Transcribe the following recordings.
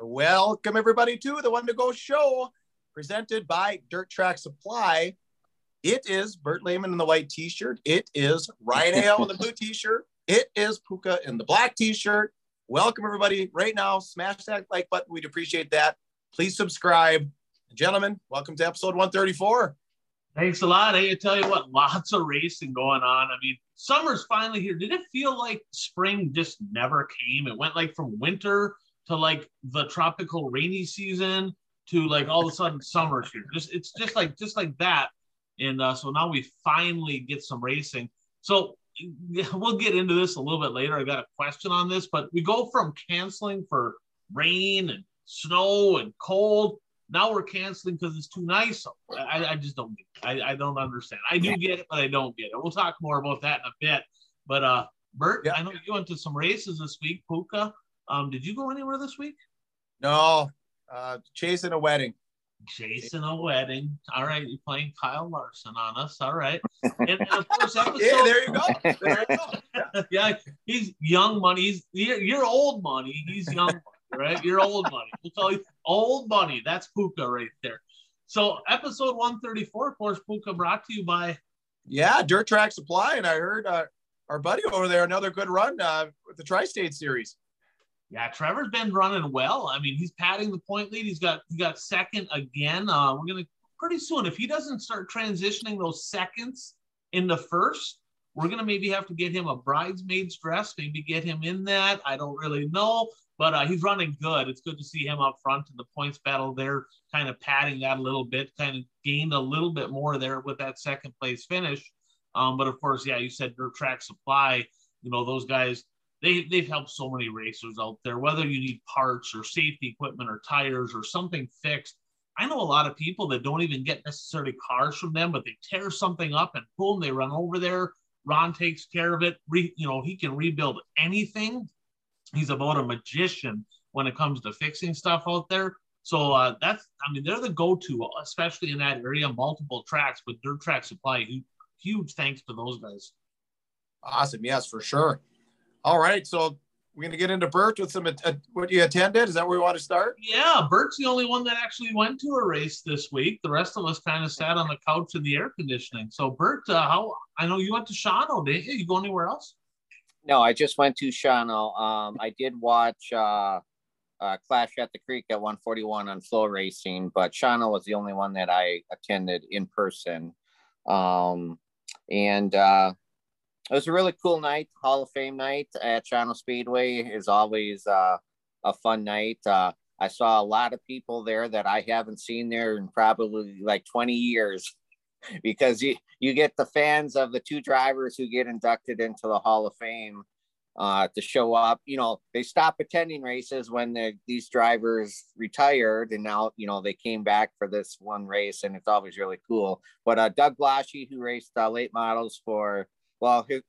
Welcome, everybody, to the One to Go show presented by Dirt Track Supply. It is Bert Lehman in the white t shirt. It is Ryan Hale in the blue t shirt. It is Puka in the black t shirt. Welcome, everybody. Right now, smash that like button. We'd appreciate that. Please subscribe. Gentlemen, welcome to episode 134. Thanks a lot. Hey, I tell you what, lots of racing going on. I mean, summer's finally here. Did it feel like spring just never came? It went like from winter to like the tropical rainy season to like all of a sudden summer's here. Just it's just like just like that. And uh, so now we finally get some racing. So we'll get into this a little bit later. I got a question on this, but we go from canceling for rain and snow and cold. Now we're canceling because it's too nice. I, I just don't get it. I, I don't understand. I do get it, but I don't get it. We'll talk more about that in a bit. But uh Bert. I know you went to some races this week, Puka. Um, did you go anywhere this week? No, uh, chasing a wedding. Chasing a wedding. All right, you're playing Kyle Larson on us. All right. And, of course, episode, yeah, there you go. There you go. Yeah. yeah, he's young money. He's you're, you're old money. He's young money, right? You're old money. We'll tell you, old money. That's Puka right there. So, episode 134, of course, Puka brought to you by. Yeah, Dirt Track Supply, and I heard uh, our buddy over there another good run uh, with the Tri-State Series. Yeah, Trevor's been running well. I mean, he's padding the point lead. He's got he got second again. Uh, we're gonna pretty soon if he doesn't start transitioning those seconds into first, we're gonna maybe have to get him a bridesmaid's dress. Maybe get him in that. I don't really know, but uh, he's running good. It's good to see him up front in the points battle there, kind of padding that a little bit. Kind of gained a little bit more there with that second place finish. Um, but of course, yeah, you said dirt track supply. You know those guys they they've helped so many racers out there. Whether you need parts or safety equipment or tires or something fixed, I know a lot of people that don't even get necessarily cars from them, but they tear something up and boom, they run over there. Ron takes care of it. Re, you know, he can rebuild anything. He's about a magician when it comes to fixing stuff out there. So uh, that's, I mean, they're the go-to, especially in that area. Multiple tracks, but dirt track supply. Huge thanks to those guys. Awesome, yes, for sure. All right, so we're going to get into Bert with some uh, what you attended. Is that where we want to start? Yeah, Bert's the only one that actually went to a race this week. The rest of us kind of sat on the couch in the air conditioning. So, Bert, uh, how I know you went to Shawano, didn't you? You go anywhere else? No, I just went to Shawano. Um, I did watch uh, uh, Clash at the Creek at 141 on flow racing, but Shawano was the only one that I attended in person. Um, and uh, it was a really cool night. Hall of Fame night at Shawano Speedway is always uh, a fun night. Uh, I saw a lot of people there that I haven't seen there in probably like 20 years because you, you get the fans of the two drivers who get inducted into the Hall of Fame uh, to show up. You know, they stopped attending races when the, these drivers retired, and now you know they came back for this one race, and it's always really cool. But uh, Doug Blashy, who raced uh, late models for well, he,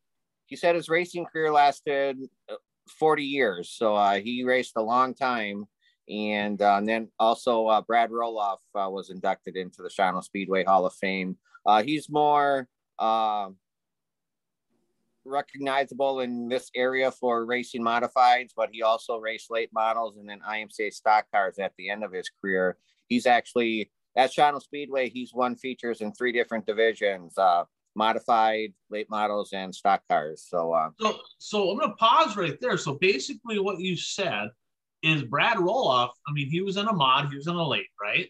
he said his racing career lasted uh, 40 years. So uh, he raced a long time. And, uh, and then also uh, Brad Roloff uh, was inducted into the Shawano Speedway Hall of Fame. Uh, he's more recognizable in this area for racing modifieds, but he also raced late models and then IMCA stock cars at the end of his career. He's actually at Shawano Speedway, he's won features in three different divisions. Modified late models and stock cars. So, uh, so, so I'm going to pause right there. So basically, what you said is Brad Roloff. I mean, he was in a mod, he was in a late, right?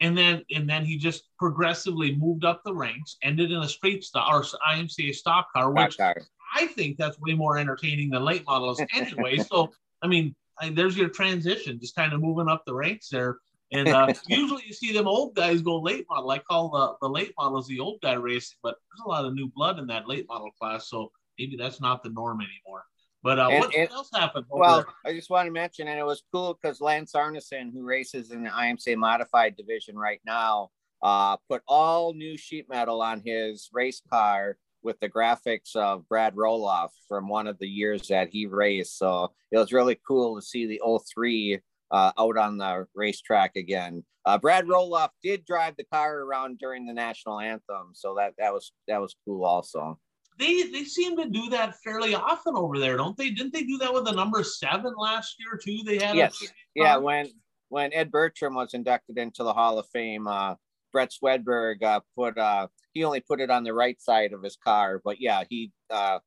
And then, and then he just progressively moved up the ranks, ended in a straight stock or IMCA stock car, which stock car. I think that's way more entertaining than late models anyway. so, I mean, I, there's your transition, just kind of moving up the ranks there. And uh, usually you see them old guys go late model. I call the, the late models the old guy racing, but there's a lot of new blood in that late model class. So maybe that's not the norm anymore. But uh, and, what and, else happened? Well, I just want to mention, and it was cool because Lance Arneson, who races in the IMCA modified division right now, uh, put all new sheet metal on his race car with the graphics of Brad Roloff from one of the years that he raced. So it was really cool to see the 03 uh, out on the racetrack again. Uh, Brad Roloff did drive the car around during the national anthem, so that that was that was cool also. they they seem to do that fairly often over there, don't they? Didn't they do that with the number seven last year too? They had yes, yeah. When when Ed Bertram was inducted into the Hall of Fame, uh, Brett Swedberg uh, put uh, he only put it on the right side of his car, but yeah, he uh,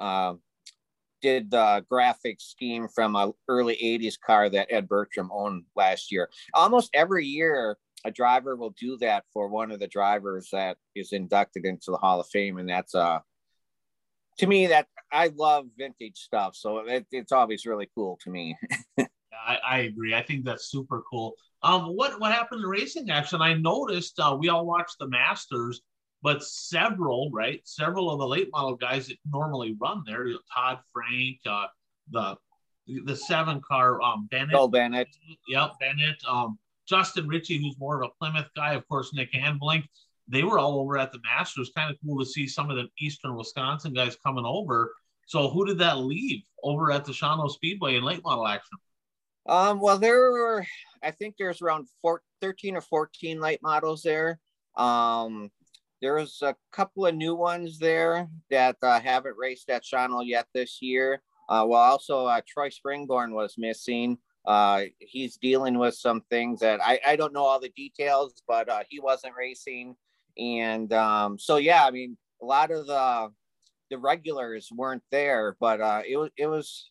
uh, did the graphic scheme from a early '80s car that Ed Bertram owned last year. Almost every year, a driver will do that for one of the drivers that is inducted into the Hall of Fame, and that's uh to me that I love vintage stuff, so it, it's always really cool to me. I, I, agree. I think that's super cool. Um, what what happened in racing action? I noticed uh, we all watched the Masters, but several right, several of the late model guys that normally run there, Todd Frank, uh, the the seven car, um, Bennett, Bill Bennett, yep, Bennett, um, Justin Ritchie, who's more of a Plymouth guy, of course, Nick Anvelink. They were all over at the Masters. Kind of cool to see some of the Eastern Wisconsin guys coming over. So who did that leave over at the Shawano Speedway in late model action? Um, well, there were, I think there's around four, 13 or 14 light models there. Um, there's a couple of new ones there that uh, haven't raced at Shawano yet this year. Uh, well, also uh, Troy Springborn was missing. Uh, he's dealing with some things that I, I don't know all the details, but uh, he wasn't racing. And um, so, yeah, I mean, a lot of the the regulars weren't there, but uh, it was it was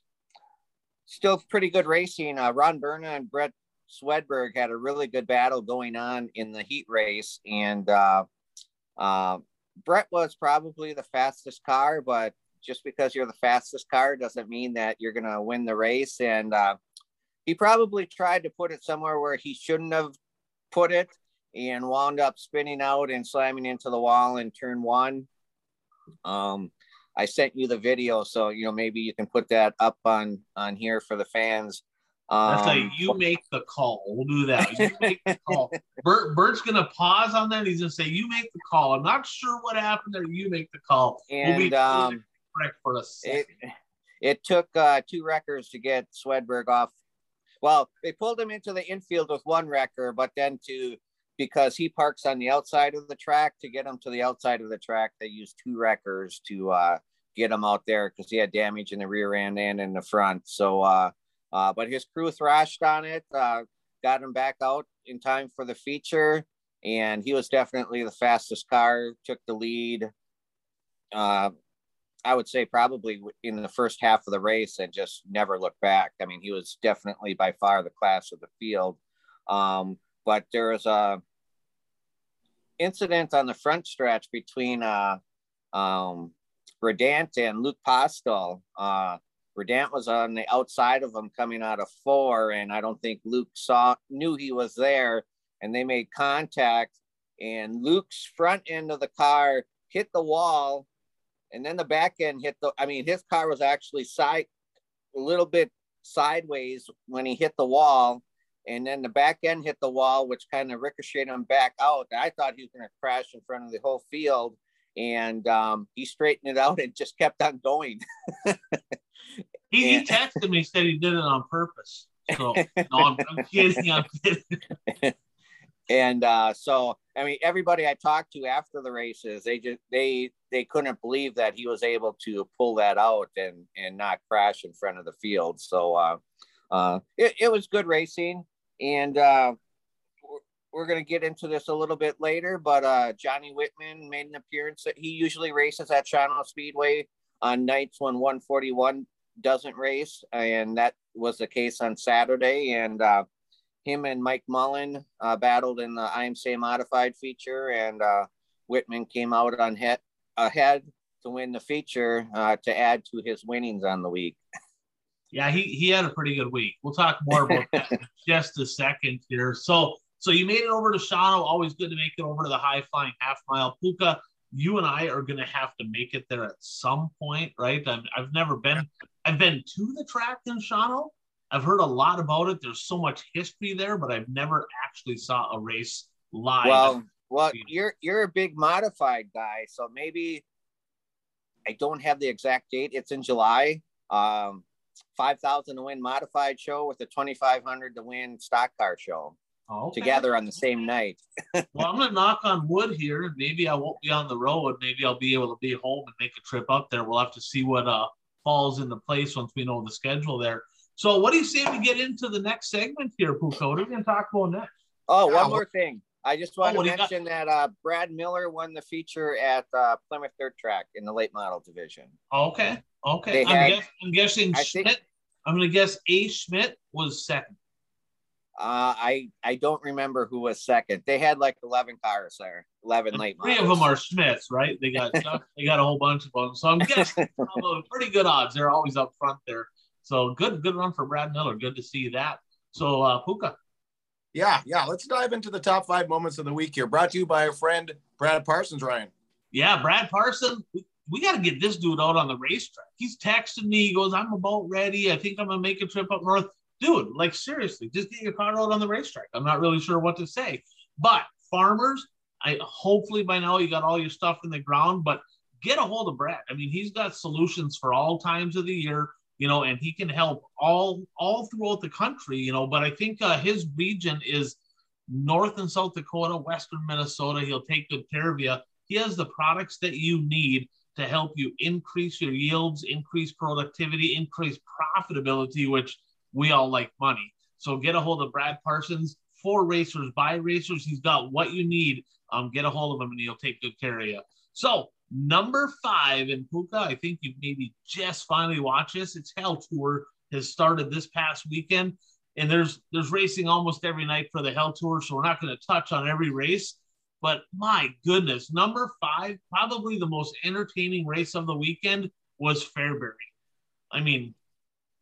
still pretty good racing. Uh, Ron Berna and Brett Swedberg had a really good battle going on in the heat race, and uh, uh, Brett was probably the fastest car, but just because you're the fastest car doesn't mean that you're going to win the race. And uh, he probably tried to put it somewhere where he shouldn't have put it and wound up spinning out and slamming into the wall in turn one. Um, I sent you the video, so you know maybe you can put that up on on here for the fans. Um, That's like you make the call. We'll do that. You make the call. Bert, Bert's gonna pause on that. He's gonna say, "You make the call." I'm not sure what happened there. You make the call. And we'll be um, correct for a second. It, it took uh, two wreckers to get Swedberg off. Well, they pulled him into the infield with one wrecker, but then to because he parks on the outside of the track to get him to the outside of the track. They used two wreckers to uh, get him out there because he had damage in the rear end and in the front. So, uh, uh, but his crew thrashed on it, uh, got him back out in time for the feature, and he was definitely the fastest car. Took the lead. Uh, I would say probably in the first half of the race and just never looked back. I mean, he was definitely by far the class of the field. Um, but there was a incident on the front stretch between uh, um, Redant and Luke Postel. Uh, Redant was on the outside of him coming out of four, and I don't think Luke saw knew he was there, and they made contact. And Luke's front end of the car hit the wall, and then the back end hit the. I mean, his car was actually side a little bit sideways when he hit the wall, and then the back end hit the wall, which kind of ricocheted him back out. I thought he was going to crash in front of the whole field, and um, he straightened it out and just kept on going. he, he texted me, said he did it on purpose. So no, I'm, I'm kidding. I'm kidding. and uh, so, I mean, everybody I talked to after the races, they just they they couldn't believe that he was able to pull that out and and not crash in front of the field. So. Uh, uh, it, it was good racing and uh, we're going to get into this a little bit later, but uh, Johnny Whitman made an appearance. That he usually races at Shawano Speedway on nights when 141 doesn't race, and that was the case on Saturday. And uh, him and Mike Mullen uh, battled in the IMCA modified feature, and uh, Whitman came out on head ahead to win the feature uh, to add to his winnings on the week. Yeah, he, he had a pretty good week. We'll talk more about that in just a second here. So so you made it over to Shawano. Always good to make it over to the high flying half mile. Puka, you and I are going to have to make it there at some point, right? i have never been. I've been to the track in Shawano. I've heard a lot about it. There's so much history there, but I've never actually saw a race live. Well, well, you're you're a big modified guy, so maybe I don't have the exact date. It's in July. Um, 5,000 to win modified show with a 2,500 to win stock car show. Oh, okay. together on the same night. Well, I'm gonna knock on wood here. Maybe I won't be on the road. Maybe I'll be able to be home and make a trip up there. We'll have to see what uh falls into place once we know the schedule there. So, what do you say we get into the next segment here, Puka? What are we gonna talk about next? Oh, Yeah, one more thing. I just want Oh, to do got? mention that uh, Brad Miller won the feature at uh, Plymouth Dirt Track in the late model division. Okay, okay. They I'm, had- guess, I'm guessing I think- Schmidt. I'm gonna guess A. Schmidt was second. Uh, I I don't remember who was second. They had like eleven cars there, eleven And late Three models. of them are Smiths, right? They got they got a whole bunch of them. So I'm guessing pretty good odds. They're always up front there. So good, good run for Brad Miller. Good to see that. So uh, Puka. Yeah, yeah. Let's dive into the top five moments of the week here. Brought to you by our friend Brad Parsons, Ryan. Yeah, Brad Parsons. We, we got to get this dude out on the racetrack. He's texting me. He goes, "I'm about ready. I think I'm gonna make a trip up north." Dude, like seriously, just get your car out on the racetrack. I'm not really sure what to say, but farmers, I hopefully by now you got all your stuff in the ground, but get a hold of Brad. I mean, he's got solutions for all times of the year, you know, and he can help all all throughout the country, you know. But I think uh, his region is North and South Dakota, Western Minnesota. He'll take good care of you. He has the products that you need to help you increase your yields, increase productivity, increase profitability, which we all like money. So get a hold of Brad Parsons for racers, by racers. He's got what you need. Um, get a hold of him and he'll take good care of you. So number five in Puka, I think you've maybe just finally watch this. It's Hell Tour has started this past weekend, and there's there's racing almost every night for the Hell Tour. So we're not going to touch on every race, but my goodness, number five, probably the most entertaining race of the weekend was Fairbury. I mean,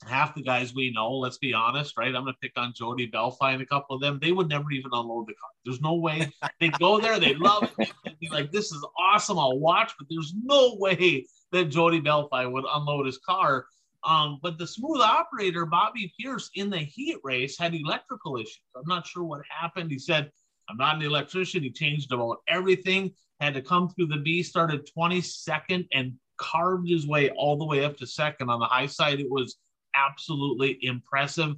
half the guys we know, let's be honest, right? I'm going to pick on Jody Belfi and a couple of them. They would never even unload the car. There's no way they'd go there. They'd love it. They'd be like, this is awesome. I'll watch, but there's no way that Jody Belfi would unload his car. Um, but the smooth operator, Bobby Pierce, in the heat race had electrical issues. I'm not sure what happened. He said, I'm not an electrician. He changed about everything, had to come through the B, started 22nd and carved his way all the way up to second on the high side. It was absolutely impressive.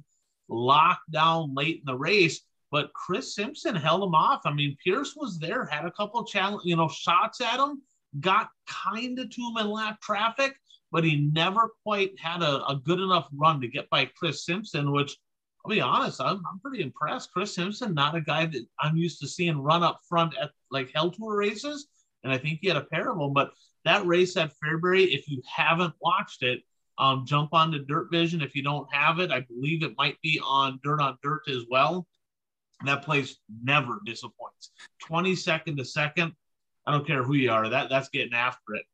Locked down late in the race, but Chris Simpson held him off. I mean, Pierce was there, had a couple challenge, you know, shots at him, got kind of to him in lap traffic, but he never quite had a, a good enough run to get by Chris Simpson, which I'll be honest, I'm, I'm pretty impressed. Chris Simpson, not a guy that I'm used to seeing run up front at like Hell Tour races. And I think he had a pair of them. But that race at Fairbury, if you haven't watched it, um, jump on to Dirt Vision. If you don't have it, I believe it might be on Dirt on Dirt as well. That place never disappoints. 22nd to second. I don't care who you are. That that's getting after it.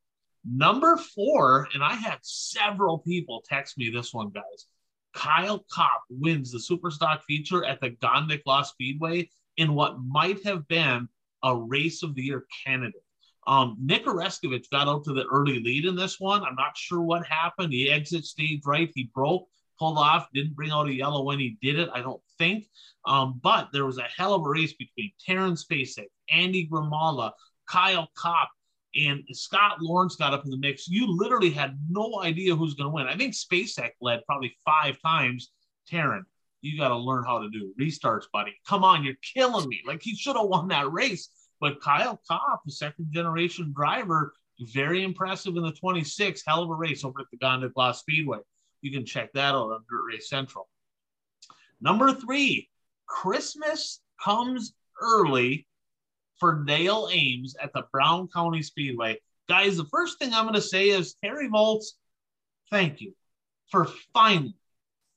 Number four, and I had several people text me this one, guys. Kyle Kopp wins the Superstock feature at the Gondik Law Speedway in what might have been a race of the year candidate. Um, Nick Oreskovich got out to the early lead in this one. I'm not sure what happened. He exit stage right. He broke, pulled off, didn't bring out a yellow when he did it, I don't think. Um, but there was a hell of a race between Terrence Spacek, Andy Grimala, Kyle Kopp, and Scott Lawrence got up in the mix. You literally had no idea who's going to win. I think Spacek led probably five times. Taryn, you got to learn how to do restarts, buddy. Come on, you're killing me. Like he should have won that race. But Kyle Kopp, a second generation driver, very impressive in the 26. Hell of a race over at the Gondik Law Speedway. You can check that out on Dirt Race Central. Number three, Christmas comes early for Dale Ames at the Brown County Speedway. Guys, the first thing I'm going to say is Terry Volts, thank you for finally,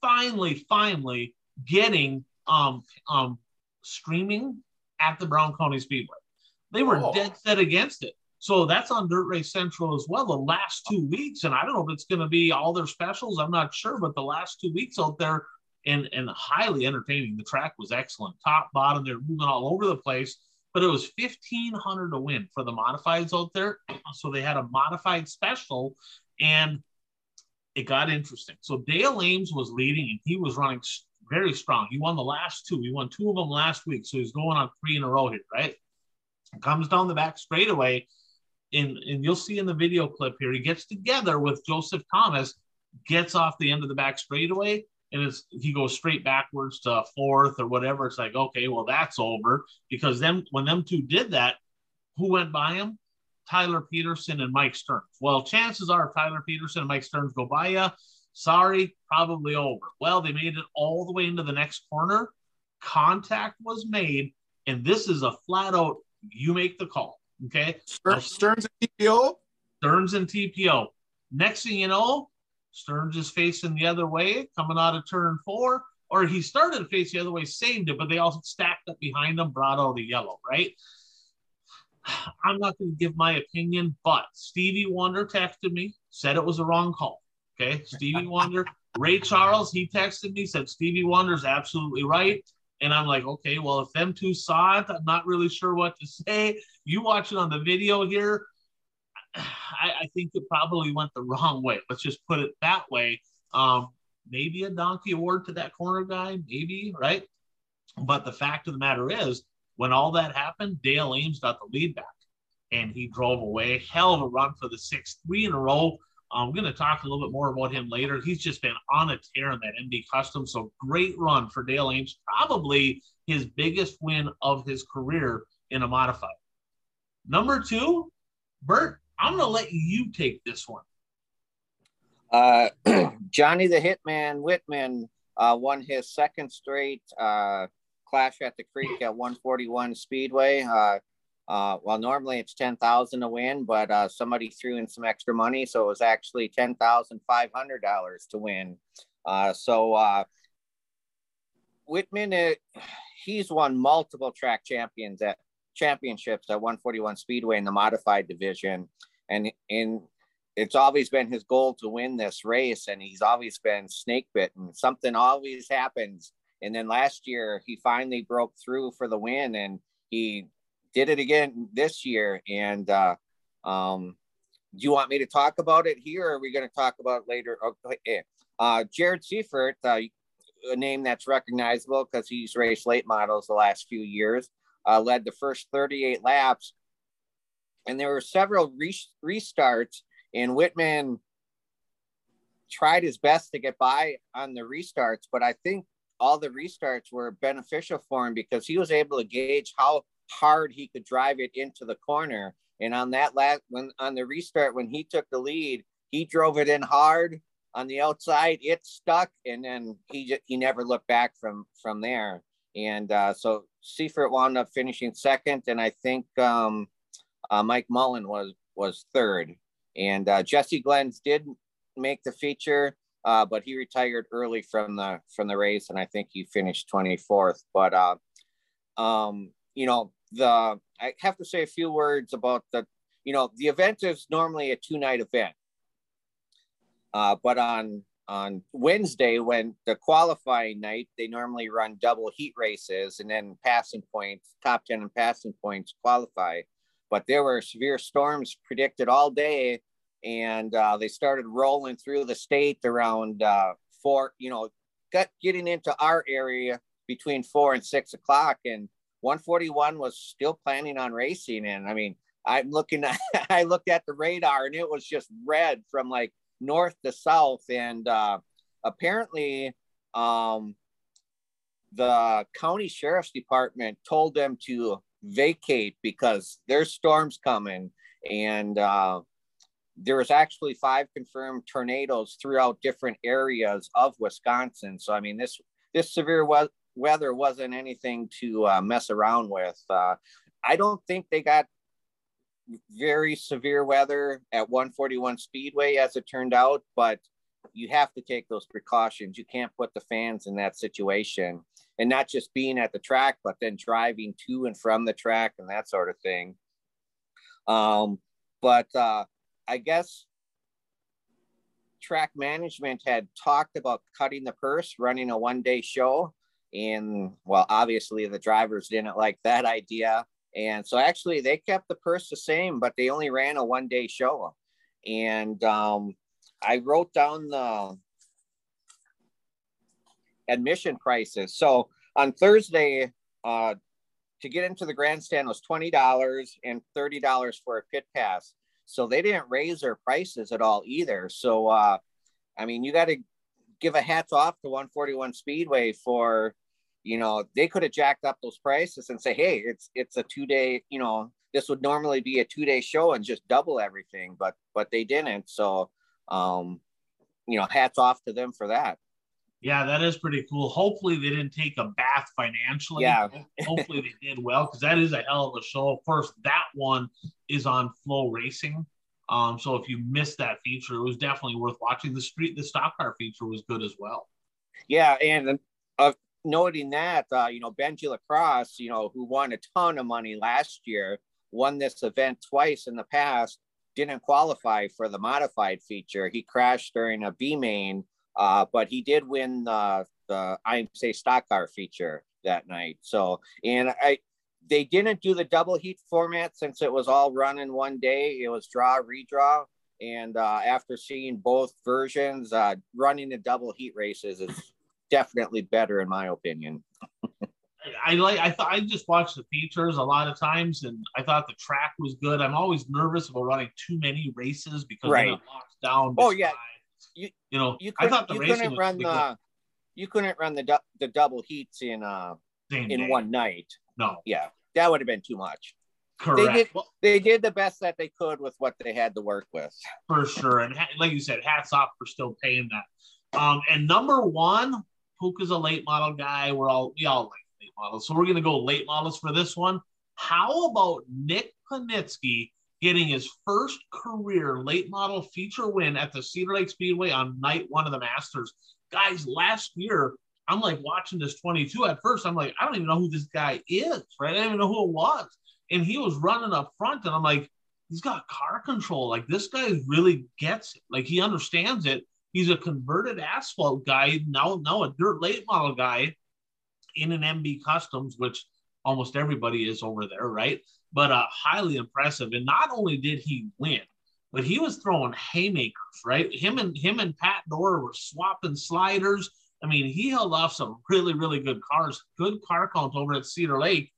finally, finally getting um, um, streaming at the Brown County Speedway. They were Oh. dead set against it. So that's on Dirt Race Central as well the last two weeks. And I don't know if it's going to be all their specials. I'm not sure, but the last two weeks out there and, and highly entertaining. The track was excellent, top, bottom. They're moving all over the place but it was 1500 to win for the modifieds out there so they had a modified special and it got interesting so dale ames was leading and he was running very strong he won the last two he won two of them last week so he's going on three in a row here right comes down the back straightaway and, and you'll see in the video clip here he gets together with joseph thomas gets off the end of the back straightaway and it's he goes straight backwards to fourth or whatever. It's like, okay, well, that's over because then when them two did that, who went by him? Tyler Peterson and Mike Stearns. Well, chances are Tyler Peterson and Mike Stearns go by you. Sorry, probably over. Well, they made it all the way into the next corner. Contact was made, and this is a flat out you make the call. Okay. Stearns and TPO. Stearns and TPO. Next thing you know, Stearns is facing the other way, coming out of turn four, or he started to face the other way, saved it, but they also stacked up behind him, brought out the yellow, right? I'm not going to give my opinion, but Stevie Wonder texted me, said it was a wrong call. Okay. Stevie Wonder, Ray Charles, he texted me, said Stevie Wonder's absolutely right. And I'm like, okay, well, if them two saw it, I'm not really sure what to say. You watch it on the video here. I, I think it probably went the wrong way. Let's just put it that way. Um, maybe a donkey award to that corner guy, maybe, right? But the fact of the matter is, when all that happened, Dale Ames got the lead back and he drove away. Hell of a run for the sixth, three in a row. I'm going to talk a little bit more about him later. He's just been on a tear in that Indy Custom. So great run for Dale Ames. Probably his biggest win of his career in a modified. Number two, Bert, I'm going to let you take this one. Uh, Johnny the Hitman Whitman uh, won his second straight uh, Clash at the Creek at 141 Speedway. Uh, uh, well, normally it's 10,000 to win, but uh, somebody threw in some extra money. So it was actually $10,500 to win. Uh, so uh, Whitman, it, he's won multiple track champions at championships at 141 Speedway in the modified division. And in it's always been his goal to win this race, and he's always been snake bitten. Something always happens. And then last year, he finally broke through for the win, and he did it again this year. And uh, um, do you want me to talk about it here, or are we going to talk about it later? Okay. Uh, Jared Seifert, uh, a name that's recognizable because he's raced late models the last few years, uh, led the first 38 laps. And there were several re- restarts, and Whitman tried his best to get by on the restarts, but I think all the restarts were beneficial for him because he was able to gauge how hard he could drive it into the corner. And on that last when on the restart, when he took the lead, he drove it in hard on the outside. It stuck, and then he just, he never looked back from from there. And uh, so Seifert wound up finishing second, and I think um, uh, Mike Mullen was was third. And uh, Jesse Glenns did make the feature, uh, but he retired early from the from the race, and I think he finished 24th. But uh, um, you know, the I have to say a few words about the, you know, the event is normally a two night event, uh, but on on Wednesday when the qualifying night, they normally run double heat races and then passing points, top ten and passing points qualify. But there were severe storms predicted all day, and uh, they started rolling through the state around uh, four, you know, got getting into our area between four and six o'clock, and 141 was still planning on racing. And I mean, I'm looking at, I looked at the radar and it was just red from like north to south. And uh, apparently, um, the county sheriff's department told them to vacate because there's storms coming. And uh, there was actually five confirmed tornadoes throughout different areas of Wisconsin. So, I mean, this this severe weather wasn't anything to uh, mess around with. Uh, I don't think they got very severe weather at 141 Speedway as it turned out, but you have to take those precautions. You can't put the fans in that situation and not just being at the track, but then driving to and from the track and that sort of thing. Um, but uh, I guess track management had talked about cutting the purse, running a one day show. And well, obviously the drivers didn't like that idea. And so actually they kept the purse the same, but they only ran a one day show. And um, I wrote down the admission prices. So on Thursday, uh, to get into the grandstand was $20 and $30 for a pit pass. So they didn't raise their prices at all either. So, uh, I mean, you got to give a hats off to 141 Speedway for, you know, they could have jacked up those prices and say, hey, it's it's a two day, you know, this would normally be a two day show and just double everything, but but they didn't. So, um, you know, hats off to them for that. Yeah, that is pretty cool. Hopefully, they didn't take a bath financially. Yeah. Hopefully, they did well because that is a hell of a show. Of course, that one is on Flow Racing. Um, so if you missed that feature, it was definitely worth watching. The street, the stock car feature was good as well. Yeah, and uh, noting that, uh, you know, Benji Lacrosse, you know, who won a ton of money last year, won this event twice in the past, didn't qualify for the modified feature. He crashed during a B main, uh, but he did win the the IMCA stock car feature that night. So, and I they didn't do the double heat format since it was all run in one day. It was draw, redraw. And uh, after seeing both versions, uh, running the double heat races is definitely better, in my opinion. I like. I thought I just watched the features a lot of times, and I thought the track was good. I'm always nervous about running too many races because Right. it locks down. Oh, yeah. you, You- know, You I couldn't, thought the you racing couldn't run pretty good. the you couldn't run the du- the double heats in uh Same in day. one night. No, Yeah, that would have been too much. correct. did- Well, They did the best that they could with what they had to work with. for sure. And ha- like you said, hats off for still paying that. Um, and number one, Puka's a late model guy. We're all we all like late models, so we're gonna go late models for this one. How about Nick Panitsky getting his first career late model feature win at the Cedar Lake Speedway on night one of the Masters? Guys, last year I'm like watching this 22. At first, I'm like, I don't even know who this guy is, right? I don't even know who it was. And he was running up front, and I'm like, he's got car control. Like this guy really gets it. Like he understands it. He's a converted asphalt guy now. Now a dirt late model guy in an MB Customs, which almost everybody is over there, right? But uh, highly impressive. And not only did he win, but he was throwing haymakers, right? Him and him and Pat Doar were swapping sliders. I mean, he held off some really, really good cars. Good car count over at Cedar Lake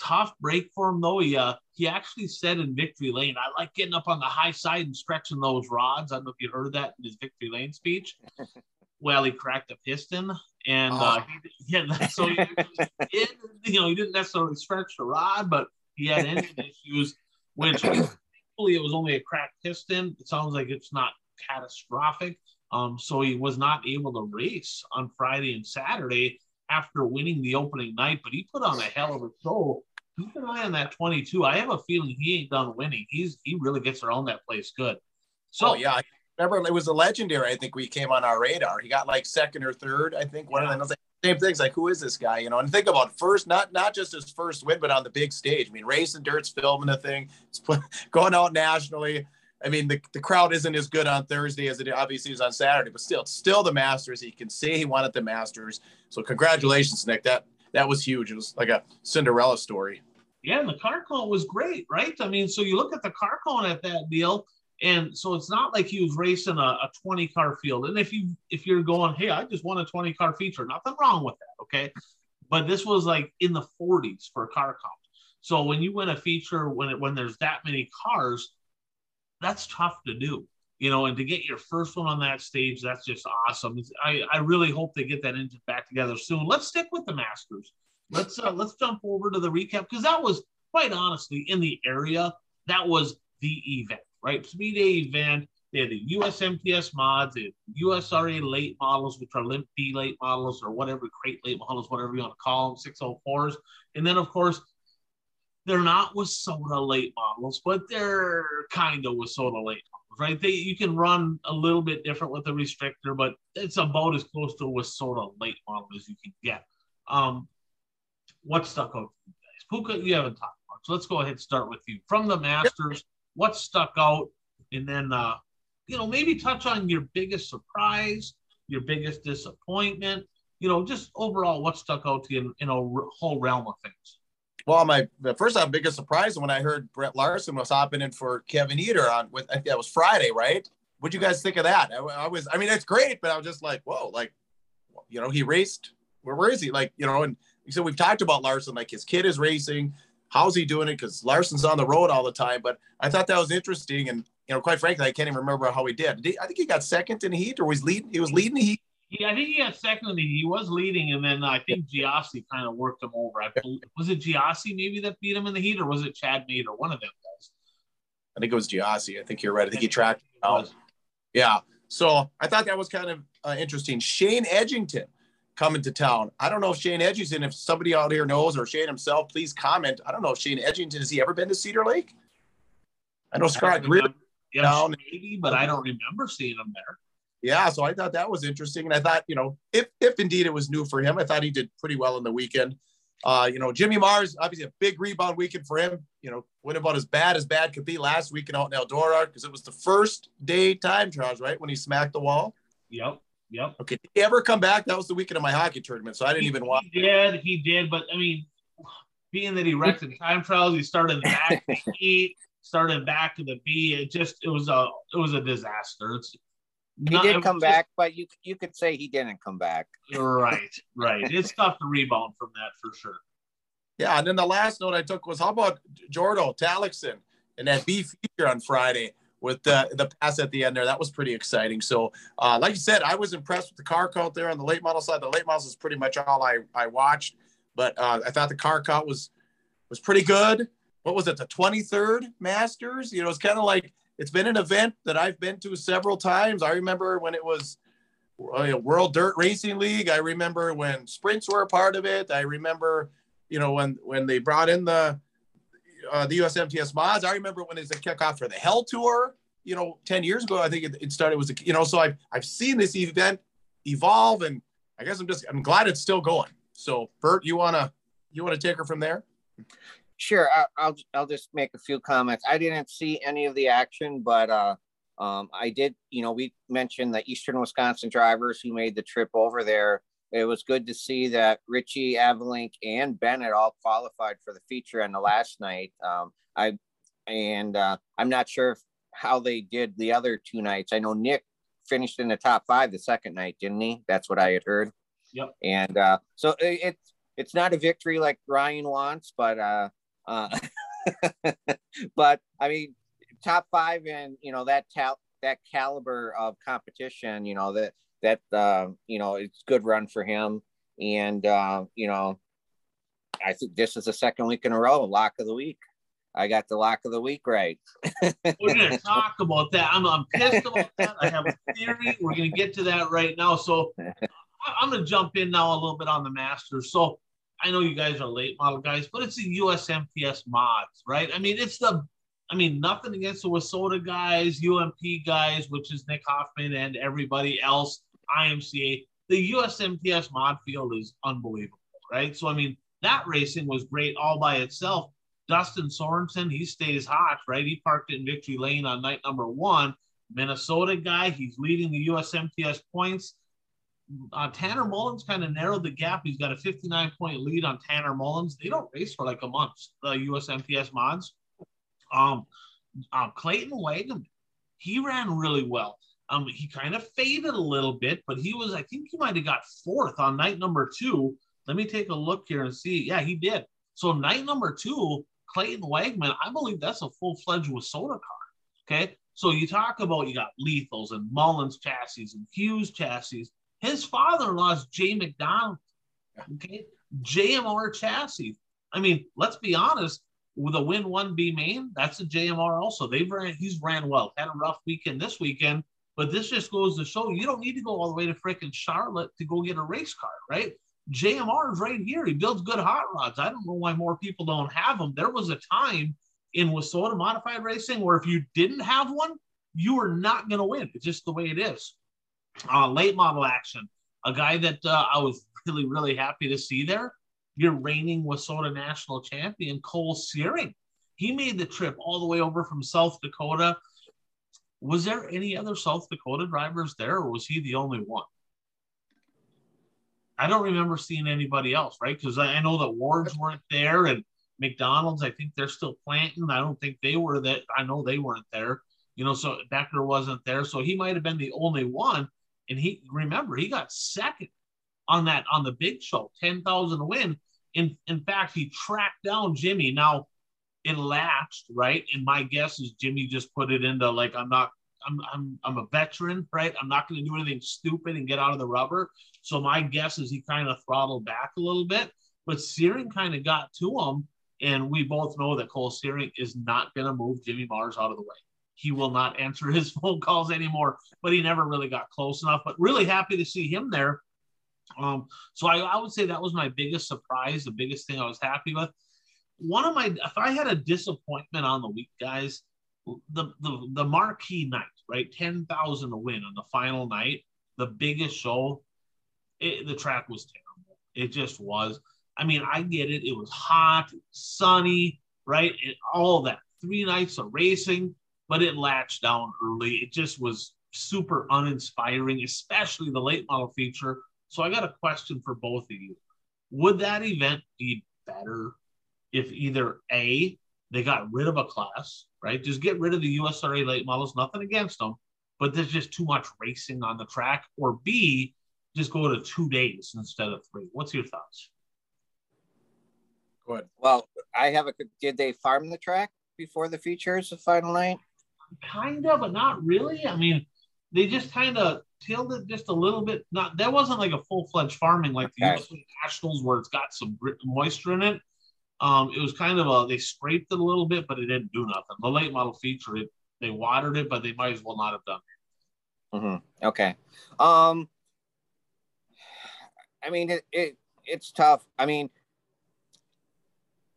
tough break for him though. He uh, he actually said in victory lane, I like getting up on the high side and stretching those rods. I don't know if you heard that in his victory lane speech. well, he cracked a piston, and uh, he, yeah, so he, he, you know he didn't necessarily stretch the rod, but he had engine issues, which thankfully it was only a cracked piston. It sounds like it's not catastrophic. Um, so he was not able to race on Friday and Saturday after winning the opening night, but he put on a hell of a show. Keep an eye on that 22. I have a feeling he ain't done winning. He's he really gets around that place good. So oh yeah, I remember it was a legendary. I think we came on our radar. He got like second or third. I think one Yeah. of them was like same things. Like who is this guy? You know, and think about first, not not just his first win, but on the big stage. I mean, racing dirt's filming the thing. It's put, going out nationally. I mean, the, the crowd isn't as good on Thursday as it obviously is on Saturday, but still, still the Masters. He can say he wanted the Masters. So congratulations, Nick. That that was huge. It was like a Cinderella story. Yeah, and the car count was great, right? I mean, so you look at the car count at that deal, and so it's not like he was racing a, a 20 car field. And if you if you're going, hey, I just won a 20 car feature, nothing wrong with that, okay? But this was like in the 40s for car count. So when you win a feature when it when there's that many cars, that's tough to do. You know, and to get your first one on that stage, that's just awesome. I, I really hope they get that engine back together soon. Let's stick with the Masters let's uh, let's jump over to the recap because that was quite honestly in the area that was the event right? Speed day event they had the USMTS mods had USRA late models which are limp B late models or whatever crate late models whatever you want to call them 604s and then of course they're not WISSOTA late models but they're kind of WISSOTA late models right? They you can run a little bit different with the restrictor but it's about as close to a WISSOTA late model as you can get. Um what stuck out to you guys? Puka, you haven't talked much. So let's go ahead and start with you. From the Masters, what stuck out? And then, uh, you know, maybe touch on your biggest surprise, your biggest disappointment, you know, just overall what stuck out to you in, in a r- whole realm of things. Well, my first off, biggest surprise when I heard Brett Larson was hopping in for Kevin Eater on with I think that was Friday, right? What'd you guys think of that? I, I was, I mean, it's great, but I was just like, whoa, like, you know, he raced. Where, where is he? Like, you know, and so we've talked about Larson, like his kid is racing. How's he doing it? Because Larson's on the road all the time. But I thought that was interesting, and you know, quite frankly, I can't even remember how he did. I think he got second in heat, or was leading. He was leading the heat. Yeah, I think he got second. And he was leading, and then I think Giassi kind of worked him over. I believe, was it Giassi maybe that beat him in the heat, or was it Chad Mead or one of them guys? I think it was Giassi. I think you're right. I think he tracked out. Yeah. So I thought that was kind of uh, interesting. Shane Edgington coming to town. I don't know if Shane Edgington, if somebody out here knows, or Shane himself, please comment. I don't know if Shane Edgington has he ever been to Cedar Lake? I know Scott yeah, down. maybe, but I don't remember seeing him there. Yeah, so I thought that was interesting, and I thought you know if if indeed it was new for him, I thought he did pretty well in the weekend. Uh, you know, Jimmy Mars obviously a big rebound weekend for him. You know, went about as bad as bad could be last weekend out in Eldora because it was the first day time trials, right? When he smacked the wall. Yep. Yep. Okay. Did he ever come back? That was the weekend of my hockey tournament, so I didn't he, even watch. He did. He did, but I mean, being that he wrecked in time trials, he started in the back of the eight, started back of the B. It just it was a it was a disaster. It's he not, did come just, back, but you you could say he didn't come back. Right, right. it's tough to rebound from that for sure. Yeah, and then the last note I took was how about Jordo Talixon and that B feature on Friday with the the pass at the end there. That was pretty exciting. So, uh, like you said, I was impressed with the car count there on the late model side. The late models is pretty much all I I watched, but uh, I thought the car count was was pretty good. What was it? The 23rd Masters. You know, it's kind of like it's been an event that I've been to several times. I remember when it was uh, World Dirt Racing League. I remember when sprints were a part of it. I remember, you know, when when they brought in the uh, the USMTS mods. I remember when it was a kickoff for the Hell Tour. You know, ten years ago, I think it, it started. Was a, you know, so I've I've seen this event evolve, and I guess I'm just I'm glad it's still going. So, Bert, you wanna you wanna take her from there? Sure, I, will I'll just make a few comments. I didn't see any of the action, but uh, um, I did. You know, we mentioned the Eastern Wisconsin drivers who made the trip over there. It was good to see that Ritchie, Anvelink, and Bennett all qualified for the feature on the last night. Um, I and uh, I'm not sure how they did the other two nights. I know Nick finished in the top five the second night, didn't he? That's what I had heard. Yep. And uh, so it, it's it's not a victory like Ryan wants, but uh, uh, but I mean, top five and you know that tal- that caliber of competition, you know that that uh, you know it's good run for him, and uh, you know, I think this is the second week in a row lock of the week. I got the lock of the week right. We're gonna talk about that. I'm, I'm pissed about that. I have a theory. We're gonna get to that right now. So I'm gonna jump in now a little bit on the Masters. So I know you guys are late model guys, but it's the USMTS mods, right? I mean, it's the, I mean, nothing against the WISSOTA guys, UMP guys, which is Nick Hoffman and everybody else, IMCA. The USMTS mod field is unbelievable, right? So, I mean, that racing was great all by itself. Dustin Sorensen, he stays hot, right? He parked in Victory Lane on night number one. Minnesota guy, he's leading the USMTS points uh, Tanner Mullins kind of narrowed the gap. He's got a 59 point lead on Tanner Mullins. They don't race for like a month, the USMTS mods. Um, uh, Clayton Wagman, he ran really well. Um, he kind of faded a little bit, but he was, I think he might have got fourth on night number two. Let me take a look here and see. Yeah, he did. So night number two, Clayton Wagman, I believe that's a full fledged WISSOTA car. Okay. So you talk about you got Lethals and Mullins chassis and Hughes chassis. His father-in-law is Jay McDonald. Okay, JMR chassis. I mean, let's be honest. With a win one B main, that's a JMR also. They've ran. He's ran well. Had a rough weekend this weekend, but this just goes to show you don't need to go all the way to freaking Charlotte to go get a race car, right? JMR is right here. He builds good hot rods. I don't know why more people don't have them. There was a time in WISSOTA modified racing where if you didn't have one, you were not going to win. It's just the way it is uh, late model action, a guy that uh, I was really, really happy to see there. Your reigning WISSOTA national champion, Cole Searing. He made the trip all the way over from South Dakota. Was there any other South Dakota drivers there, or was he the only one? I don't remember seeing anybody else, right? Because I know that Wards weren't there and McDonald's, I think they're still planting. I don't think they were that. I know they weren't there. You know, so Becker wasn't there. So he might have been the only one. And he remember he got second on that on the big show, 10,000 win. In in fact, he tracked down Jimmy. Now it lapsed, right? And my guess is Jimmy just put it into like I'm not I'm I'm I'm a veteran, right? I'm not going to do anything stupid and get out of the rubber. So my guess is he kind of throttled back a little bit, but Searing kind of got to him, and we both know that Cole Searing is not going to move Jimmy Mars out of the way. He will not answer his phone calls anymore, but he never really got close enough. But really happy to see him there. Um, so I, I would say that was my biggest surprise, the biggest thing I was happy with. One of my, if I had a disappointment on the week, guys, the the the marquee night, right? Ten thousand to win on the final night, the biggest show. It, the track was terrible. It just was. I mean, I get it. It was hot, sunny, right? All that. Three nights of racing, but it latched down early. It just was super uninspiring, especially the late model feature. So I got a question for both of you. Would that event be better if either A, they got rid of a class, right? Just get rid of the USRA late models, nothing against them, but there's just too much racing on the track, or B, just go to two days instead of three. What's your thoughts? Go ahead. Well, I have a. Did they farm the track before the features the final night? Kind of, but not really. I mean, they just kind of tilled it just a little bit. Not that wasn't like a full fledged farming like okay. the US Nationals where it's got some moisture in it. Um, it was kind of a they scraped it a little bit, but it didn't do nothing. The late model featured it they watered it, but they might as well not have done it. Mm-hmm. Okay. Um, I mean, it, it it's tough. I mean,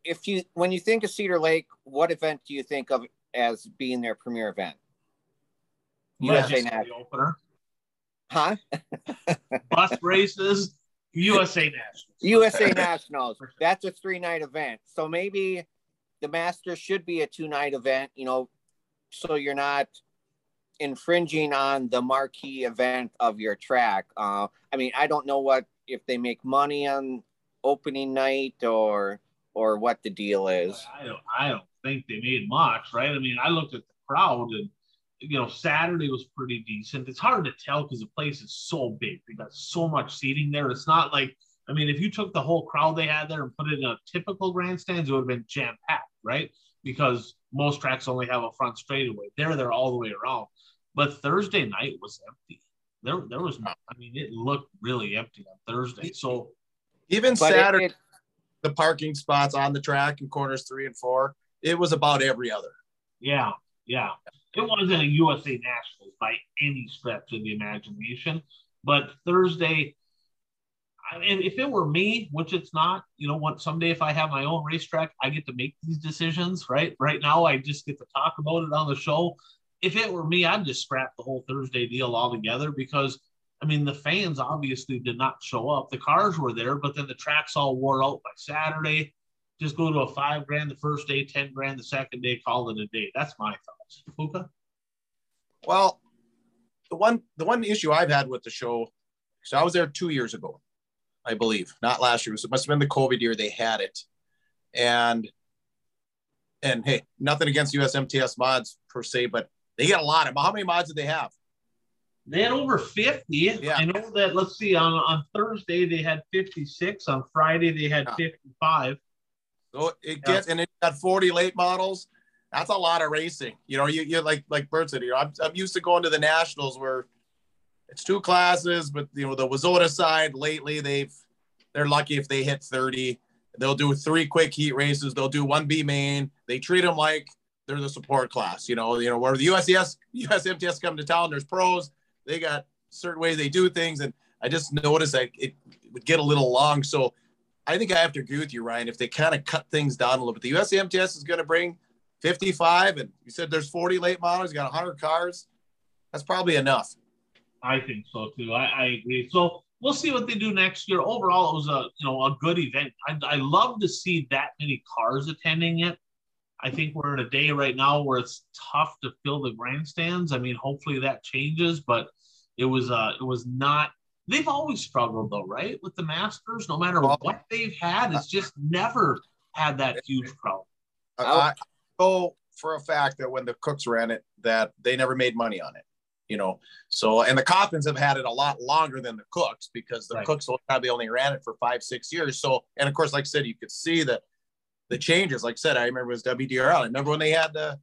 if you when you think of Cedar Lake, what event do you think of as being their premier event? USA National opener. Huh? Bus races, USA Nationals. USA Nationals. That's a three night event. So maybe the Masters should be a two night event, you know, so you're not infringing on the marquee event of your track. Uh, I mean, I don't know what if they make money on opening night or or what the deal is. I don't I don't think they made much, right? I mean, I looked at the crowd and you know, Saturday was pretty decent. It's hard to tell because the place is so big. They got so much seating there. It's not like, I mean, if you took the whole crowd they had there and put it in a typical grandstands, it would have been jam packed, right? Because most tracks only have a front straightaway. They're there all the way around. But Thursday night was empty. There, there was not. I mean, it looked really empty on Thursday. So even Saturday, it, the parking spots on the track in corners three and four, it was about every other. Yeah, yeah. It wasn't a USA Nationals by any stretch of the imagination, but Thursday, and if it were me, which it's not, you know what, someday if I have my own racetrack, I get to make these decisions, right? Right now, I just get to talk about it on the show. If it were me, I'd just scrap the whole Thursday deal altogether because, I mean, the fans obviously did not show up. The cars were there, but then the tracks all wore out by Saturday. Just go to a five grand the first day, 10 grand the second day, call it a day. That's my thoughts. Puka? Well, the one the one issue I've had with the show, so I was there two years ago, I believe, not last year. So it must have been the COVID year they had it. And and hey, nothing against USMTS mods per se, but they get a lot of how many mods did they have? They had over 50. Yeah. I know that let's see, on, on Thursday they had 56, on Friday they had yeah. 55. So it gets yeah. and it got 40 late models. That's a lot of racing. You know, you you like like Bert said, you know, I'm, I'm used to going to the nationals where it's two classes, but you know, the WISSOTA side lately they've they're lucky if they hit 30. They'll do three quick heat races. They'll do one B main. They treat them like they're the support class. You know, you know where the USCS USMTS come to town. There's pros. They got certain ways they do things, and I just noticed that it would get a little long. So I think I have to agree with you, Ryan. If they kind of cut things down a little bit, the USMTS is going to bring 55, and you said there's 40 late models. You got 100 cars. That's probably enough. I think so too. I, I agree. So we'll see what they do next year. Overall, it was a you know a good event. I, I love to see that many cars attending it. I think we're in a day right now where it's tough to fill the grandstands. I mean, hopefully that changes, but it was uh it was not They've always struggled though, right? With the Masters, no matter what they've had, it's just never had that huge problem. I know for a fact that when the Cooks ran it, that they never made money on it. You know, so and the Coffins have had it a lot longer than the Cooks because the right. Cooks probably only ran it for five, six years. So, and of course, like I said, you could see that the changes. Like I said, I remember it was WDRL. I remember when they had the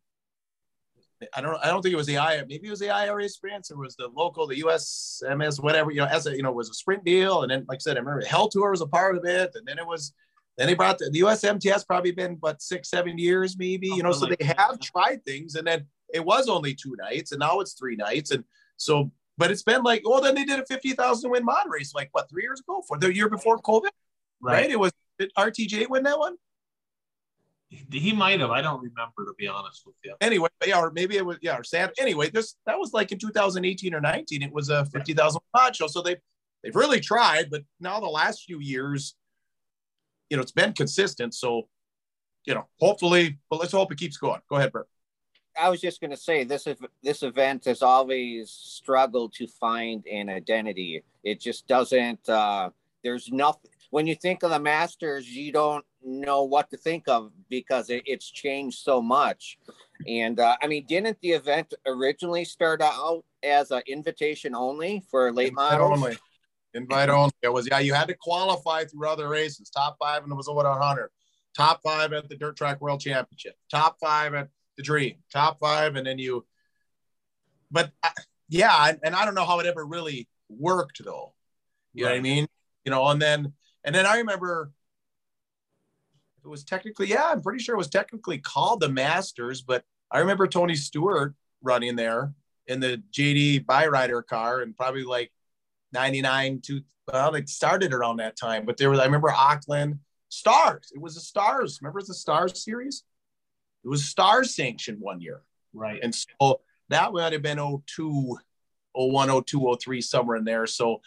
I don't I don't think it was the I maybe it was the IRA sprints or was the local the USMS whatever you know as a you know was a sprint deal and then like I said I remember Hell Tour was a part of it and then it was then they brought the, the USMTS probably been but six seven years maybe you know so they have tried things and then it was only two nights and now it's three nights and so but it's been like oh then they did a fifty thousand win mod race like what three years ago for the year before COVID right, right? it was did RTJ win that one he might have. I don't remember to be honest with you. Anyway, yeah, or maybe it was yeah, or Sam. Anyway, this that was like in 2018 or 19. It was a 50,000 pod show. So they they've really tried, but now the last few years, you know, it's been consistent. So, you know, hopefully, but let's hope it keeps going. Go ahead, Bert. I was just going to say this this event has always struggled to find an identity. It just doesn't. Uh, there's nothing when you think of the Masters, you don't know what to think of because it, it's changed so much. And uh, I mean, didn't the event originally start out as an invitation only for late invite models? Only. Invite only. It was yeah. You had to qualify through other races. Top five, and it was over 100. Top five at the Dirt Track World Championship. Top five at the Dream. Top five, and then you. But uh, yeah, and I don't know how it ever really worked though. You right. know what I mean? You know, and then and then I remember it was technically, yeah, I'm pretty sure it was technically called the Masters, but I remember Tony Stewart running there in the JD Byrider car and probably like 99 to well, it started around that time, but there was I remember Auckland Stars. It was the Stars. Remember the Stars series? It was Stars sanctioned one year. Right. And so that would have been 02, 01, 02, 03, somewhere in there. So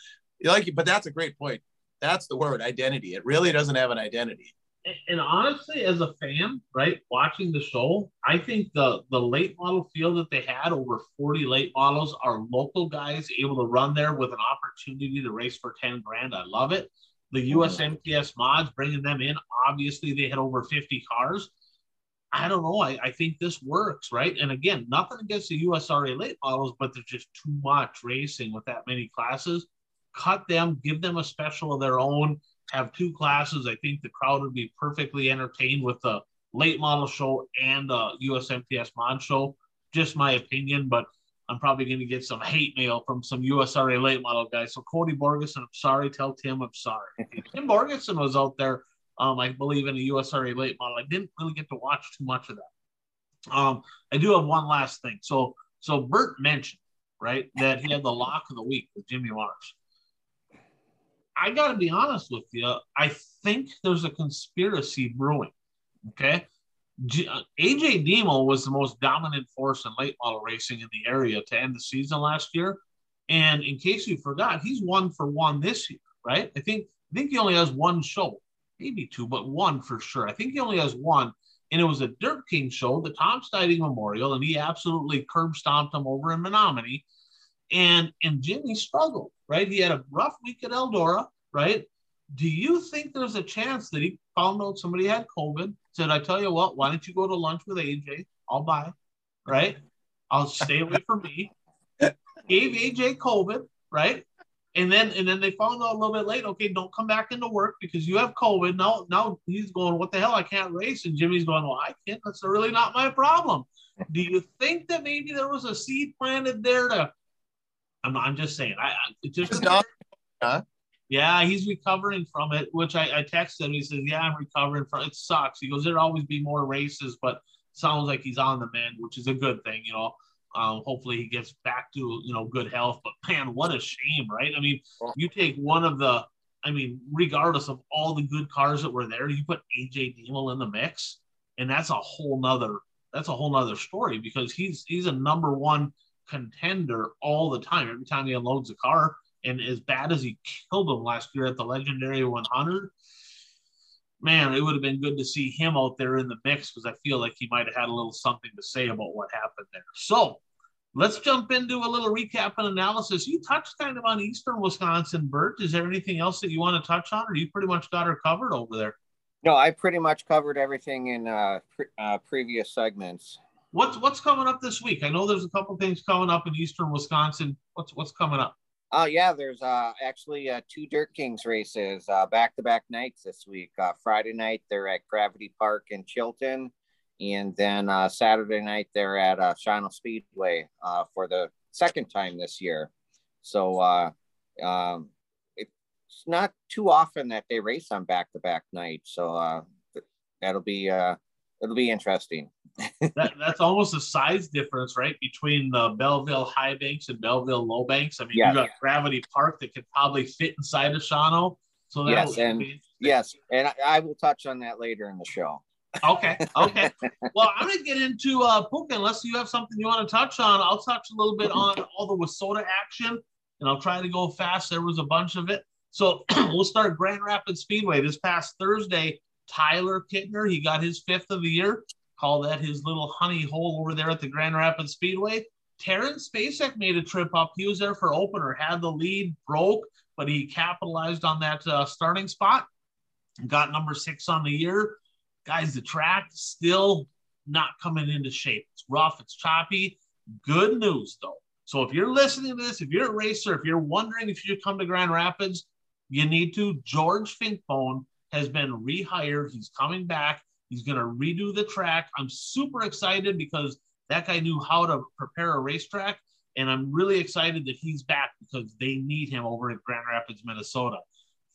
like but that's a great point. That's the word identity. It really doesn't have an identity. And honestly, as a fan, right, watching the show, I think the the late model field that they had over 40 late models are local guys able to run there with an opportunity to race for 10 grand. I love it. The oh, USMTS mods bringing them in, obviously they had over 50 cars. I don't know. I, I think this works, right? And again, nothing against the USRA late models, but there's just too much racing with that many classes cut them, give them a special of their own, have two classes. I think the crowd would be perfectly entertained with the late model show and the USMTS mod show. Just my opinion, but I'm probably going to get some hate mail from some USRA late model guys. So Cody Borgeson, I'm sorry. Tell Tim I'm sorry. Tim Borgeson was out there, um, I believe, in a USRA late model. I didn't really get to watch too much of that. Um, I do have one last thing. So, so Bert mentioned right that he had the lock of the week with Jimmy Marsh. I got to be honest with you. I think there's a conspiracy brewing. Okay. G- uh, AJ Diemel was the most dominant force in late model racing in the area to end the season last year. And in case you forgot, he's one for one this year, right? I think I think he only has one show, maybe two, but one for sure. I think he only has one, and it was a Dirt King show, the Tom Stiding Memorial, and he absolutely curb stomped him over in Menominee. And and Jimmy struggled, right? He had a rough week at Eldora, right? Do you think there's a chance that he found out somebody had COVID? Said, I tell you what, why don't you go to lunch with AJ? I'll buy, right? I'll stay away from me. Gave AJ COVID, right? And then and then they found out a little bit late, okay, don't come back into work because you have COVID. Now, now he's going, what the hell? I can't race. And Jimmy's going, well, I can't. That's really not my problem. Do you think that maybe there was a seed planted there to I'm, I'm just saying. I, I just huh? Yeah, he's recovering from it, which I, I texted him. He says, "Yeah, I'm recovering from it. Sucks." He goes, "There'll always be more races, but sounds like he's on the mend, which is a good thing, you know." Um, hopefully he gets back to you know good health. But man, what a shame, right? I mean, you take one of the, I mean, regardless of all the good cars that were there, you put AJ Diemel in the mix, and that's a whole nother that's a whole nother story because he's he's a number one contender all the time. Every time he unloads a car, and as bad as he killed him last year at the legendary 100, man, it would have been good to see him out there in the mix because I feel like he might have had a little something to say about what happened there. So let's jump into a little recap and analysis. You touched kind of on Eastern Wisconsin, Bert. Is there anything else that you want to touch on, or you pretty much got her covered over there? No, I pretty much covered everything in uh, pre- uh, previous segments. What's what's coming up this week? I know there's a couple things coming up in Eastern Wisconsin. What's what's coming up? Oh yeah, there's uh actually uh, two Dirt Kings races back to back nights this week. Uh, Friday night they're at Gravity Park in Chilton, And then uh, Saturday night, they're at uh, Shawano Speedway uh, for the second time this year. So uh, um, it's not too often that they race on back to back nights. So uh, that'll be uh, it'll be interesting. That, that's almost a size difference, right, between the Belleville High Banks and Belleville Low Banks. I mean, yeah. you got Gravity Park that could probably fit inside of Shawano. So yes, and yes, and I, I, will touch on that later in the show. Okay, okay. well, I'm gonna get into uh, Puka. Unless you have something you want to touch on, I'll touch a little bit on all the WISSOTA action, and I'll try to go fast. There was a bunch of it. So we'll start Grand Rapids Speedway this past Thursday. Tyler Kittner, he got his fifth of the year. Call that his little honey hole over there at the Grand Rapids Speedway. Terrence Spacek made a trip up. He was there for opener, had the lead, broke, but he capitalized on that uh, starting spot. Got number six on the year. Guys, the track still not coming into shape. It's rough, it's choppy. Good news though. So if you're listening to this, if you're a racer, if you're wondering if you come to Grand Rapids, you need to. George Finkbone has been rehired. He's coming back. He's going to redo the track. I'm super excited because that guy knew how to prepare a racetrack. And I'm really excited that he's back because they need him over at Grand Rapids, Minnesota.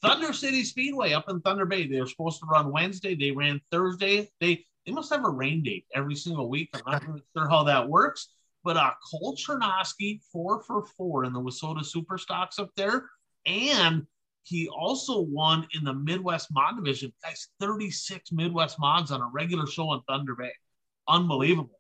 Thunder City Speedway up in Thunder Bay. They were supposed to run Wednesday. They ran Thursday. They they must have a rain date every single week. I'm not really sure how that works. But uh, Cole Chernosky, four for four in the WISSOTA Super Stocks up there. And he also won in the Midwest Mod Division. Guys, 36 Midwest Mods on a regular show in Thunder Bay. Unbelievable.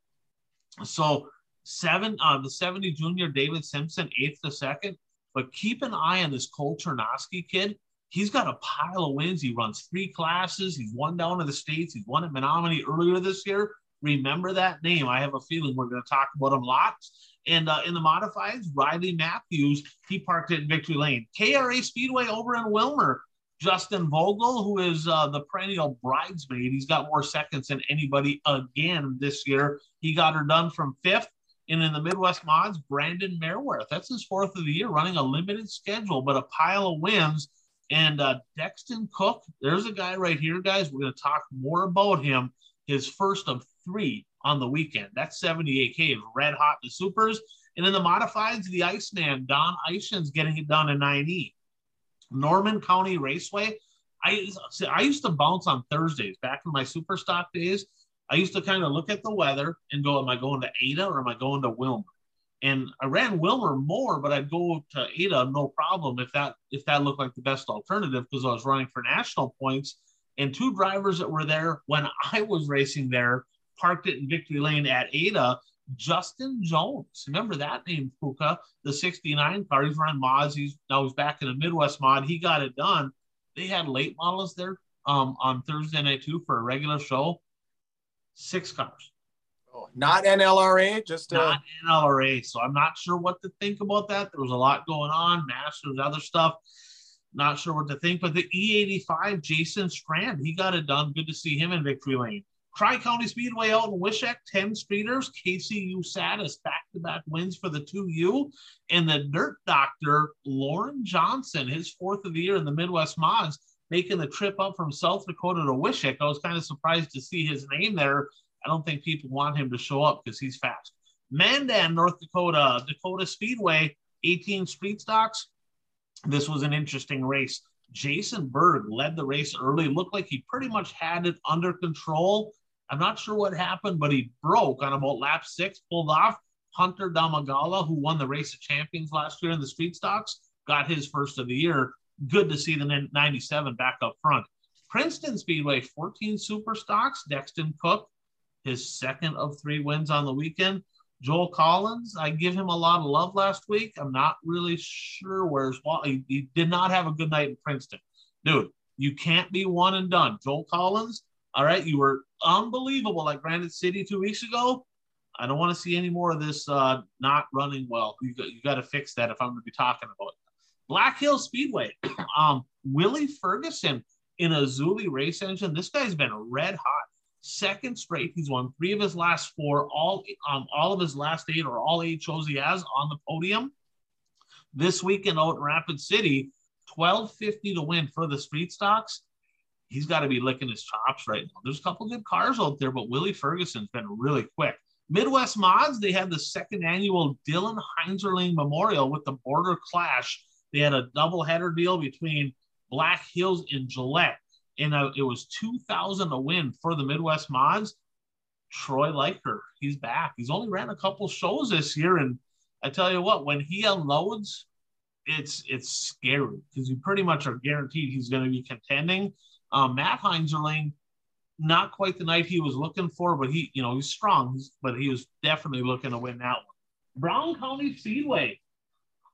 So seven, uh, the 70 junior David Simpson, eighth to second. But keep an eye on this Cole Chernosky kid. He's got a pile of wins. He runs three classes. He's won down to the States. He's won at Menominee earlier this year. Remember that name. I have a feeling we're going to talk about him lots. And uh, in the modifieds, Riley Matthews, he parked it in Victory Lane. KRA Speedway over in Willmar, Justin Vogel, who is uh, the perennial bridesmaid, he's got more seconds than anybody again this year. He got her done from fifth. And in the Midwest Mods, Brandon Merworth, that's his fourth of the year, running a limited schedule, but a pile of wins. And uh, Dexton Cook, there's a guy right here, guys. We're going to talk more about him. His first of three on the weekend. That's 78K is red hot the supers. And in the modifieds, the Iceman, Don Eichen's getting it done in 9E. Norman County Raceway. I, I used to bounce on Thursdays back in my super stock days. I used to kind of look at the weather and go, Am I going to Ada or am I going to Willmar? And I ran Willmar more, but I'd go to Ada no problem if that if that looked like the best alternative because I was running for national points. And two drivers that were there when I was racing there parked it in Victory Lane at Ada. Justin Jones, remember that name, Puka, the 69 car. He's running mods. He's now he's back in the Midwest mod. He got it done. They had late models there um, on Thursday night too for a regular show. Six cars. Oh, not NLRA, just uh... not NLRA. So I'm not sure what to think about that. There was a lot going on, Masters, other stuff. Not sure what to think, but the E85, Jason Strand, he got it done. Good to see him in victory lane. Tri County Speedway out in Wishek, 10 speeders. Casey Usatis back to back wins for the 2U. And the Dirt Doctor, Lauren Johnson, his fourth of the year in the Midwest Mods, making the trip up from South Dakota to Wishek. I was kind of surprised to see his name there. I don't think people want him to show up because he's fast. Mandan, North Dakota, Dakota Speedway, 18 street stocks. This was an interesting race. Jason Berg led the race early, looked like he pretty much had it under control I'm not sure what happened, but he broke on about lap six, pulled off. Hunter Damagala, who won the race of champions last year in the street stocks, got his first of the year. Good to see the 97 back up front. Princeton Speedway, 14 super stocks. Dexton Cook, his second of three wins on the weekend. Joel Collins, I give him a lot of love last week. I'm not really sure where's he, he did not have a good night in Princeton. Dude, you can't be one and done. Joel Collins, all right, you were unbelievable like Granite City two weeks ago. I don't want to see any more of this uh, not running well. You got, you got to fix that if I'm going to be talking about it. Black Hill Speedway, um, Willie Ferguson in a Zeuli race engine. This guy's been red hot. Second straight, he's won three of his last four, all um, all of his last eight or all eight shows he has on the podium. This weekend out in Rapid City, 1250 to win for the street stocks. He's got to be licking his chops right now. There's a couple good cars out there, but Willie Ferguson's been really quick. Midwest Mods, they had the second annual Dylan Heinzerling Memorial with the Border Clash. They had a double header deal between Black Hills and Gillette, and uh, it was 2,000 a win for the Midwest Mods. Troy Liker, he's back. He's only ran a couple shows this year, and I tell you what, when he unloads, it's it's scary because you pretty much are guaranteed he's going to be contending. Um, Matt Heinzerling, not quite the night he was looking for, but he, you know, he's strong, but he was definitely looking to win that one. Brown County Speedway.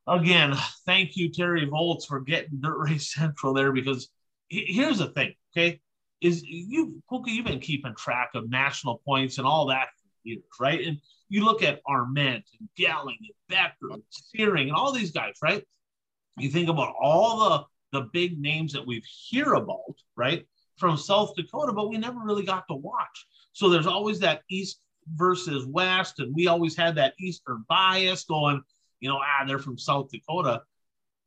Again, thank you, Terry Volts, for getting Dirt Race Central there because here's the thing, okay? Is you, Puka, you've been keeping track of national points and all that for years, right? And you look at Arment and Galling and Becker and Searing and all these guys, right? You think about all the the big names that we hear about, right, from South Dakota, but we never really got to watch. So there's always that East versus West, and we always had that Eastern bias going, you know, ah, they're from South Dakota.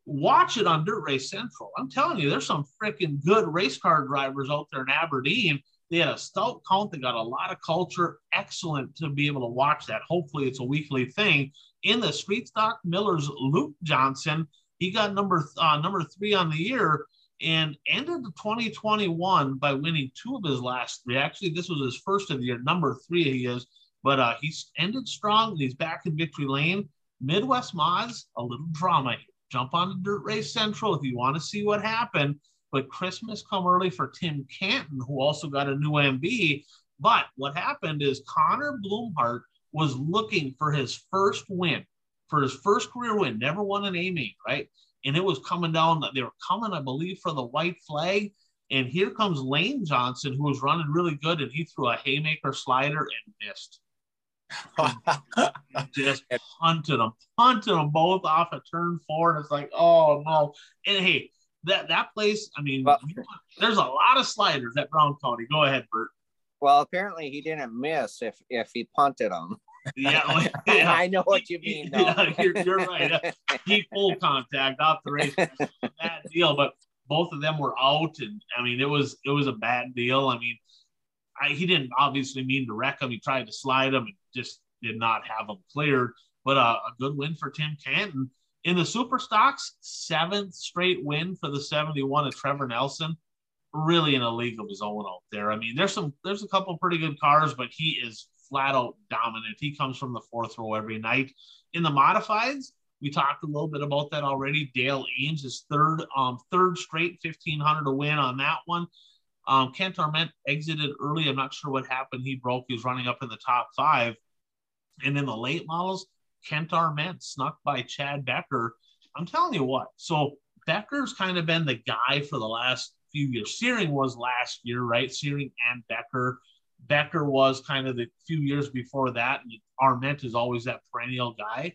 Watch it on Dirt Race Central. I'm telling you, there's some freaking good race car drivers out there in Aberdeen. They had a stout count. They got a lot of culture. Excellent to be able to watch that. Hopefully, it's a weekly thing. In the street stock, Miller's Luke Johnson he got number uh, number three on the year and ended the 2021 by winning two of his last three. Actually, this was his first of the year. Number three he is, but uh, he's ended strong and he's back in victory lane. Midwest Mods, a little drama. Jump on the Dirt Race Central if you want to see what happened. But Christmas come early for Tim Canton, who also got a new MB. But what happened is Connor Bloomhart was looking for his first win for his first career win, never won an A main, right? And it was coming down, they were coming, I believe, for the white flag. And here comes Lane Johnson, who was running really good, and he threw a haymaker slider and missed. just punted them, punted them both off a of turn four. And it's like, oh no. And hey, that that place, I mean, well, there's a lot of sliders at Brown County. Go ahead, Bert. Well, apparently he didn't miss if if he punted them. Yeah, yeah. I know what you mean. Yeah, you're, you're, right. He full contact off the race. Bad deal, but both of them were out, and I mean it was it was a bad deal. I mean, I, he didn't obviously mean to wreck him. He tried to slide him and just did not have him cleared. But uh, a good win for Tim Canton in the super stocks. Seventh straight win for the 71 of Trevor Nelson. Really in a league of his own out there. I mean, there's some there's a couple pretty good cars, but he is flat out dominant. He comes from the fourth row every night. In the modifieds, we talked a little bit about that already. Dale Ames is third, um, third straight 1500 to win on that one. Um, Kent Arment exited early. I'm not sure what happened. He broke. He was running up in the top five. And in the late models, Kent Arment snuck by Chad Becker. I'm telling you what. So Becker's kind of been the guy for the last few years. Searing was last year, right? Searing and Becker. Becker was kind of the few years before that. Arment is always that perennial guy.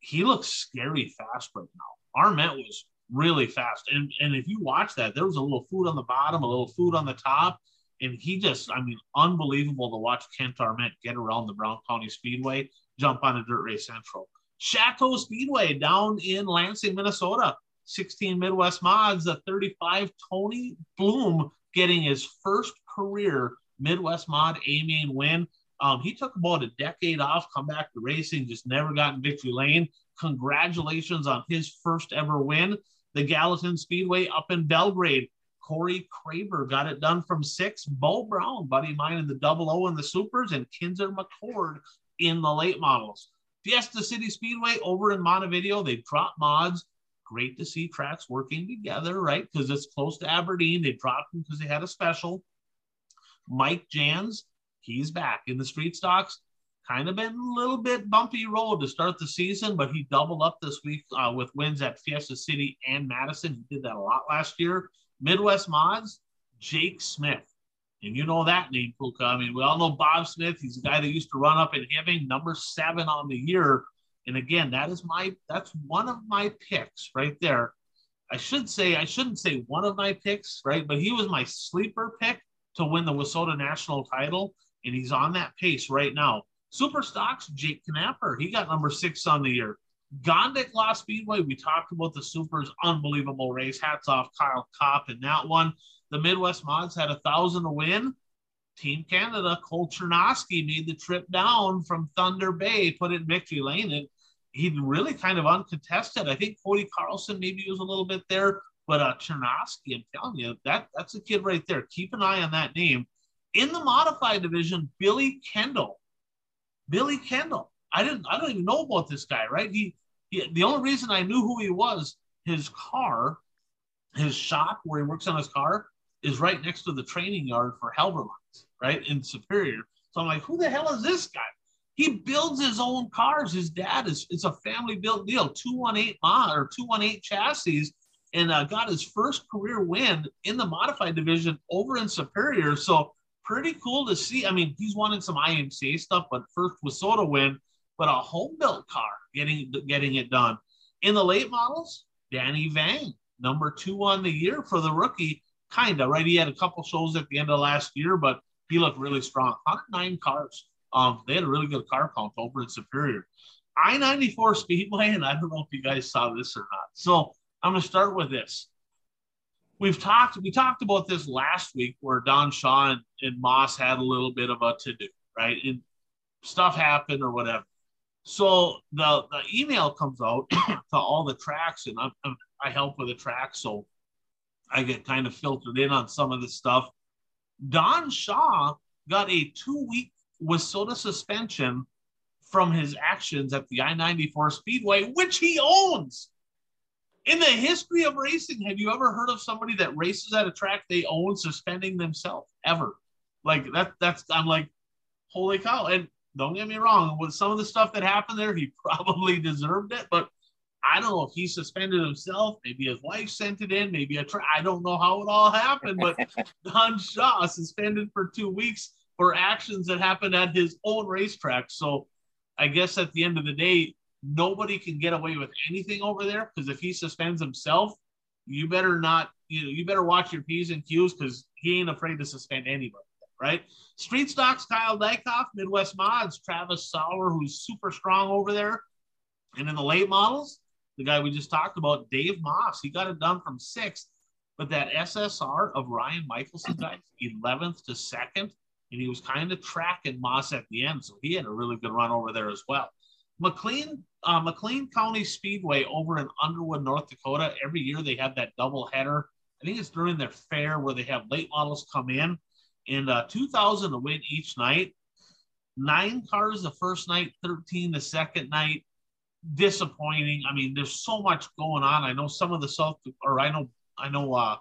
He looks scary fast right now. Arment was really fast. And, and if you watch that, there was a little food on the bottom, a little food on the top. And he just, I mean, unbelievable to watch Kent Arment get around the Brown County Speedway, jump on a Dirt Race Central. Chateau Speedway down in Lansing, Minnesota. 16 Midwest mods, a 35 Tony Bloom getting his first career Midwest Mod A main win. Um, he took about a decade off, come back to racing, just never got in victory lane. Congratulations on his first ever win. The Gallatin Speedway up in Belgrade. Corey Craver got it done from six. Bo Brown, buddy mine in the double O in the supers, and Kinzer McCord in the late models. Fiesta City Speedway over in Montevideo, they dropped mods. Great to see tracks working together, right? Because it's close to Aberdeen. They dropped them because they had a special. Mike Jans, he's back in the street stocks. Kind of been a little bit bumpy road to start the season, but he doubled up this week uh, with wins at Fiesta City and Madison. He did that a lot last year. Midwest Mods, Jake Smith. And you know that name, Puka. I mean, we all know Bob Smith. He's the guy that used to run up in Hibbing, number seven on the year. And again, that is my that's one of my picks right there. I should say I shouldn't say one of my picks, right? But he was my sleeper pick to win the WISSOTA national title, and he's on that pace right now. Super Stocks, Jake Knapper, he got number six on the year. Gondik Law Speedway, we talked about the Supers, unbelievable race. Hats off Kyle Kopp in that one. the Midwest Mods had a thousand to win. Team Canada, Cole Chernosky made the trip down from Thunder Bay, put it in victory lane, and he really kind of uncontested. I think Cody Carlson maybe was a little bit there, but uh, Chernosky, I'm telling you, that that's a kid right there. Keep an eye on that name. In the modified division, Billy Kendall. Billy Kendall. I didn't. I don't even know about this guy. Right? He. he the only reason I knew who he was, his car, his shop where he works on his car, is right next to the training yard for Helverlines, right in Superior. So I'm like, who the hell is this guy? He builds his own cars. His dad is it's a family built deal, 218 mod or 218 chassis, and uh, got his first career win in the modified division over in Superior. So pretty cool to see. I mean, he's won some IMCA stuff, but first WISSOTA win, but a home built car getting getting it done. In the late models, Danny Vang, number two on the year for the rookie, kind of right. He had a couple shows at the end of last year, but he looked really strong. 109 cars. Um, they had a really good car count over in Superior. I 94 Speedway, and I don't know if you guys saw this or not. So I'm going to start with this. We've talked, we talked about this last week where Don Shaw and, and Moss had a little bit of a to do, right? And stuff happened or whatever. So the, the email comes out to all the tracks, and I'm, I'm, i help with the tracks, So I get kind of filtered in on some of this stuff. Don Shaw got a two week WISSOTA suspension from his actions at the I 94 Speedway, which he owns. In the history of racing, have you ever heard of somebody that races at a track they own suspending themselves ever? Like that, that's, I'm like, holy cow. And don't get me wrong, with some of the stuff that happened there, he probably deserved it, but I don't know if he suspended himself. Maybe his wife sent it in. Maybe a tra- I don't know how it all happened, but Don Shaw suspended for two weeks for actions that happened at his own racetrack. So I guess at the end of the day, nobody can get away with anything over there because if he suspends himself, you better not. You know, you better watch your p's and q's because he ain't afraid to suspend anybody. Right? Street stocks, Kyle Dykoff, Midwest Mods, Travis Sauer, who's super strong over there, and in the late models the guy we just talked about, Dave Moss. He got it done from sixth, but that SSR of Ryan Michelson guys, 11th to second, and he was kind of tracking Moss at the end. So he had a really good run over there as well. McLean, uh, McLean County Speedway over in Underwood, North Dakota. Every year they have that double header. I think it's during their fair where they have late models come in, and uh, 2,000 to win each night. Nine cars the first night, 13 the second night, disappointing. I mean, there's so much going on. I know some of the South, or I know, I know, uh,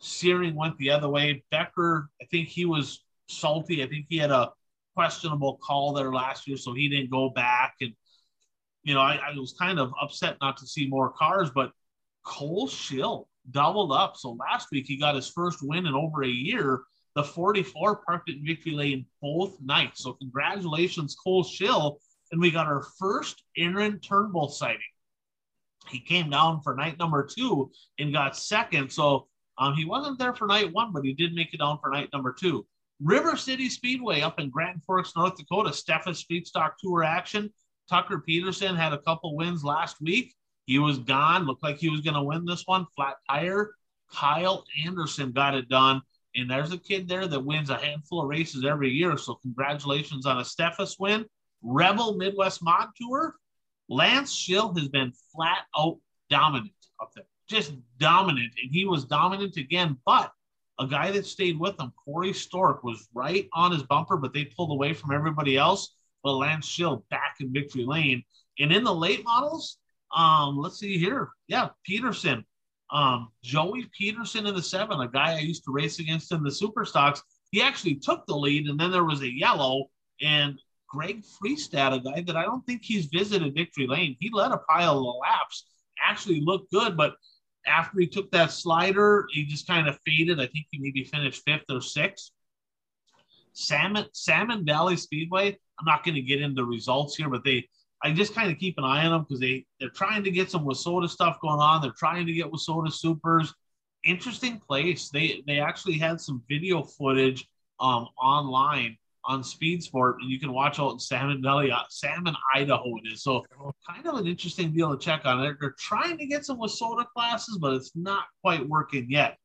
Searing went the other way. Becker, I think he was salty. I think he had a questionable call there last year, so he didn't go back. And you know, I, I was kind of upset not to see more cars, but Cole Schill doubled up. So last week he got his first win in over a year. The 44 parked at Victory Lane both nights. So congratulations, Cole Schill and we got our first Aaron Turnbull sighting. He came down for night number two and got second. So um, he wasn't there for night one, but he did make it down for night number two. River City Speedway up in Grand Forks, North Dakota, Steffes Street Stock Tour action. Tucker Peterson had a couple wins last week. He was gone. Looked like he was going to win this one. Flat tire. Kyle Anderson got it done. And there's a kid there that wins a handful of races every year. So congratulations on a Steffes win. Rebel Midwest Mod Tour, Lance Schill has been flat out dominant up there, just dominant. And he was dominant again, but a guy that stayed with him, Corey Stork, was right on his bumper, but they pulled away from everybody else. But Lance Schill back in victory lane. And in the late models, um, let's see here. Yeah, Peterson. Um, Joey Peterson in the seven, a guy I used to race against in the super stocks. He actually took the lead, and then there was a yellow, and Greg Freestad, a guy that I don't think he's visited Victory Lane. He led a pile of laps, actually looked good, but after he took that slider, he just kind of faded. I think he maybe finished fifth or sixth. Salmon Salmon Valley Speedway. I'm not going to get into results here, but they I just kind of keep an eye on them because they they're trying to get some WISSOTA stuff going on. They're trying to get WISSOTA supers. Interesting place. They they actually had some video footage um online on Speed Sport, and you can watch out in Salmon Valley, uh, Salmon, Idaho. It is so kind of an interesting deal to check on. They're, they're trying to get some WISSOTA classes, but it's not quite working yet.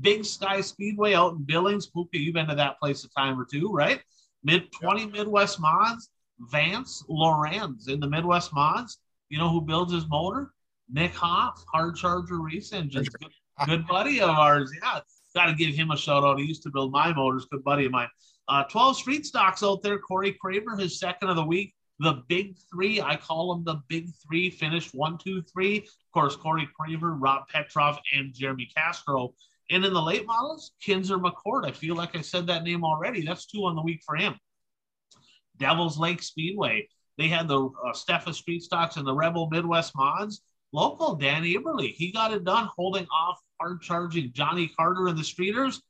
Big Sky Speedway out in Billings. Puka, you've been to that place a time or two, right? Mid 20 yeah. Midwest mods. Vance Lorenz in the Midwest mods. You know who builds his motor? Nick Hoff, Hard Charger Race Engines. Good, good buddy of ours. Yeah, got to give him a shout out. He used to build my motors. Good buddy of mine. Uh, 12 street stocks out there. Corey Craver, his second of the week. The big three, I call them the big three, finished one, two, three. Of course, Corey Craver, Rob Petrov, and Jeremy Castro. And in the late models, Kinzer McCord. I feel like I said that name already. That's two on the week for him. Devil's Lake Speedway. They had the uh, Steffes Street Stocks and the Rebel Midwest Mods. Local Dan Eberly, he got it done holding off hard charging Johnny Carter and the Streeters.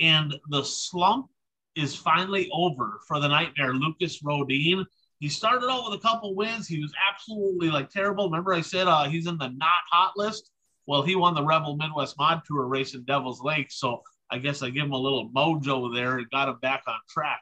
And the slump is finally over for the nightmare. Lucas Rodine. He started out with a couple wins. He was absolutely like terrible. Remember, I said uh, he's in the not hot list. Well, he won the Rebel Midwest Mod Tour race in Devil's Lake. So I guess I give him a little mojo there and got him back on track.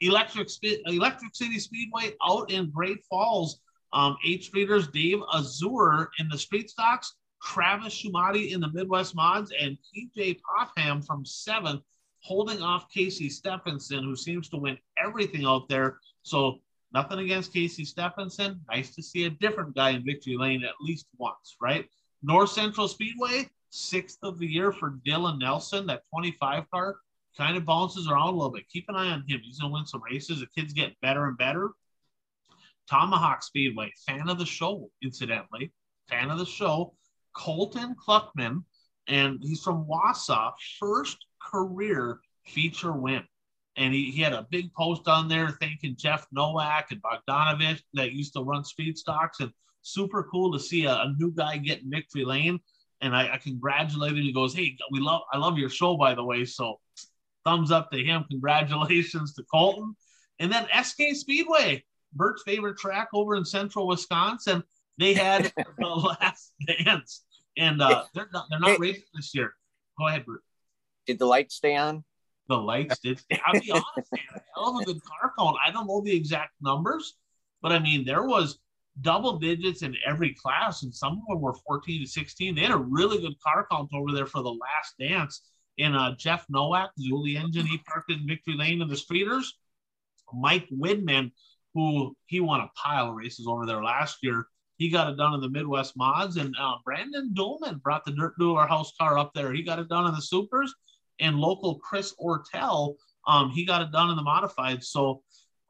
Electric Electric City Speedway out in Great Falls. Um, eight streeters, Dave Azur in the street stocks, Travis Schumati in the Midwest mods, and TJ Popham from seventh, holding off Casey Stephenson, who seems to win everything out there. So nothing against Casey Stephenson. Nice to see a different guy in victory lane at least once, right? North Central Speedway, sixth of the year for Dylan Nelson, that 25 car kind of bounces around a little bit. Keep an eye on him. He's going to win some races. The kid's getting better and better. Tomahawk Speedway, fan of the show, incidentally, fan of the show. Colton Kluckman, and he's from Wausau, first career feature win. And he, he had a big post on there thanking Jeff Nowak and Bogdanovich that used to run speed stocks. And super cool to see a, a new guy get victory lane. And I, I congratulated him. He goes, Hey, we love I love your show, by the way. So thumbs up to him. Congratulations to Colton. And then SK Speedway, Bert's favorite track over in central Wisconsin. They had the last dance, and uh, they're not, they're not racing this year. Go ahead, Bert. Did the lights stay on? The lights did. I'll be honest, man, hell of a good car count. I don't know the exact numbers, but I mean, there was double digits in every class, and some of them were 14 to 16. They had a really good car count over there for the last dance in uh, Jeff Nowak, Zeuli engine. He parked in Victory Lane in the Streeters. Mike Widman, who he won a pile of races over there last year. He got it done in the Midwest mods, and uh, Brandon Dolman brought the Dirt Dueler house car up there. He got it done in the supers, and local Chris Ortel, um, he got it done in the modified. So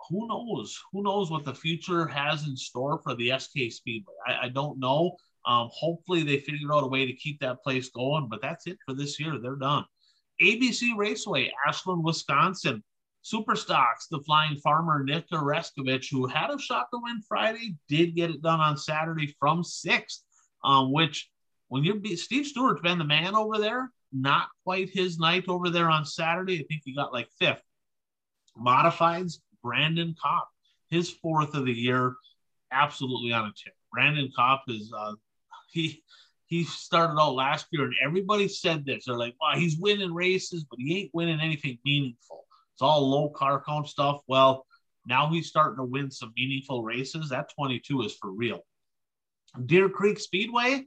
who knows? Who knows what the future has in store for the SK Speedway? I, I don't know. Um, hopefully they figured out a way to keep that place going, but that's it for this year. They're done. ABC Raceway, Ashland, Wisconsin. Super Stocks, the flying farmer Nick Reskovich, who had a shot to win Friday, did get it done on Saturday from sixth, um, which when you're Steve Stewart's been the man over there, not quite his night over there on Saturday. I think he got like fifth. Modifieds, Brandon Kopp, his fourth of the year, absolutely on a tip. Brandon Kopp is uh, he he started out last year, and everybody said this. They're like, "Wow, he's winning races, but he ain't winning anything meaningful. It's all low car count stuff." Well, now he's starting to win some meaningful races. That 22 is for real. Deer Creek Speedway,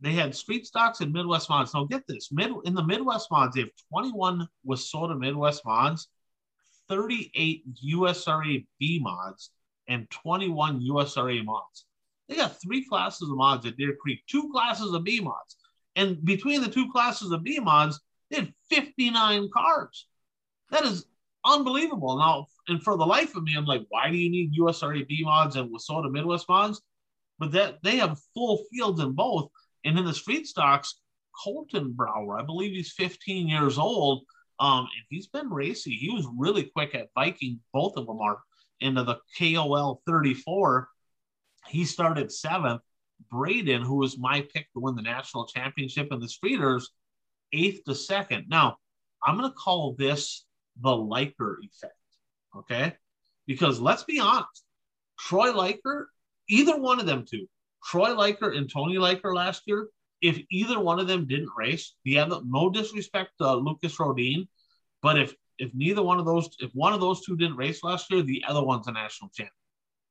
they had street stocks and Midwest mods. Now get this: mid in the Midwest mods, they have 21 WISSOTA Midwest mods, 38 USRA B mods, and 21 USRA mods. They got three classes of mods at Deer Creek, two classes of B mods. And between the two classes of B mods, they had 59 cars. That is unbelievable. Now, and for the life of me, I'm like, why do you need USRA B mods and WISSOTA Midwest mods? But that they have full fields in both. And in the street stocks, Colton Brower, I believe he's 15 years old. Um, and he's been racy. He was really quick at Viking. Both of them are into the KOL 34 he started seventh. Braden, who was my pick to win the national championship in the streeters, eighth to second. Now, I'm going to call this the Liker effect. Okay. Because let's be honest, Troy Liker, either one of them two, Troy Liker and Tony Liker last year, if either one of them didn't race, the other, no disrespect to Lucas Rodine, but if if neither one of those, if one of those two didn't race last year, the other one's a national champion.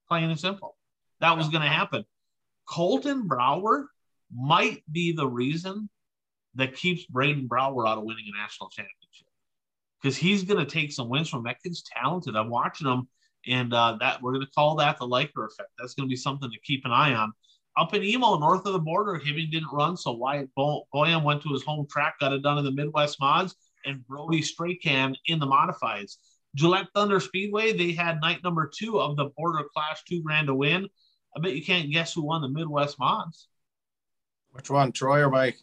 Plain and simple that was going to happen. Colton Brower might be the reason that keeps Braden Brower out of winning a national championship because he's going to take some wins from that kid's talented. I'm watching him, and uh, that we're going to call that the Liker effect. That's going to be something to keep an eye on. Up in Emo, north of the border, Hibbing didn't run, so Wyatt Boyam went to his home track, got it done in the Midwest mods, and Brody Straycan in the modifieds. Gillette Thunder Speedway, they had night number two of the Border Clash two grand to win. I bet you can't guess who won the Midwest mods. Which one, Troy or Mike?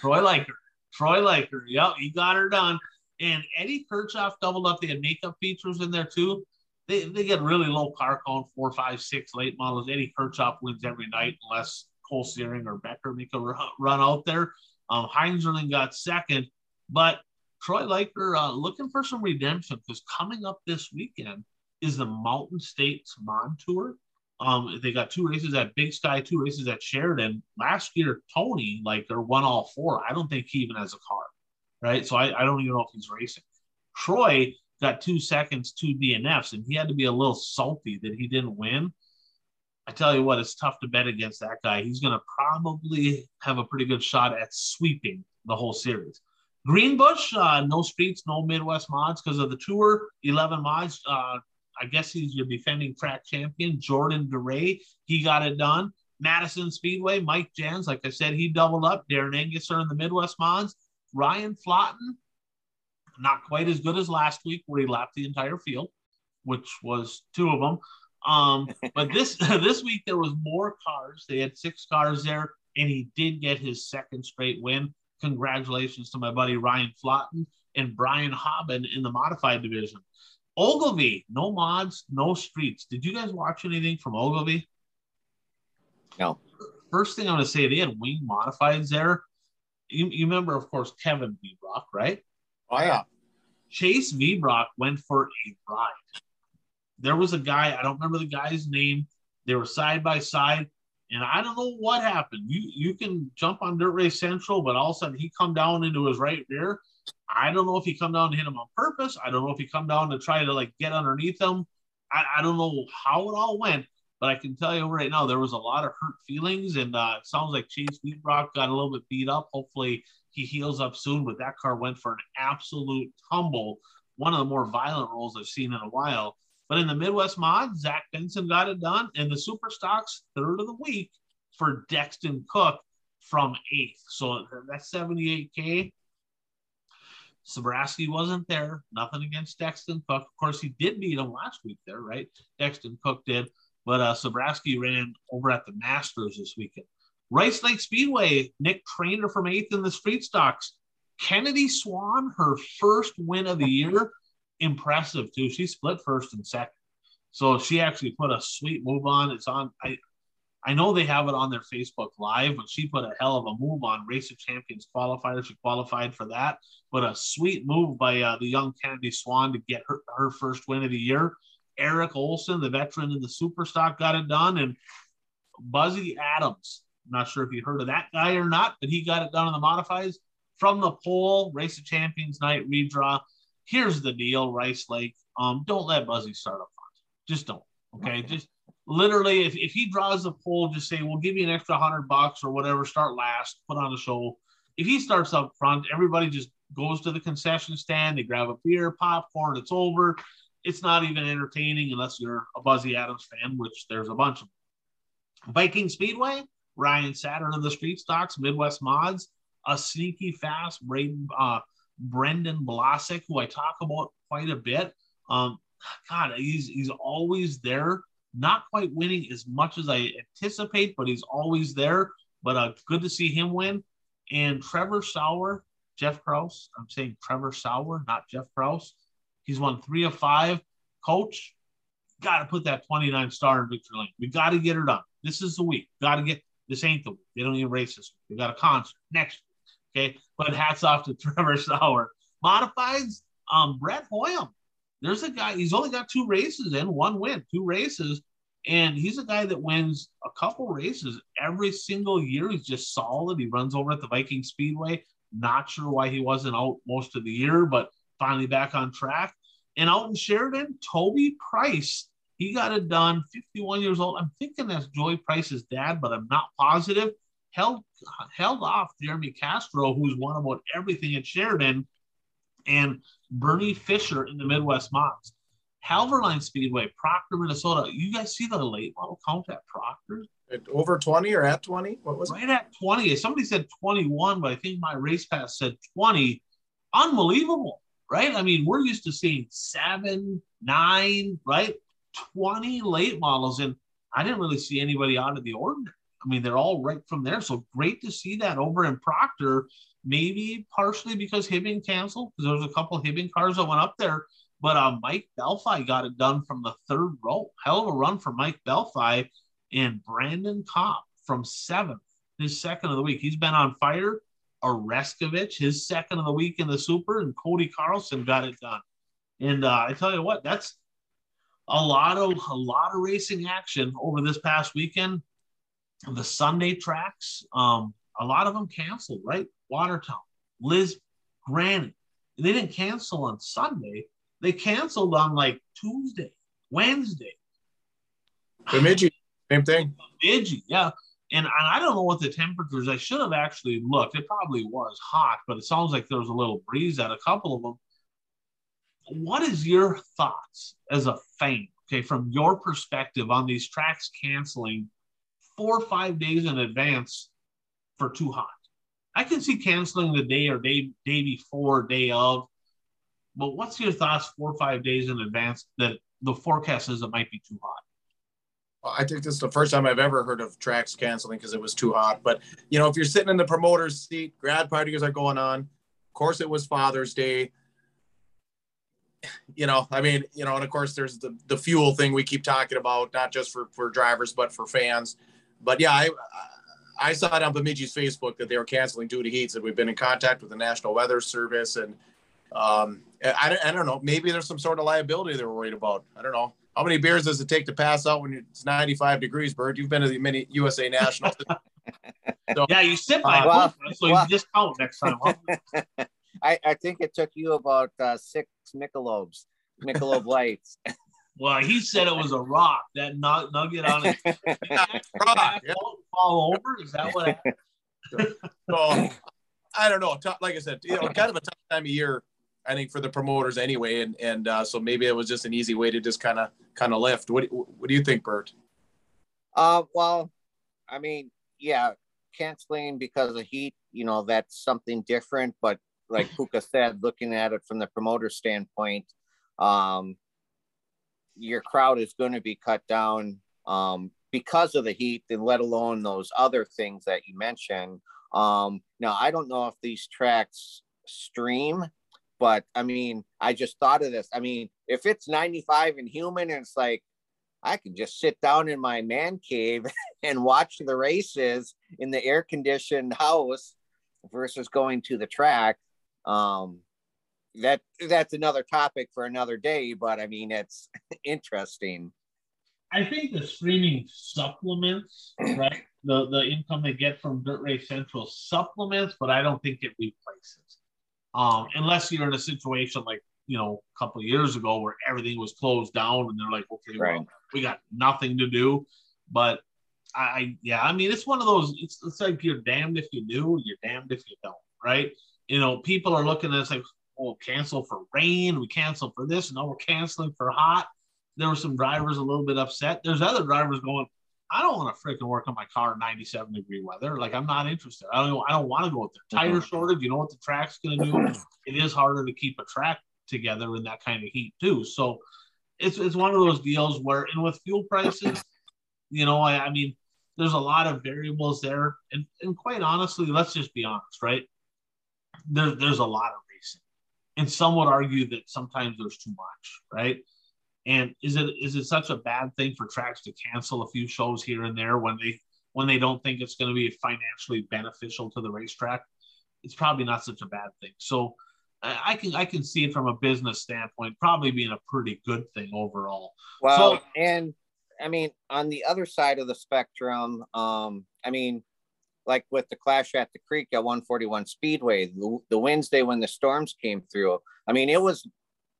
Troy Liker. Troy Liker. Yep, he got her done. And Eddie Kirchhoff doubled up. They had makeup features in there too. They, they get really low car count, four, five, six late models. Eddie Kirchhoff wins every night unless Cole Searing or Becker make a run out there. Um, Heinzerling got second, but Troy Liker uh, looking for some redemption because coming up this weekend is the Mountain States Mon Tour. Um, they got two races at Big Sky, two races at Sheridan. Last year, Tony Liker won all four. I don't think he even has a car, right? So I, I don't even know if he's racing. Troy got two seconds, two DNFs, and he had to be a little salty that he didn't win. I tell you what, it's tough to bet against that guy. He's going to probably have a pretty good shot at sweeping the whole series. Greenbush, uh, no streets, no Midwest mods because of the tour. 11 mods. Uh, I guess he's your defending track champion, Jordan DeRay. He got it done. Madison Speedway, Mike Jans, like I said, he doubled up. Darren Anguser in the Midwest mods. Ryan Flotten, not quite as good as last week where he lapped the entire field, which was two of them. Um, but this this week there was more cars. They had six cars there, and he did get his second straight win. Congratulations to my buddy Ryan Flotten and Brian Hobbin in the modified division. Ogilvy, no mods, no streets. Did you guys watch anything from Ogilvy? No. First thing I'm going to say, they had wing modifieds there. You, you remember, of course, Kevin V. Brock, right? Oh, yeah. Chase V. Went for a ride. There was a guy, I don't remember the guy's name. They were side by side. And I don't know what happened. You you can jump on Dirt Race Central, but all of a sudden he come down into his right rear. I don't know if he come down to hit him on purpose. I don't know if he come down to try to like get underneath him. I, I don't know how it all went, but I can tell you right now there was a lot of hurt feelings, and uh, it sounds like Chase Wheatrock got a little bit beat up. Hopefully he heals up soon. But that car went for an absolute tumble, one of the more violent rolls I've seen in a while. But in the Midwest mod, Zach Benson got it done. And the Super Stocks third of the week for Dexton Cook from eighth. So that's 78K. Sabraski wasn't there. Nothing against Dexton Cook. Of course, he did beat him last week there, right? Dexton Cook did. But uh, Sabraski ran over at the Masters this weekend. Rice Lake Speedway, Nick Trainer from eighth in the street stocks. Kennedy Swan, her first win of the year impressive too. She split first and second. So she actually put a sweet move on. It's on I I know they have it on their Facebook Live, but she put a hell of a move on Race of Champions qualifier. She qualified for that, but a sweet move by uh, the young Kennedy Swan to get her, her first win of the year. Eric Olson, the veteran in the Superstock, got it done, and Buzzy Adams. Not sure if you heard of that guy or not, but he got it done in the modifies from the pole. Race of Champions night redraw here's the deal, Rice Lake. Um, don't let Buzzy start up front. Just don't. Okay. Just literally, if, if he draws the pole, just say, we'll give you an extra hundred bucks or whatever, start last, put on a show. If he starts up front, everybody just goes to the concession stand, they grab a beer, popcorn, it's over. It's not even entertaining unless you're a Buzzy Adams fan, which there's a bunch of them. Viking Speedway, Ryan Saturn of the Street Stocks, Midwest Mods, a sneaky fast uh, Brendan Blasick, who I talk about quite a bit. Um, God, he's he's always there. Not quite winning as much as I anticipate, but he's always there. But uh, good to see him win. And Trevor Sauer, Jeff Kraus. I'm saying Trevor Sauer, not Jeff Kraus. He's won three of five. Coach, got to put that 29 star in Victory Lane. We got to get her done. This is the week. Got to get this ain't the week. They don't even race this week. They got a concert next week. Okay, but hats off to Trevor Sauer. Modifieds, um, Brett Hoyam. There's a guy. He's only got two races in, one win, two races, and he's a guy that wins a couple races every single year. He's just solid. He runs over at the Viking Speedway. Not sure why he wasn't out most of the year, but finally back on track. And out in Sheridan, Toby Price. He got it done, 51 years old. I'm thinking that's Joey Price's dad, but I'm not positive held held off Jeremy Castro, who's won about everything at Sheridan, and Bernie Fisher in the Midwest Mods. Halverline Speedway, Proctor, Minnesota. You guys see the late model count at Proctor? Over 20 or at 20? What was right it? at 20. Somebody said 21, but I think my race pass said 20. Unbelievable, right? I mean, we're used to seeing seven, nine, right? 20 late models, and I didn't really see anybody out of the ordinary. I mean, they're all right from there. So great to see that over in Proctor. Maybe partially because Hibbing canceled, because there was a couple Hibbing cars that went up there. But uh, Mike Belfi got it done from the third row. Hell of a run for Mike Belfi and Brandon Kopp from seventh, his second of the week. He's been on fire. Oreskovich, his second of the week in the Super, and Cody Carlson got it done. And uh, I tell you what, that's a lot of a lot of racing action over this past weekend. The Sunday tracks, um, a lot of them canceled, right? Watertown, Liz, Granite. They didn't cancel on Sunday. They canceled on like Tuesday, Wednesday. Bemidji, same thing. Bemidji, yeah. And, and I don't know what the temperatures. I should have actually looked. It probably was hot, but it sounds like there was a little breeze at a couple of them. What is your thoughts as a fan? Okay, from your perspective on these tracks canceling four or five days in advance for too hot. I can see canceling the day or day day before, day of. But what's your thoughts four or five days in advance that the forecast says it might be too hot? I think this is the first time I've ever heard of tracks canceling because it was too hot. But you know, if you're sitting in the promoter's seat, grad parties are going on. Of course, it was Father's Day. You know, I mean, you know, and of course, there's the the fuel thing we keep talking about, not just for for drivers but for fans. But yeah, I I saw it on Bemidji's Facebook that they were canceling due to heat. and we've been in contact with the National Weather Service, and um, I, I don't know, maybe there's some sort of liability they're worried about. I don't know. How many beers does it take to pass out when it's 95 degrees, Bert? You've been to the many USA Nationals. so, yeah, you sit by uh, well, so well, you just count next time. I, I think it took you about uh, six Michelobs, Michelob lights. Well, he said it was a rock that nugget on it. rock, yeah. fall over. Is that what? so, I don't know. Like I said, you know, kind of a tough time of year. I think for the promoters anyway, and and uh, so maybe it was just an easy way to just kind of kind of lift. What what do you think, Bert? Uh, well, I mean, yeah, canceling because of heat, you know, that's something different. But like Puka said, looking at it from the promoter standpoint, um, your crowd is going to be cut down um, because of the heat, and let alone those other things that you mentioned. Um, now, I don't know if these tracks stream, but I mean, I just thought of this. I mean, if it's 95 and human, and it's like, I can just sit down in my man cave and watch the races in the air conditioned house versus going to the track. Um, that that's another topic for another day, but I mean it's interesting. I think the streaming supplements, right? The the income they get from Dirt Race Central supplements, but I don't think it replaces. Um, unless you're in a situation like you know a couple of years ago where everything was closed down and they're like, okay, right. well, we got nothing to do. But I, yeah, I mean, it's one of those. It's, it's like you're damned if you do, you're damned if you don't, right? You know, people are looking at it like, we'll cancel for rain, we cancel for this, and now we're canceling for hot. There were some drivers a little bit upset. There's other drivers going, I don't want to freaking work on my car in 97 degree weather. Like I'm not interested. I don't. I don't want to go with the tire mm-hmm. shortage. You know what the track's going to do? It is harder to keep a track together in that kind of heat too. So it's it's one of those deals where, and with fuel prices, you know, I, I mean, there's a lot of variables there, and and quite honestly, let's just be honest, right? There's there's a lot of racing, and some would argue that sometimes there's too much, right? And is it is it such a bad thing for tracks to cancel a few shows here and there when they when they don't think it's going to be financially beneficial to the racetrack? It's probably not such a bad thing. So I can I can see it from a business standpoint, probably being a pretty good thing overall. Well, so, and I mean, on the other side of the spectrum, um, I mean, like with the clash at the creek at 141 Speedway, the, the Wednesday when the storms came through. I mean, it was,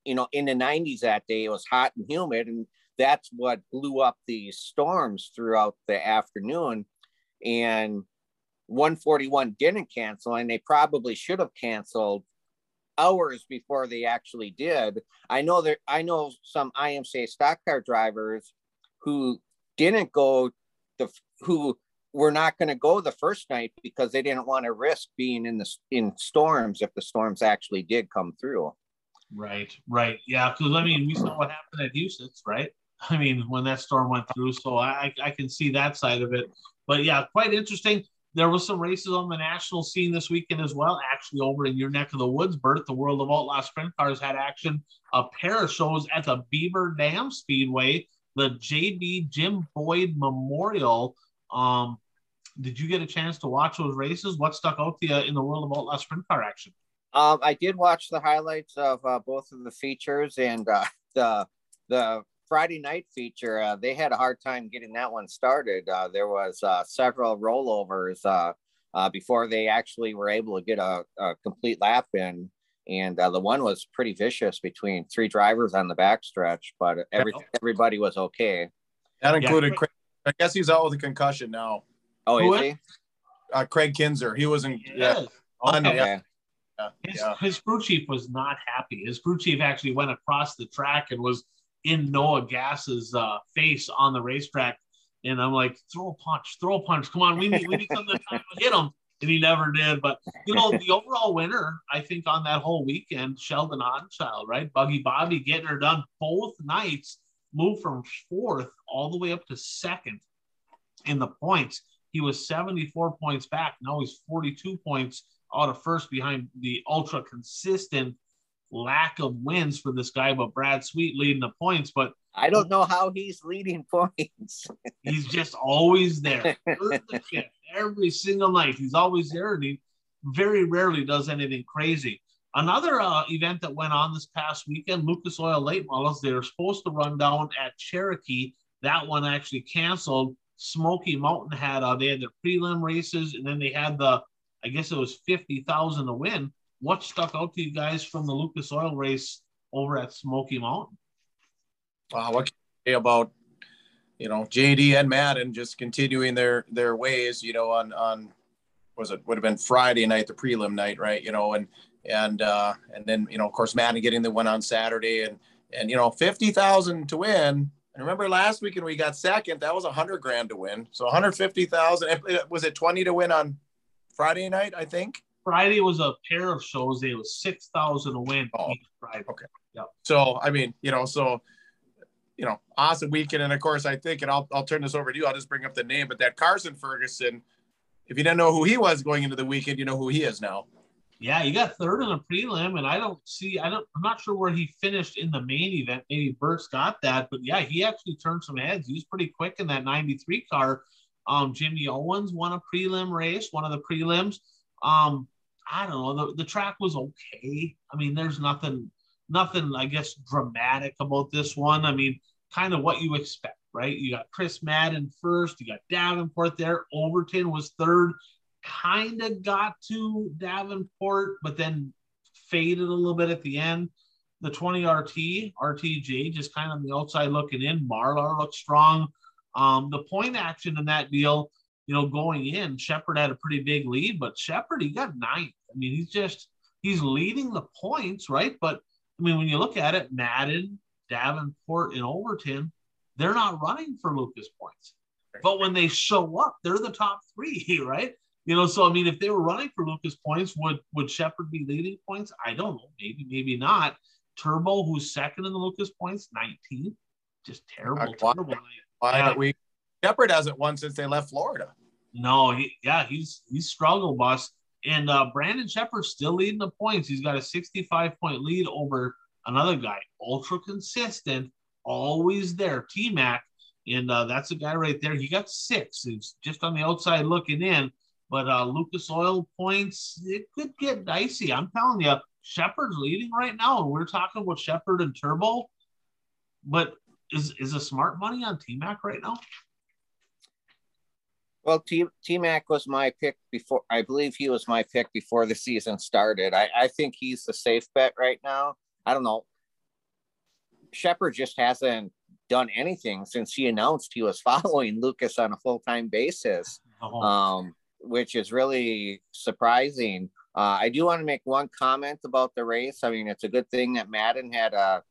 you know, in the 90s that day, it was hot and humid, and that's what blew up these storms throughout the afternoon. And 141 didn't cancel, and they probably should have canceled hours before they actually did. I know that I know some IMCA stock car drivers who didn't go the who were not going to go the first night because they didn't want to risk being in the in storms if the storms actually did come through. Right, right, yeah. Because I mean, we saw what happened at Huset's, right? I mean, when that storm went through, so I I can see that side of it. But yeah, quite interesting. There was some races on the national scene this weekend as well. Actually, over in your neck of the woods, Bert, the World of Outlaw Sprint Cars had action. A pair of shows at the Beaver Dam Speedway, the JB Jim Boyd Memorial. Um, did you get a chance to watch those races? What stuck out to you in the World of Outlaw Sprint Car action? Um, I did watch the highlights of uh, both of the features and uh, the the Friday night feature, uh, they had a hard time getting that one started. Uh, there was uh, several rollovers uh, uh, before they actually were able to get a, a complete lap in, and uh, the one was pretty vicious between three drivers on the backstretch, but every, everybody was okay. That included yeah. Craig. I guess he's out with a concussion now. Oh, is he? Craig Kinzer. He wasn't. Yeah. Okay. Yeah. Yeah. His, yeah. his crew chief was not happy. His crew chief actually went across the track and was in Noah Gass's uh, face on the racetrack. And I'm like, throw a punch, throw a punch. Come on, we need, we need something to hit him. And he never did. But, you know, the overall winner, I think, on that whole weekend, Sheldon Haudenschild, right? Buggy Bobby getting her done both nights, moved from fourth all the way up to second in the points. He was 74 points back. Now he's 42 points out of first behind the ultra consistent lack of wins for this guy, but Brad Sweet leading the points. But I don't know how he's leading points. he's just always there. Every single night, he's always there, and he very rarely does anything crazy. Another uh, event that went on this past weekend, Lucas Oil Late Models, they were supposed to run down at Cherokee. That one actually canceled. Smoky Mountain had uh, they had their prelim races, and then they had the, I guess it was fifty thousand to win what stuck out to you guys from the Lucas Oil race over at Smoky Mountain? Wow, what can you say about you know JD and Madden just continuing their their ways? You know, on on was it would have been Friday night, the prelim night, right? You know, and and uh, and then you know, of course, Madden getting the one on Saturday, and and you know, fifty thousand to win. And remember last weekend we got second. That was a hundred grand to win. So one hundred fifty thousand. Was it twenty to win on Friday night? I think. Friday was a pair of shows. It was six thousand a win oh, Friday. Okay. Yep. So I mean, you know, so you know, awesome weekend. And of course, I think, and I'll I'll turn this over to you. I'll just bring up the name, but that Carson Ferguson. If you didn't know who he was going into the weekend, you know who he is now. Yeah, he got third in a prelim, and I don't see. I don't. I'm not sure where he finished in the main event. Maybe Bert's got that, but yeah, he actually turned some heads. He was pretty quick in that '93 car. Um, Jimmy Owens won a prelim race, one of the prelims. Um, I don't know. The, the track was okay. I mean, there's nothing, nothing, I guess, dramatic about this one. I mean, kind of what you expect, right? You got Chris Madden first, you got Davenport there. Overton was third, kind of got to Davenport, but then faded a little bit at the end. The 20 RT, RTJ, just kind of on the outside looking in. Marlar looked strong. Um, the point action in that deal, you know, going in, Sheppard had a pretty big lead, but Sheppard, he got ninth. I mean, he's just, he's leading the points, right? But I mean, when you look at it, Madden, Davenport, and Overton, they're not running for Lucas points. But when they show up, they're the top three, right? You know, so I mean, if they were running for Lucas points, would would Sheppard be leading points? I don't know. Maybe, maybe not. Turbo, who's second in the Lucas points, 19. Just terrible, why, terrible. Why yeah. we Sheppard hasn't won since they left Florida. No, he, yeah, he's he's struggled, boss. And uh, Brandon Sheppard's still leading the points. He's got a 65 point lead over another guy, ultra consistent, always there, T Mac. And uh, that's a guy right there. He got six. He's just on the outside looking in. But uh, Lucas Oil points, it could get dicey. I'm telling you, Sheppard's leading right now. And we're talking about Sheppard and Turbo. But is, is a smart money on T Mac right now? Well, T Mac was my pick before. I believe he was my pick before the season started. I, I think he's the safe bet right now. I don't know. Sheppard just hasn't done anything since he announced he was following Lucas on a full time basis. Oh. Um, which is really surprising. Uh, I do want to make one comment about the race. I mean, it's a good thing that Madden had a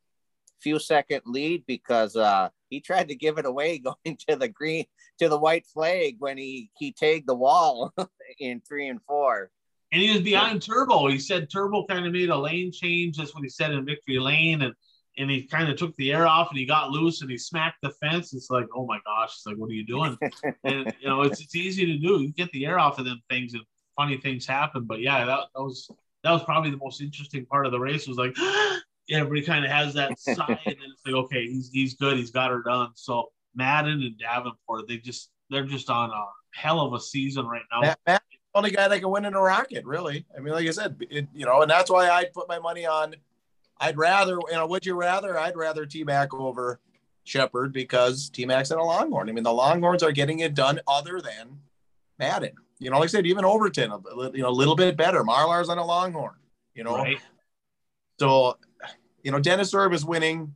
few second lead because uh, he tried to give it away going to the green to the white flag when he he tagged the wall in three and four. And he was behind Turbo. He said Turbo kind of made a lane change. That's what he said in victory lane, and and he kind of took the air off and he got loose and he smacked the fence. It's like, oh my gosh, it's like, what are you doing? and you know, it's it's easy to do. You get the air off of them things and funny things happen. But yeah, that, that was that was probably the most interesting part of the race. Was like everybody kind of has that side, and it's like, okay, he's he's good, he's got her done. So Madden and Davenport, they just they're just on a hell of a season right now. Matt, Matt, only guy that can win in a rocket, really. I mean, like I said, it, you know, and that's why I put my money on I'd rather, you know, would you rather? I'd rather T Mac over Sheppard because T Mac's in a Longhorn. I mean, the Longhorns are getting it done other than Madden. You know, like I said, even Overton, you know, a little bit better. Marlar's on a Longhorn, you know. Right. So, you know, Dennis Erb is winning,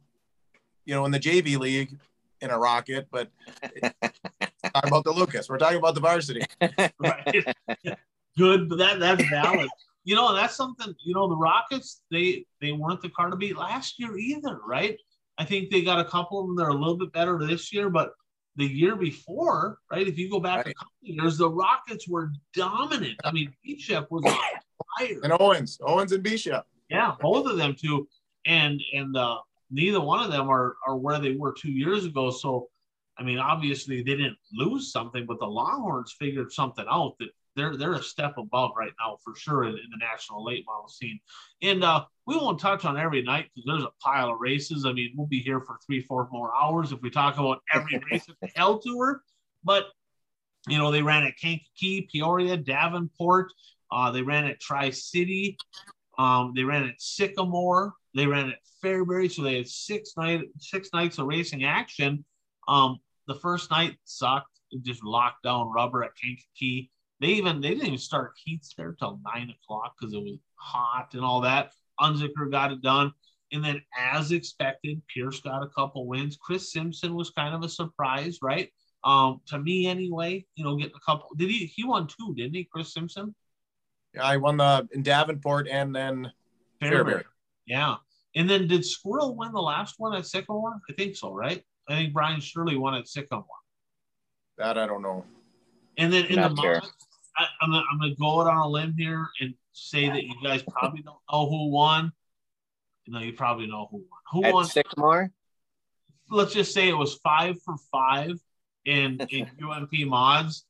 you know, in the JV league in a rocket, but talking about the Lucas. We're talking about the varsity. right. Good, but that that's valid you know, that's something, you know, the Rockets, they they weren't the car to beat last year either, right? I think they got a couple of them that are a little bit better this year, but the year before, right? If you go back right. a couple years, the Rockets were dominant. I mean, Bishop was on fire. And Owens, Owens and Bishop. Yeah, both of them too. And and uh, neither one of them are are where they were two years ago. So I mean, obviously they didn't lose something, but the Longhorns figured something out that they're they're a step above right now for sure in, in the national late model scene. And uh, we won't touch on every night because there's a pile of races. I mean, we'll be here for three, four more hours if we talk about every race at the Hell Tour. But you know, they ran at Kankakee, Peoria, Davenport. Uh, they ran at Tri City. Um, they ran at Sycamore. They ran at Fairbury. So they had six night six nights of racing action. Um, the first night sucked. It just locked down rubber at Kankakee. They even they didn't even start heats there till nine o'clock because it was hot and all that. Unzicker got it done. And then, as expected, Pierce got a couple wins. Chris Simpson was kind of a surprise, right? Um, to me anyway, you know, getting a couple. Did he? He won two, didn't he, Chris Simpson? Yeah, I won the in Davenport and then Fairbury. Yeah, and then did Squirrel win the last one at Sycamore? I think so, right? I think Brian Shirley won at Sycamore. That I don't know. And then in Not the sure. I, am gonna, I'm gonna go out on a limb here and say that you guys probably don't know who won. You know, you probably know who won. Who At won? Sycamore. Let's just say it was five for five in in UMP mods.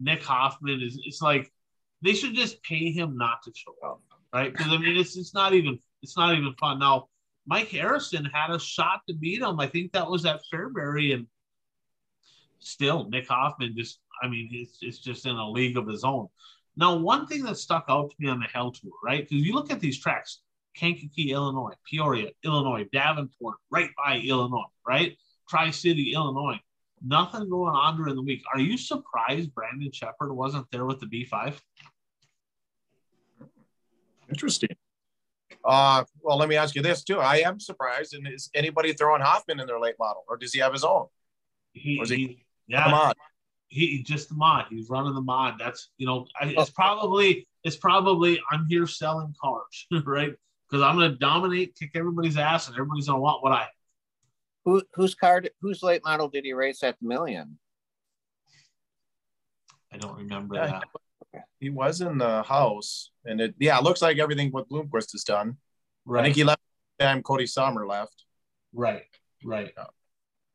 Nick Hoffman is. It's like they should just pay him not to show up, right? Because I mean, it's it's not even it's not even fun now. Mike Harrison had a shot to beat him. I think that was at Fairbury, and still Nick Hoffman just I mean, it's, it's just in a league of his own. Now, one thing that stuck out to me on the Hell Tour, right? Because you look at these tracks Kankakee, Illinois, Peoria, Illinois, Davenport, right by Illinois, right? Tri City, Illinois. Nothing going on during the week. Are you surprised Brandon Sheppard wasn't there with the B5? Interesting. Uh, well, let me ask you this too. I am surprised. And is anybody throwing Hoffman in their late model, or does he have his own? He, he yeah he just the mod. He's running the mod. That's you know, it's oh. probably it's probably I'm here selling cars, right? Because I'm gonna dominate, kick everybody's ass, and everybody's gonna want what I have. Who whose car? Whose late model did he race at the million? I don't remember yeah, that. He was in the house, and it yeah, it looks like everything what Bloomquist has done. Right. I think he left time Cody Sommer left. Right, right. Yeah.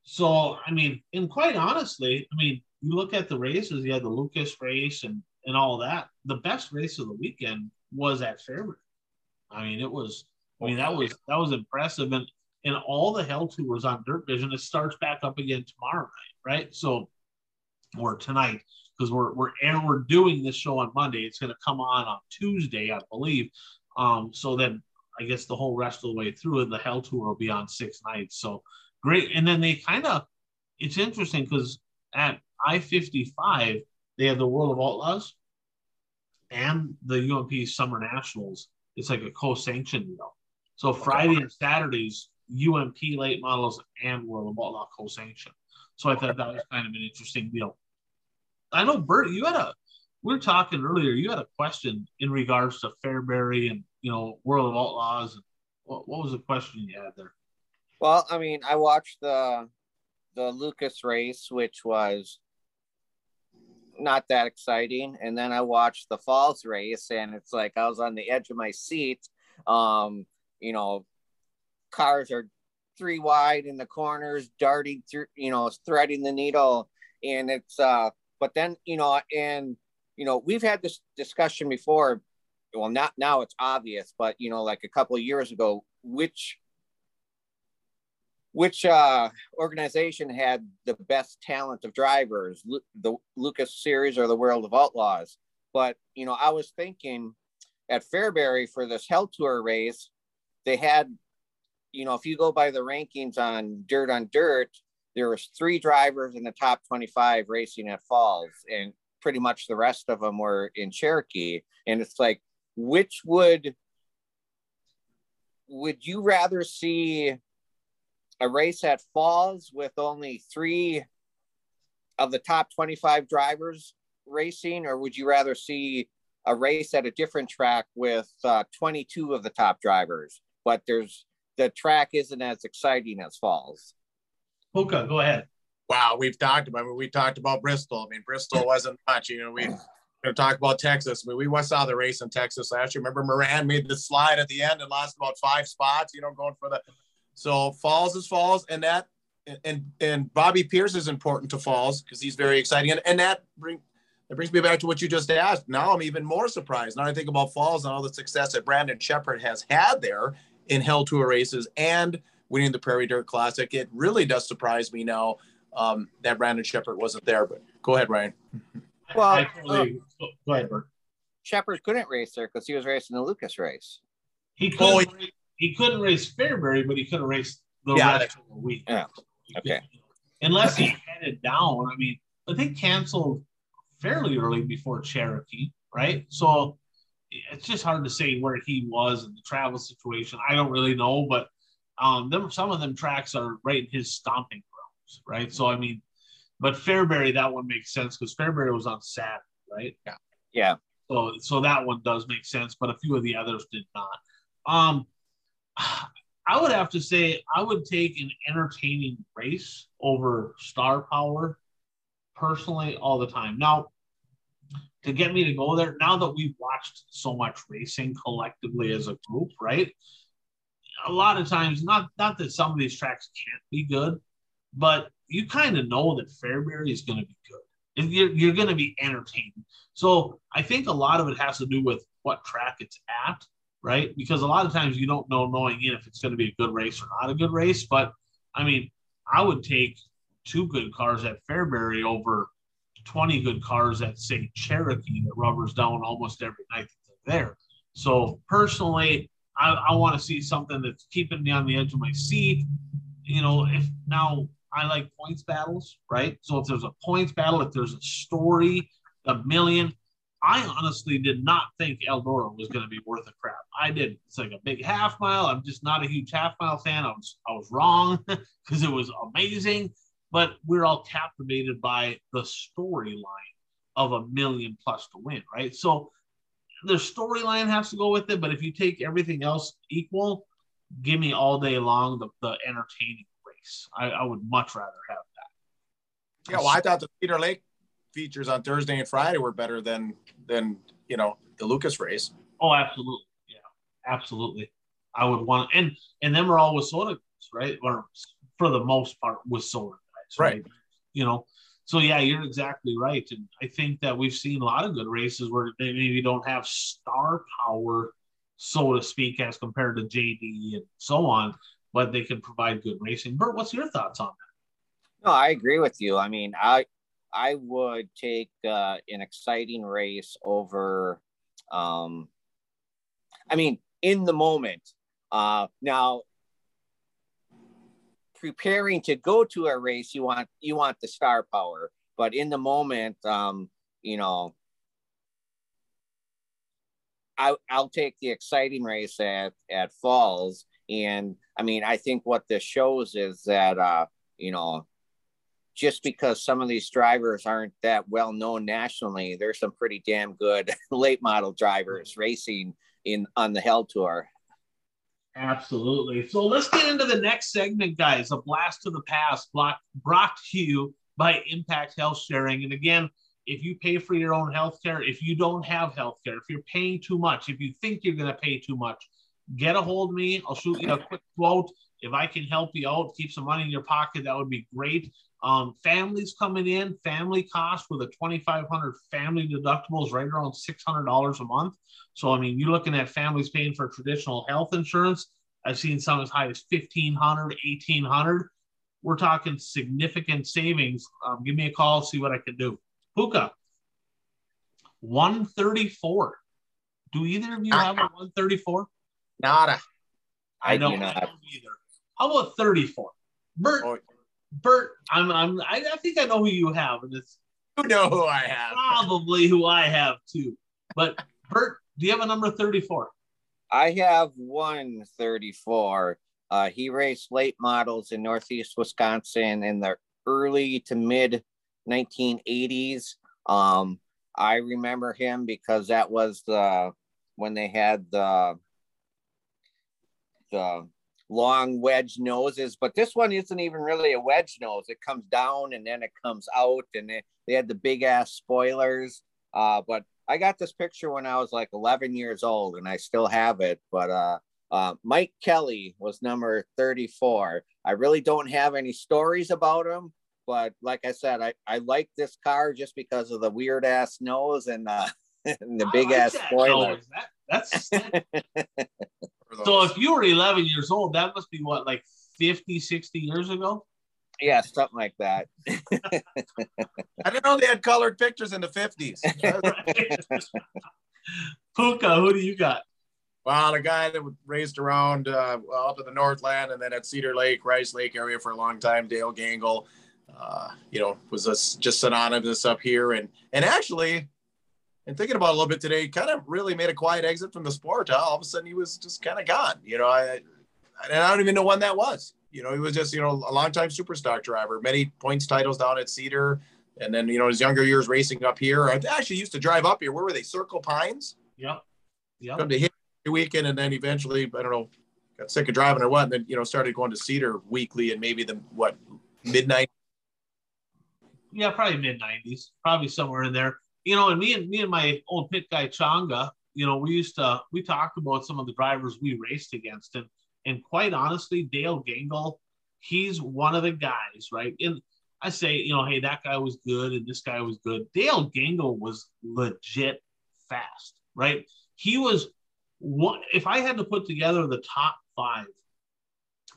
So I mean, and quite honestly, I mean, you look at the races, you had the Lucas race and and all that. The best race of the weekend was at Fairbury. I mean, it was. I mean, that was that was impressive, and and all the hell tours on Dirt Vision. It starts back up again tomorrow night, right? So, or tonight because we're we're and we're doing this show on Monday. It's going to come on on Tuesday, I believe. Um, so then I guess the whole rest of the way through, the Hell Tour will be on six nights. So great. And then they kind of, it's interesting because at I 55, they have the World of Outlaws and the UMP Summer Nationals. It's like a co sanctioned deal. So Friday and Saturdays, UMP late models and World of Outlaw co sanctioned. So I thought that was kind of an interesting deal. I know Bert, you had a we are talking earlier. You had a question in regards to Fairbury and you know World of Outlaws. What, what was the question you had there? Well, I mean, I watched the the Lucas race, which was not that exciting, and then I watched the Falls race, and it's like I was on the edge of my seat. Um, you know, cars are three wide in the corners, darting through, you know, threading the needle, and it's uh. But then you know, and you know, we've had this discussion before. Well, not now it's obvious, but you know, like a couple of years ago, which which uh, organization had the best talent of drivers, the Lucas Series or the World of Outlaws? But you know, I was thinking at Fairbury for this Hell Tour race, they had, you know, if you go by the rankings on Dirt on Dirt, there was three drivers in the top 25 racing at Falls, and pretty much the rest of them were in Cherokee. And it's like, which would would you rather see a race at Falls with only three of the top 25 drivers racing, or would you rather see a race at a different track with uh, 22 of the top drivers, but there's the track isn't as exciting as Falls? Puka, go ahead. Wow, we've talked about. I mean, we talked about Bristol. I mean, Bristol wasn't much. You know, we going to talk about Texas. I mean, we saw the race in Texas last year. Remember, Moran made the slide at the end and lost about five spots. You know, going for the so Falls is Falls, and that and and Bobby Pierce is important to Falls because he's very exciting, and, and that bring that brings me back to what you just asked. Now I'm even more surprised. Now I think about Falls and all the success that Brandon Sheppard has had there in Hell Tour races and winning the Prairie Dirt Classic. It really does surprise me now um, that Brandon Sheppard wasn't there. But go ahead, Ryan. Well, totally, uh, go ahead, Bert. Sheppard couldn't race there because he was racing the Lucas race. He couldn't. Oh, he, he couldn't race Fairbury, but he could have raced the yeah, rest of the week. Yeah. Okay. Unless he headed down. I mean, but they canceled fairly early before Cherokee, right? So it's just hard to say where he was in the travel situation. I don't really know, but um, them some of them tracks are right in his stomping grounds, right? So I mean, but Fairbury that one makes sense because Fairbury was on Saturday, right? Yeah. Yeah. So so that one does make sense, but a few of the others did not. Um, I would have to say I would take an entertaining race over star power personally all the time. Now, to get me to go there, now that we've watched so much racing collectively as a group, right? A lot of times, not not that some of these tracks can't be good, but you kind of know that Fairbury is going to be good. You're, you're going to be entertaining. So I think a lot of it has to do with what track it's at right? Because a lot of times you don't know knowing in if it's going to be a good race or not a good race. But I mean, I would take two good cars at Fairbury over 20 good cars at, say, Cherokee that rubbers down almost every night there. So personally, I, I want to see something that's keeping me on the edge of my seat. You know, if now I like points battles, right? So if there's a points battle, if there's a story, a million, I honestly did not think Eldora was going to be worth a crap. I did. It's like a big half mile. I'm just not a huge half mile fan. I was I was wrong because it was amazing, but we're all captivated by the storyline of a million plus to win, right? So the storyline has to go with it, but if you take everything else equal, give me all day long the, the entertaining race. I, I would much rather have that. Yeah, well, I thought the Peter Lake features on Thursday and Friday were better than than you know the Lucas race. Oh, absolutely, yeah, absolutely. I would want and and then we're all with WISSOTA guys, right? Or for the most part, WISSOTA guys, right? right? You know, so yeah, you're exactly right, and I think that we've seen a lot of good races where they maybe don't have star power, so to speak, as compared to JD and so on, but they can provide good racing. Bert, what's your thoughts on that? No, I agree with you. I mean, I I would take uh, an exciting race over. Um, I mean, in the moment. Uh, now, preparing to go to a race, you want you want the star power, but in the moment, um, you know, I, I'll take the exciting race at at Falls, and I mean, I think what this shows is that uh, you know just because some of these drivers aren't that well known nationally, there's some pretty damn good late model drivers racing in on the Hell Tour. Absolutely. So let's get into the next segment, guys. A blast to the past, brought to you by Impact Health Sharing. And again, if you pay for your own health care, if you don't have health care, if you're paying too much, if you think you're going to pay too much, get a hold of me. I'll shoot you a quick quote. If I can help you out, keep some money in your pocket, that would be great. Um, families coming in, family cost with a 2,500 family deductibles right around $600 a month. So, I mean, you're looking at families paying for traditional health insurance. I've seen some as high as 1500 1800 We're talking significant savings. Um, give me a call, see what I can do. Puka, 134. Do either of you have a 134? Nada. I, I don't, I don't either. How about 34? Bert, oh. Bert, I'm, I'm, I, I think I know who you have, and it's you know who I have. Probably who I have too. But Bert, do you have a number 34? I have one 34. Uh, he raced late models in Northeast Wisconsin in the early to mid 1980s. Um, I remember him because that was the when they had the the long wedge noses, but this one isn't even really a wedge nose. It comes down and then it comes out, and they, they had the big ass spoilers. Uh, but I got this picture when I was like 11 years old, and I still have it. But uh, uh, Mike Kelly was number 34. I really don't have any stories about him, but like I said, I, I like this car just because of the weird ass nose and, uh, and the big like ass spoiler. That, that's so if you were 11 years old, that must be what, like 50, 60 years ago? Yeah, something like that. I didn't know they had colored pictures in the 50s. Puka, who do you got? Well, a guy that was raised around uh, well, up in the Northland and then at Cedar Lake, Rice Lake area for a long time, Dale Gangle. Uh, you know, was just synonymous up here. And and actually, and thinking about a little bit today, kind of really made a quiet exit from the sport. Huh? All of a sudden, he was just kind of gone. You know, I and I don't even know when that was. You know, he was just you know a longtime superstock driver, many points titles down at Cedar, and then you know his younger years racing up here. I actually used to drive up here. Where were they? Circle Pines. Yep. Yep. Come to hit weekend, and then eventually, I don't know, got sick of driving or what, and then you know started going to Cedar weekly, and maybe the what midnight. Yeah, probably mid '90s, probably somewhere in there. You know, and me and me and my old pit guy Changa, you know, we used to we talked about some of the drivers we raced against, and and quite honestly, Dale Gangle, he's one of the guys, right? And I say, you know, hey, that guy was good and this guy was good. Dale Gangle was legit fast, right? He was one. If I had to put together the top five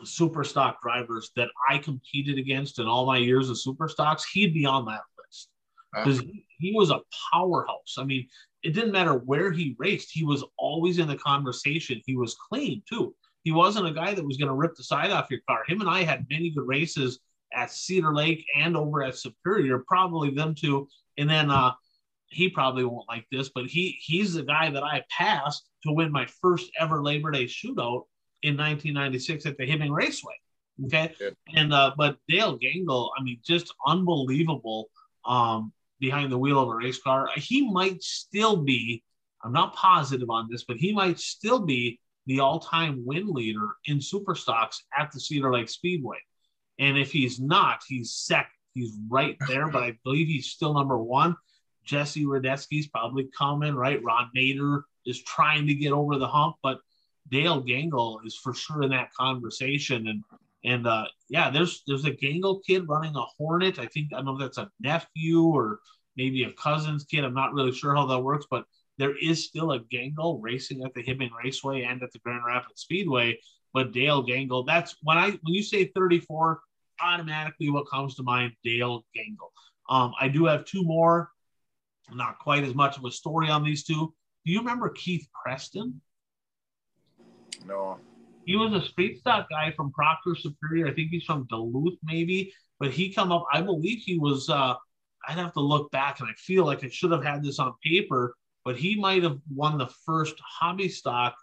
super stock drivers that I competed against in all my years of super stocks, he'd be on that because he, he was a powerhouse. I mean, it didn't matter where he raced, he was always in the conversation. He was clean too. He wasn't a guy that was going to rip the side off your car. Him and I had many good races at Cedar Lake and over at Superior, probably them two. And then uh, he probably won't like this, but he he's the guy that I passed to win my first ever Labor Day shootout in 1996 at the Hibbing Raceway. Okay, yeah. and uh, but Dale Gangle, I mean, just unbelievable um, behind the wheel of a race car. He might still be. I'm not positive on this, but he might still be the all-time win leader in super stocks at the Cedar Lake Speedway. And if he's not, he's second. He's right there, but I believe he's still number one. Jesse Radetsky's probably coming, right? Ron Nader is trying to get over the hump, but Dale Gangle is for sure in that conversation. And and uh, yeah, there's there's a Gangle kid running a Hornet. I think I don't know if that's a nephew or maybe a cousin's kid. I'm not really sure how that works, but there is still a Gangle racing at the Hibbing Raceway and at the Grand Rapids Speedway. But Dale Gangle, that's when I when you say 34, automatically what comes to mind, Dale Gangle. Um, I do have two more, not quite as much of a story on these two. Do you remember Keith Preston? No. He was a street stock guy from Proctor Superior. I think he's from Duluth, maybe. But he come up. I believe he was. uh I'd have to look back, and I feel like I should have had this on paper. But he might have won the first hobby stock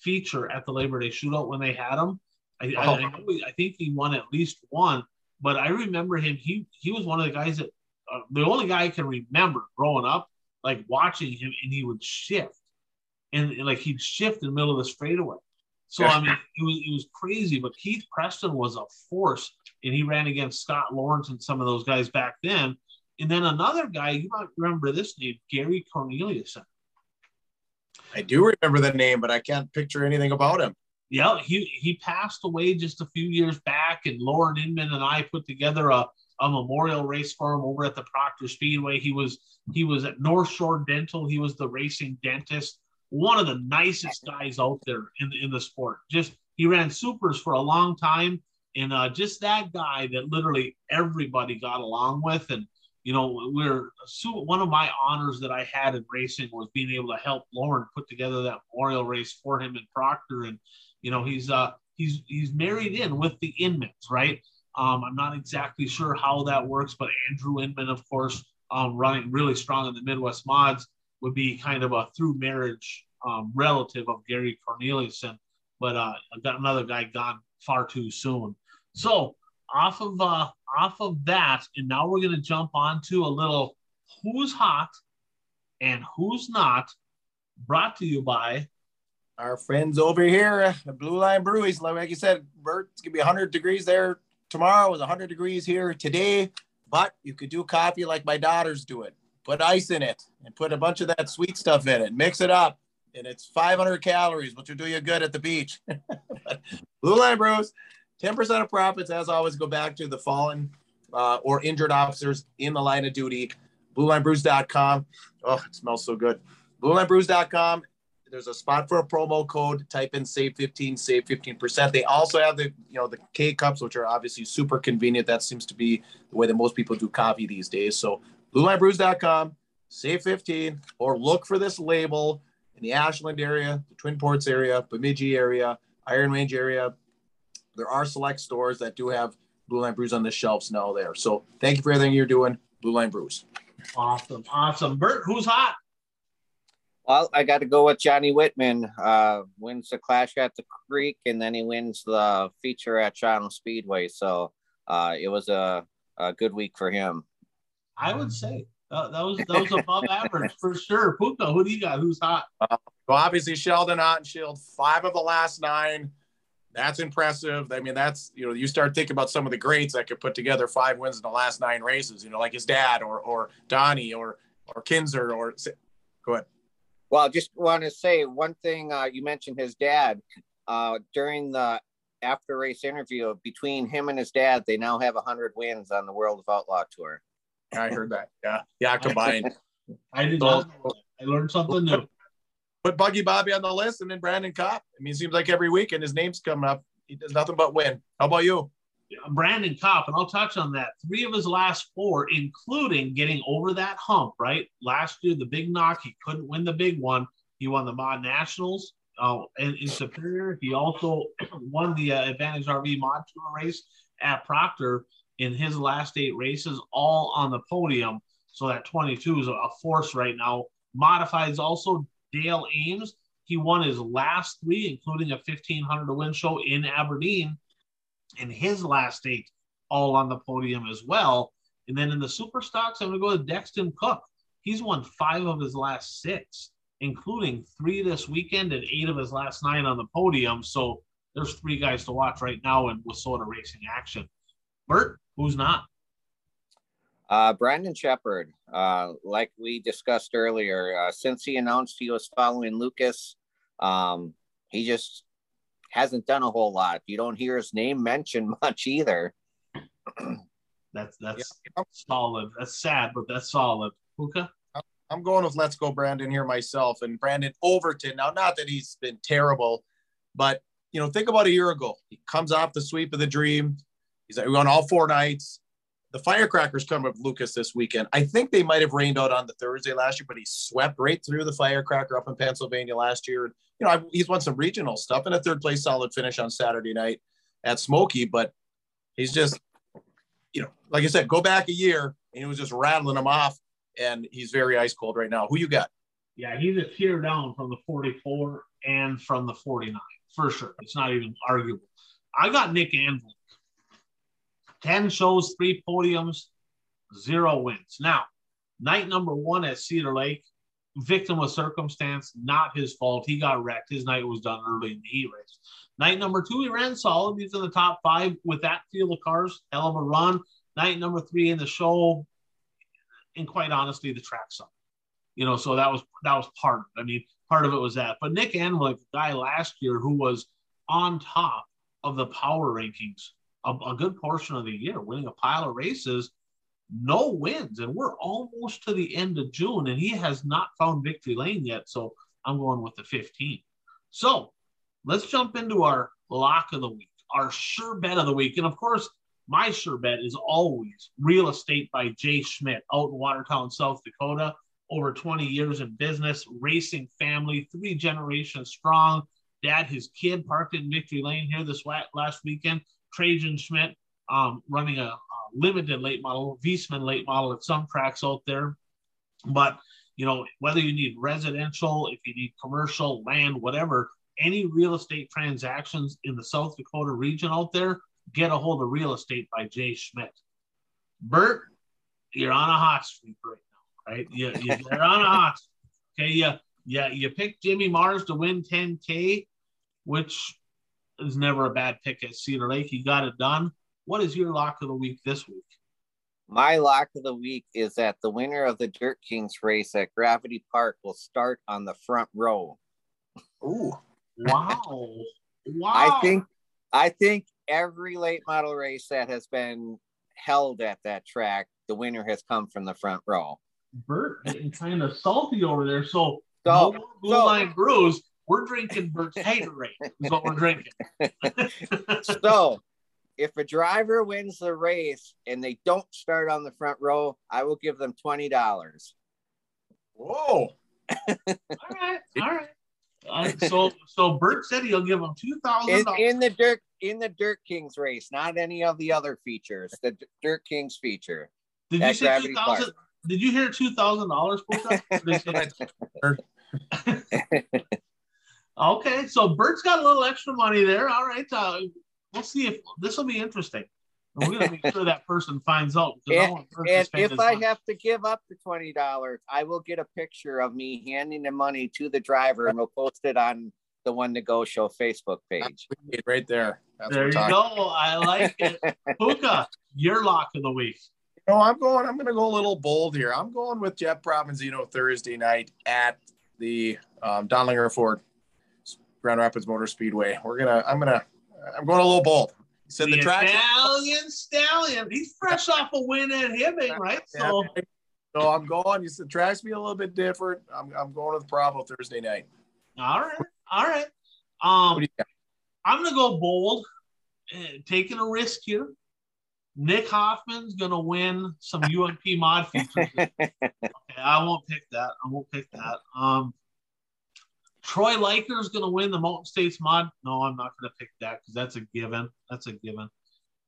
feature at the Labor Day Shootout when they had him. I, oh. I, I, I think he won at least one. but I remember him. He he was one of the guys that uh, the only guy I can remember growing up, like watching him, and he would shift, and, and like he'd shift in the middle of the straightaway. So I mean, it was it was crazy. But Keith Preston was a force, and he ran against Scott Lawrence and some of those guys back then. And then another guy, you might remember this name, Gary Corneliuson. I do remember the name, but I can't picture anything about him. Yeah, he he passed away just a few years back, and Lauren Inman and I put together a, a memorial race for him over at the Proctor Speedway. He was he was at North Shore Dental. He was the racing dentist. One of the nicest guys out there in in the sport. Just he ran supers for a long time, and uh, just that guy that literally everybody got along with, and you know, we're one of my honors that I had in racing was being able to help Lauren put together that memorial race for him in Proctor, and you know, he's uh he's he's married in with the Inmans, right? Um, I'm not exactly sure how that works, but Andrew Inman, of course, um, running really strong in the Midwest mods, would be kind of a through marriage um, relative of Gary Corneliuson. But uh, I got another guy gone far too soon. So off of uh, off of that, and now we're gonna jump onto a little who's hot and who's not, brought to you by our friends over here, Blue Line Breweries. Like you said, Bert, it's gonna be 100 degrees there tomorrow. It was 100 degrees here today, but you could do coffee like my daughters do it. Put ice in it and put a bunch of that sweet stuff in it. Mix it up, and it's 500 calories, which will do you good at the beach. Blue Line Brews, 10% of profits, as always, go back to the fallen uh, or injured officers in the line of duty. BlueLineBrews.com. Oh, it smells so good. BlueLineBrews.com there's a spot for a promo code. Type in save 15, save 15%. They also have the, you know, the K cups, which are obviously super convenient. That seems to be the way that most people do coffee these days. So bluelinebrews.com, save 15, or look for this label in the Ashland area, the Twin Ports area, Bemidji area, Iron Range area. There are select stores that do have Blue Line Brews on the shelves now there. So thank you for everything you're doing, Blue Line Brews. Awesome. Awesome. Bert, who's hot? Well, I got to go with Johnny Whitman. Uh, wins the Clash at the Creek, and then he wins the feature at Shawano Speedway. So uh, it was a, a good week for him. I would say uh, that was that was above average for sure. Puka, who do you got? Who's hot? Uh, well, obviously Sheldon Haudenschild, five of the last nine. That's impressive. I mean, that's you know, you start thinking about some of the greats that could put together five wins in the last nine races. You know, like his dad or or Donnie or or Kinser or go ahead. Well, I just want to say one thing. Uh, you mentioned his dad uh, during the after race interview. Between him and his dad, they now have hundred wins on the World of Outlaw Tour. I heard that. Yeah, yeah, combined. I did not. I learned something new. Put Buggy Bobby on the list, and then Brandon Kopp. I mean, it seems like every weekend his name's coming up. He does nothing but win. How about you? Brandon Kopp, and I'll touch on that. Three of his last four, including getting over that hump, right? Last year, the big knock, he couldn't win the big one. He won the Mod Nationals uh, in, in Superior. He also won the uh, Advantage RV Mod Tour race at Proctor in his last eight races, all on the podium. So that 22 is a force right now. Modifieds also Dale Ames. He won his last three, including a 1500 to win show in Aberdeen in his last eight, all on the podium as well. And then in the super stocks, I'm going to go with Dexton Cook. He's won five of his last six, including three this weekend and eight of his last nine on the podium. So there's three guys to watch right now in WISSOTA racing action. Bert, who's not? Uh, Brandon Sheppard, uh, like we discussed earlier, uh, since he announced he was following Lucas, um, he just hasn't done a whole lot. You don't hear his name mentioned much either. that's that's yeah. solid. That's sad, but that's solid. Puka? I'm going with Let's Go Brandon here myself and Brandon Overton. Now, not that he's been terrible, but you know, think about a year ago. He comes off the sweep of the dream. He's on all four nights. The Firecrackers come with Lucas this weekend. I think they might have rained out on the Thursday last year, but he swept right through the Firecracker up in Pennsylvania last year And, you know, I, he's won some regional stuff and a third place solid finish on Saturday night at Smoky, but he's just, you know, like I said, go back a year and he was just rattling them off and he's very ice cold right now. Who you got? Yeah, he's a tier down from the 44 and from the 49 for sure. It's not even arguable. I got Nick Anvelink. 10 shows, three podiums, zero wins. Now, night number one at Cedar Lake, victim of circumstance, not his fault. He got wrecked. His night was done early in the heat race. Night number two, he ran solid. He's in the top five with that field of cars. Hell of a run. Night number three in the show, and quite honestly, the track sucked. You know, so that was that was part. I mean, part of it was that. But Nick Anvelink, the guy last year who was on top of the power rankings a, a good portion of the year, winning a pile of races, no wins, and we're almost to the end of June, and he has not found victory lane yet. So I'm going with the 15. So let's jump into our lock of the week, our sure bet of the week, and of course, my sure bet is always real estate by Jay Schmidt out in Watertown, South Dakota over 20 years in business, racing family, three generations strong. Dad, his kid parked in Victory Lane here this last weekend. Trajan Schmidt um, running a, a, limited late model, Viessmann late model at some tracks out there. But, you know, whether you need residential, if you need commercial, land, whatever, any real estate transactions in the South Dakota region out there, get a hold of real estate by Jay Schmidt. Bert, you're on a hot streak right now, right? You, you're on a hot. streak. Okay, yeah, yeah. You picked Jimmy Mars to win 10K, which is never a bad pick at Cedar Lake. He got it done. What is your lock of the week this week? My lock of the week is that the winner of the Dirt Kings race at Gravity Park will start on the front row. Ooh. Wow. wow. I think I think every late model race that has been held at that track, the winner has come from the front row. Bert getting kind of salty over there. So, so no blue so, line brews. We're drinking Bert's haterade. Is what we're drinking. so, if a driver wins the race and they don't start on the front row, I will give them twenty dollars. Whoa! all right, all right. Uh, so, so Bert said he'll give them two thousand in, in the dirt in the Dirt Kings race, not any of the other features. The Dirt Kings feature. Did you say two thousand? Did you hear two thousand dollars? okay, so Bert's got a little extra money there. All right, uh, we'll see if this will be interesting. we're gonna make sure that person finds out. And, and if I money. have to give up the twenty dollars, I will get a picture of me handing the money to the driver, and we'll post it on the One to Go Show Facebook page. Right there. That's there you go. I like it. Puka, your lock of the week. No, I'm going. I'm going to go a little bold here. I'm going with Jeff Provinzino Thursday night at the um, Dondlinger Ford Grand Rapids Motor Speedway. We're gonna. I'm gonna. I'm going a little bold. He said the, the track. Stallion, stallion. He's fresh off a win at Hibbing, right? So. So I'm going. You said tracks be a little bit different. I'm, I'm going with Bravo Thursday night. All right. All right. Um, I'm gonna go bold, uh, taking a risk here. Nick Hoffman's gonna win some UMP mod features. okay, I won't pick that. I won't pick that. Um, Troy Liker's gonna win the Mountain States mod. No, I'm not gonna pick that because that's a given. That's a given.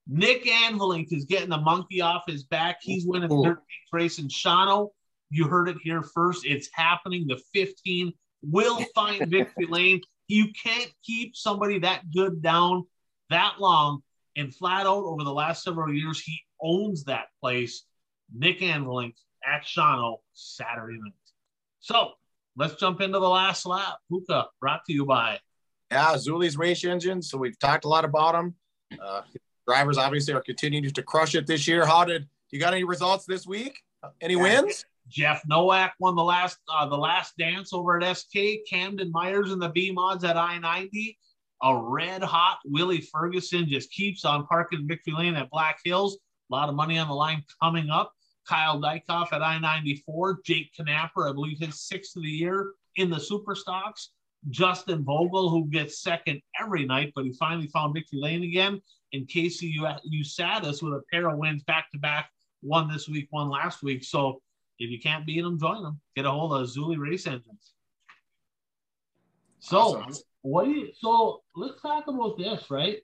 Nick Anvelink is getting the monkey off his back. He's winning the Dirt Kings race in Shawano. You heard it here first. It's happening. The 15 will find victory lane. You can't keep somebody that good down that long and flat out over the last several years, he owns that place. Nick Anvelink at Shawano Saturday night. So let's jump into the last lap. Puka brought to you by. Yeah, Zeuli's race engines. So we've talked a lot about them. Uh, drivers obviously are continuing to crush it this year. How did you got any results this week? Any wins? Jeff Nowak won the last uh, the last dance over at SK. Camden Myers in the B mods at I ninety a red hot Willie Ferguson just keeps on parking victory lane at Black Hills. A lot of money on the line coming up. Kyle Dykoff at I 94. Jake Knapper, I believe his sixth of the year in the super stocks. Justin Vogel, who gets second every night, but he finally found victory lane again. And Casey Usatis with a pair of wins back to back, one this week, one last week. So if you can't beat them, join them. Get a hold of Zeuli Race Engines. So, awesome what do you so let's talk about this right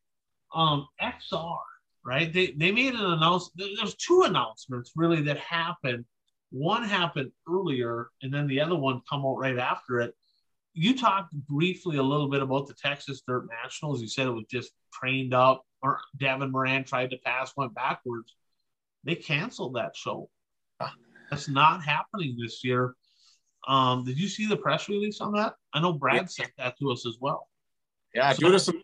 um xr right they, they made an announcement there's two announcements really that happened one happened earlier and then the other one come out right after it you talked briefly a little bit about the Texas Dirt Nationals. You said it was just trained up, or Devin Moran tried to pass, went backwards. They canceled that show. That's not happening this year. Um, did you see the press release on that? I know Brad yeah. sent that to us as well. Yeah, so, due to some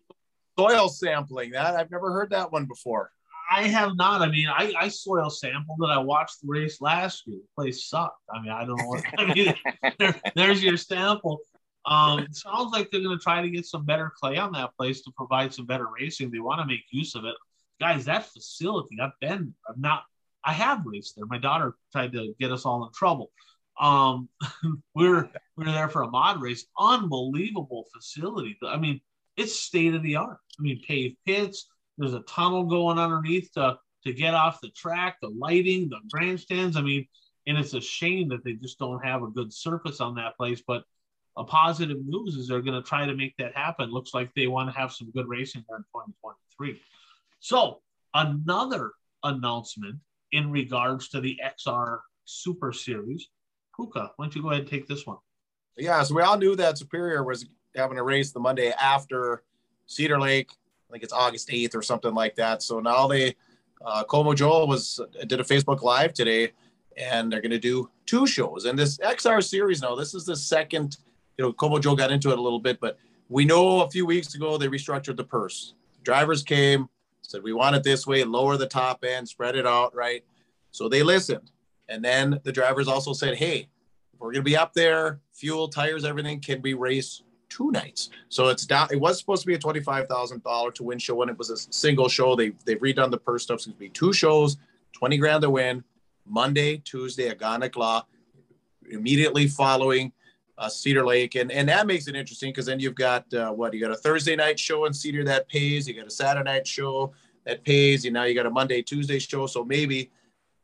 soil sampling. That I've never heard that one before. I have not. I mean, I, I soil sampled it. I watched the race last year. The place sucked. I mean, I don't know what. I mean, there, there's your sample. Um, it sounds like they're going to try to get some better clay on that place to provide some better racing. They want to make use of it, guys. That facility, I've been. I've not. I have raced there. My daughter tried to get us all in trouble. Um, we are we are there for a mod race. Unbelievable facility. I mean, it's state of the art. I mean, paved pits. There's a tunnel going underneath to to get off the track. The lighting, the grandstands. I mean, and it's a shame that they just don't have a good surface on that place. But a positive news is they're going to try to make that happen. Looks like they want to have some good racing there in 2023. So another announcement in regards to the XR Super Series. Puka, why don't you go ahead and take this one? Yeah, so we all knew that Superior was having a race the Monday after Cedar Lake. I think it's August 8th or something like that. So now they, uh, Como Joel was did a Facebook Live today, and they're going to do two shows. And this XR series now, this is the second. You know, Como Joel got into it a little bit, but we know a few weeks ago they restructured the purse. Drivers came, said we want it this way, lower the top end, spread it out, right? So they listened, and then the drivers also said, hey, we're going to be up there, fuel, tires, everything. Can we race two nights. So it's down. It was supposed to be a twenty-five thousand dollar to win show when it was a single show. They they've redone the purse stuff. So it's gonna be two shows, twenty grand to win. Monday, Tuesday, Aganakla, immediately following uh, Cedar Lake, and and that makes it interesting because then you've got uh, what you got a Thursday night show in Cedar that pays. You got a Saturday night show that pays. You now you got a Monday, Tuesday show. So maybe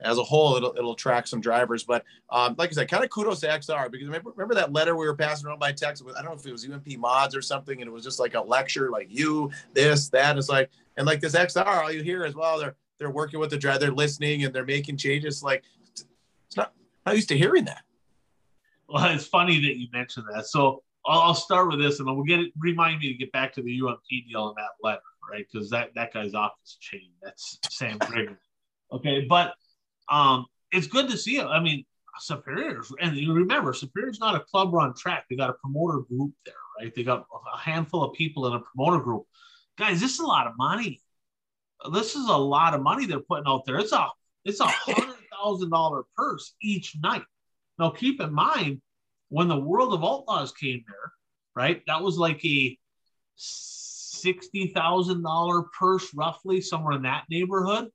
as a whole, it'll it'll attract some drivers. But um, like I said, kind of kudos to XR because remember, remember that letter we were passing around by text. I don't know if it was UMP mods or something, and it was just like a lecture, like you this that. It's like and like this XR, all you hear as well. They're they're working with the driver, they're listening, and they're making changes. Like it's not not used to hearing that. Well, it's funny that you mentioned that. So I'll, I'll start with this, and we'll get it. Remind me to get back to the UMP deal in that letter, right? Because that that guy's office chain. That's Sam Grigg. Okay, but um, it's good to see it. I mean, Superiors, and you remember, Superior's not a club run track. They got a promoter group there, right? They got a handful of people in a promoter group. Guys, this is a lot of money. This is a lot of money they're putting out there. It's a it's a hundred thousand dollar purse each night. Now, keep in mind when the World of Outlaws came there, right? That was like a sixty thousand dollar purse, roughly somewhere in that neighborhood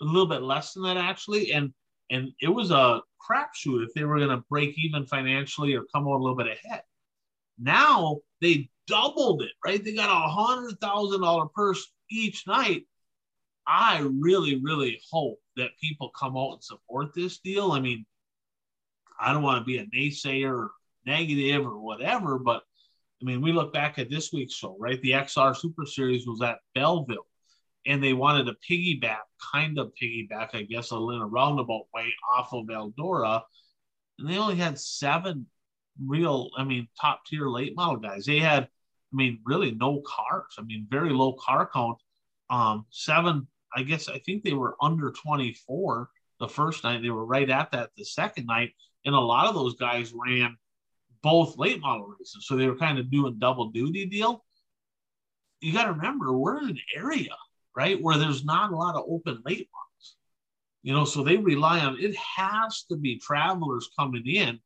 a little bit less than that actually, and and it was a crapshoot if they were going to break even financially or come out a little bit ahead. Now they doubled it, right? They got a hundred thousand dollar purse each night. I really, really hope that people come out and support this deal. I mean, I don't want to be a naysayer or negative or whatever, but I mean, we look back at this week's show, right? The XR Super Series was at Belleville and they wanted to piggyback, kind of piggyback, I guess, a roundabout way off of Eldora. And they only had seven real, I mean, top tier late model guys. They had, I mean, really no cars. I mean, very low car count. Um, seven, I guess, I think they were under 24 the first night. They were right at that the second night. And a lot of those guys ran both late model races. So they were kind of doing double duty deal. You got to remember, we're in an area right? Where there's not a lot of open late ones. You know, so they rely on it has to be travelers coming in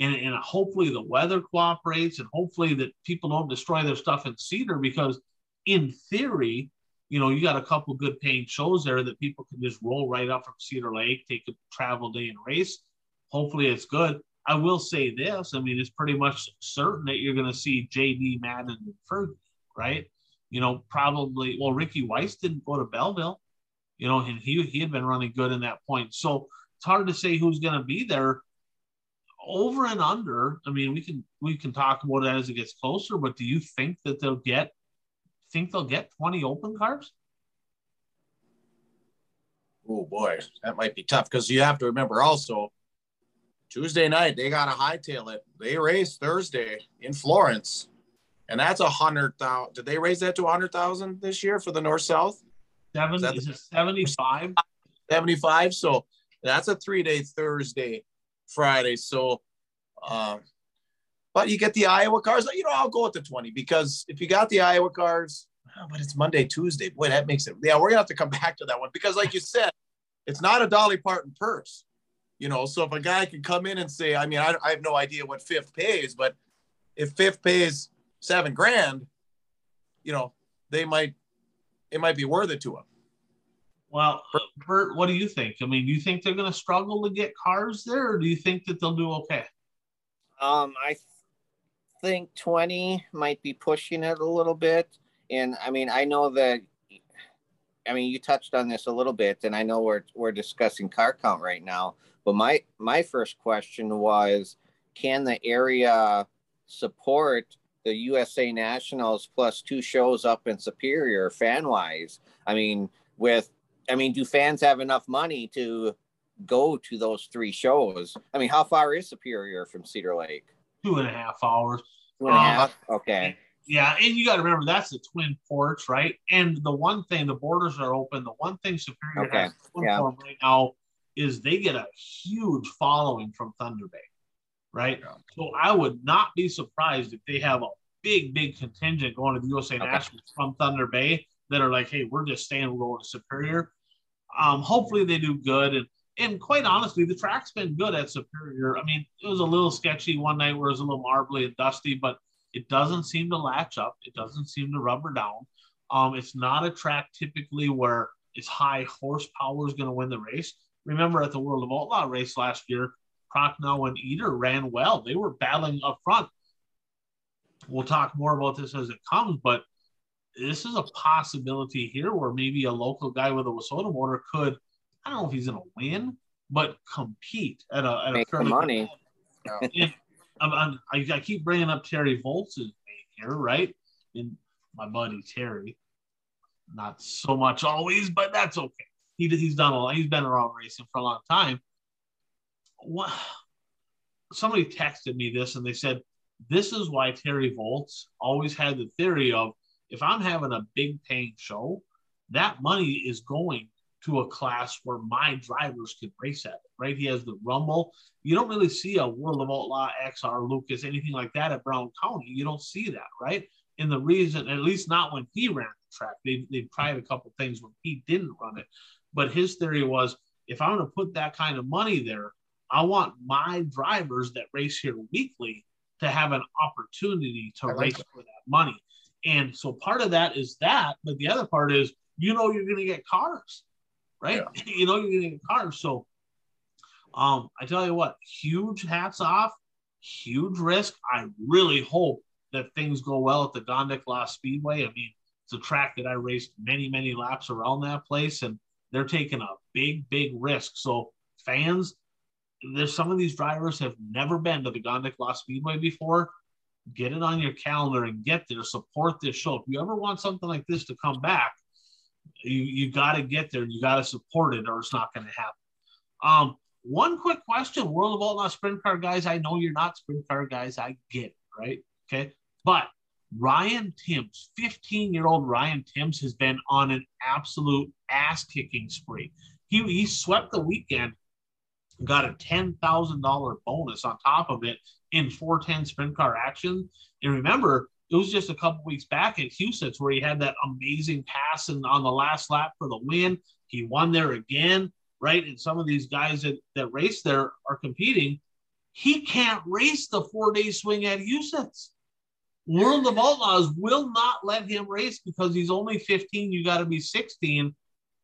and, and hopefully the weather cooperates and hopefully that people don't destroy their stuff in Cedar because in theory, you know, you got a couple good paying shows there that people can just roll right up from Cedar Lake, take a travel day and race. Hopefully it's good. I will say this. I mean, it's pretty much certain that you're going to see JD Madden and Fergie, right? You know, probably well, Ricky Weiss didn't go to Belleville, you know, and he he had been running good in that point. So it's hard to say who's going to be there. Over and under, I mean, we can we can talk about it as it gets closer. But do you think that they'll get think they'll get twenty open cars? Oh boy, that might be tough because you have to remember also Tuesday night, they got to hightail it. They race Thursday in Florence, and that's a hundred thousand. Did they raise that to a hundred thousand this year for the North South? Seven that is it seventy five? 75. So that's a three day Thursday, Friday. So, um, but you get the Iowa cars. You know, I'll go with the 20 because if you got the Iowa cars, oh, but it's Monday, Tuesday. Boy, that makes it. Yeah, we're gonna have to come back to that one because, like you said, it's not a Dolly Parton purse. You know, so if a guy can come in and say, I mean, I, I have no idea what fifth pays, but if fifth pays seven grand, you know, they might, it might be worth it to them. Well, Bert, what do you think? I mean, do you think they're going to struggle to get cars there, or do you think that they'll do okay? Um, I th- think 20 might be pushing it a little bit. And I mean, I know that, I mean, you touched on this a little bit, and I know we're, we're discussing car count right now. But my, my first question was can the area support the USA Nationals plus two shows up in Superior fan wise? I mean, with I mean, do fans have enough money to go to those three shows? I mean, how far is Superior from Cedar Lake? Two and a half hours. Two and a half. Uh, okay. Yeah, and you got to remember that's the twin ports, right? And the one thing, the borders are open. The one thing Superior Okay, has yeah. right now is they get a huge following from Thunder Bay, right? Yeah. So I would not be surprised if they have a big, big contingent going to the USA Okay. Nationals from Thunder Bay that are like, hey, we're just staying, we're going to Superior. Um, hopefully they do good. And and quite honestly, the track's been good at Superior. I mean, it was a little sketchy one night where it was a little marbly and dusty, but it doesn't seem to latch up. It doesn't seem to rubber down. Um, it's not a track typically where it's high horsepower is going to win the race. Remember at the World of Outlaw race last year, Prochnow and Eater ran well. They were battling up front. We'll talk more about this as it comes, but this is a possibility here where maybe a local guy with a WISSOTA motor could, I don't know if he's going to win, but compete at a, at Make some fairly money. and I'm, I'm, I, I keep bringing up Terry Volts' name here, right? And my buddy Terry, not so much always, but that's okay. He he's done a lot. He's been around racing for a long time. What? Somebody texted me this, and they said this is why Terry Volts always had the theory of if I'm having a big paying show, that money is going to a class where my drivers can race at it, right? He has the Rumble. You don't really see a World of Outlaw XR Lucas, anything like that at Brown County. You don't see that, right? And the reason, at least not when he ran the track, they, they tried a couple things when he didn't run it. But his theory was if I'm going to put that kind of money there, I want my drivers that race here weekly to have an opportunity to like race that. for that money. And so part of that is that, but the other part is you know you're going to get cars, right? you know you're going to get cars. So um, I tell you what, huge hats off, huge risk. I really hope that things go well at the Gondik Speedway. I mean, it's a track that I raced many, many laps around that place, and they're taking a big, big risk. So fans, there's some of these drivers have never been to the Gondik Law Speedway before. Get it on your calendar and get there. Support this show. If you ever want something like this to come back, you you got to get there. and You got to support it, or it's not going to happen. Um, one quick question: World of Outlaw sprint car guys. I know you're not sprint car guys. I get it, right? Okay, but Ryan Timms, 15 year old Ryan Timms, has been on an absolute ass kicking spree. He he swept the weekend, got a ten thousand dollar bonus on top of it in 410 sprint car action. And remember, it was just a couple weeks back at Huset's where he had that amazing pass and on the last lap for the win. He won there again, right? And some of these guys that, that race there are competing. He can't race the four day swing at Huset's. World of Outlaws will not let him race because he's only 15. You got to be 16.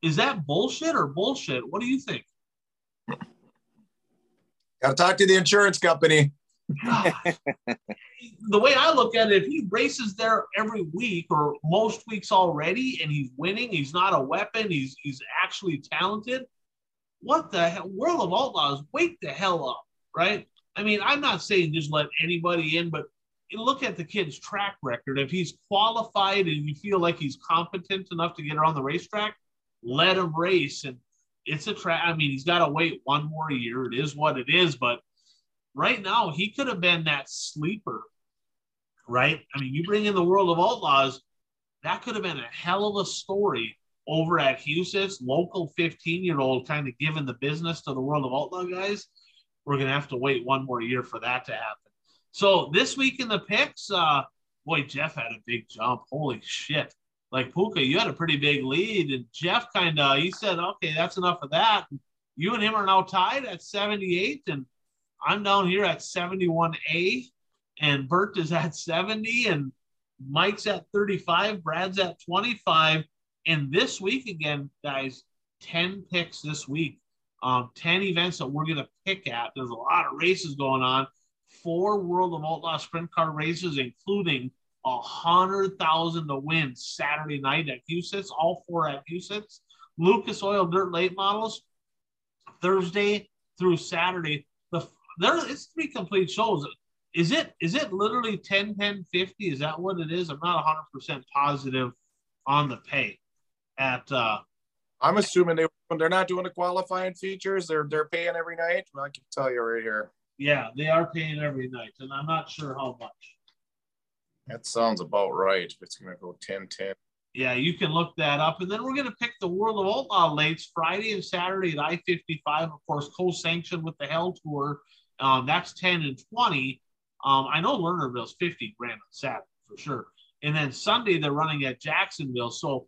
Is that bullshit or bullshit? What do you think? Got to talk to the insurance company. the way I look at it, if he races there every week or most weeks already and he's winning, he's not a weapon, he's he's actually talented. What the hell? World of Outlaws, wake the hell up, right? I mean, I'm not saying just let anybody in, but look at the kid's track record. If he's qualified and you feel like he's competent enough to get around the racetrack, let him race. And it's a trap. I mean, he's got to wait one more year. It is what it is, but right now he could have been that sleeper, right? I mean, you bring in the World of Outlaws, that could have been a hell of a story over at Huset's, local 15 year old kind of giving the business to the World of Outlaw guys. We're going to have to wait one more year for that to happen. So this week in the picks, uh, boy, Jeff had a big jump. Holy shit. Like Puka, you had a pretty big lead, and Jeff kind of he said, "Okay, that's enough of that." You and him are now tied at 78, and I'm down here at 71A, and Bert is at 70, and Mike's at 35, Brad's at 25. And this week again, guys, 10 picks this week. Um, 10 events that we're gonna pick at. There's a lot of races going on. Four World of Outlaw sprint car races, including a hundred thousand to win Saturday night at Huset's, all four at Huset's. Lucas Oil Dirt Late Models, Thursday through Saturday. The there it's three complete shows. Is it is it literally 10 10 50? Is that what it is? I'm not 100 percent positive on the pay at uh I'm assuming they they're not doing the qualifying features, they're they're paying every night. Well, I can tell you right here. yeah, they are paying every night, and I'm not sure how much. That sounds about right. It's gonna go 10 10. Yeah, you can look that up. And then we're going to pick the World of Outlaw lates Friday and Saturday at I 55, of course, co sanctioned with the Hell Tour. Um, that's 10 and 20. Um, I know Lernerville's 50 grand on Saturday for sure. And then Sunday, they're running at Jacksonville. So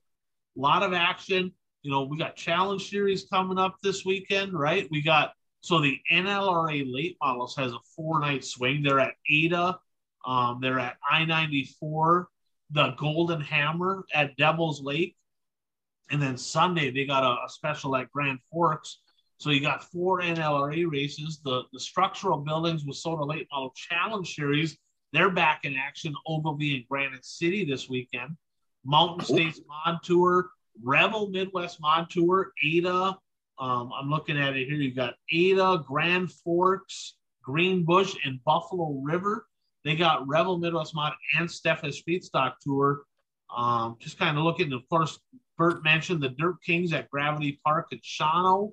a lot of action. You know, we got Challenge Series coming up this weekend, right? We got, so the NLRA late models has a four night swing. They're at Ada, um, they're at I 94 the Golden Hammer at Devil's Lake. And then Sunday, they got a, a, special at Grand Forks. So you got four NLRA races. The, the structural buildings WISSOTA Late Model Challenge Series, they're back in action. Ogilvie and Granite City this weekend. Mountain States Mod Tour, Rebel Midwest Mod Tour, Ada. Um, I'm looking at it here. You got Ada, Grand Forks, Greenbush, and Buffalo River. They got Rebel Midwest Mod and Steffes Speedstock Tour. Um, just kind of looking, of course, Bert mentioned the Dirt Kings at Gravity Park at Shawano,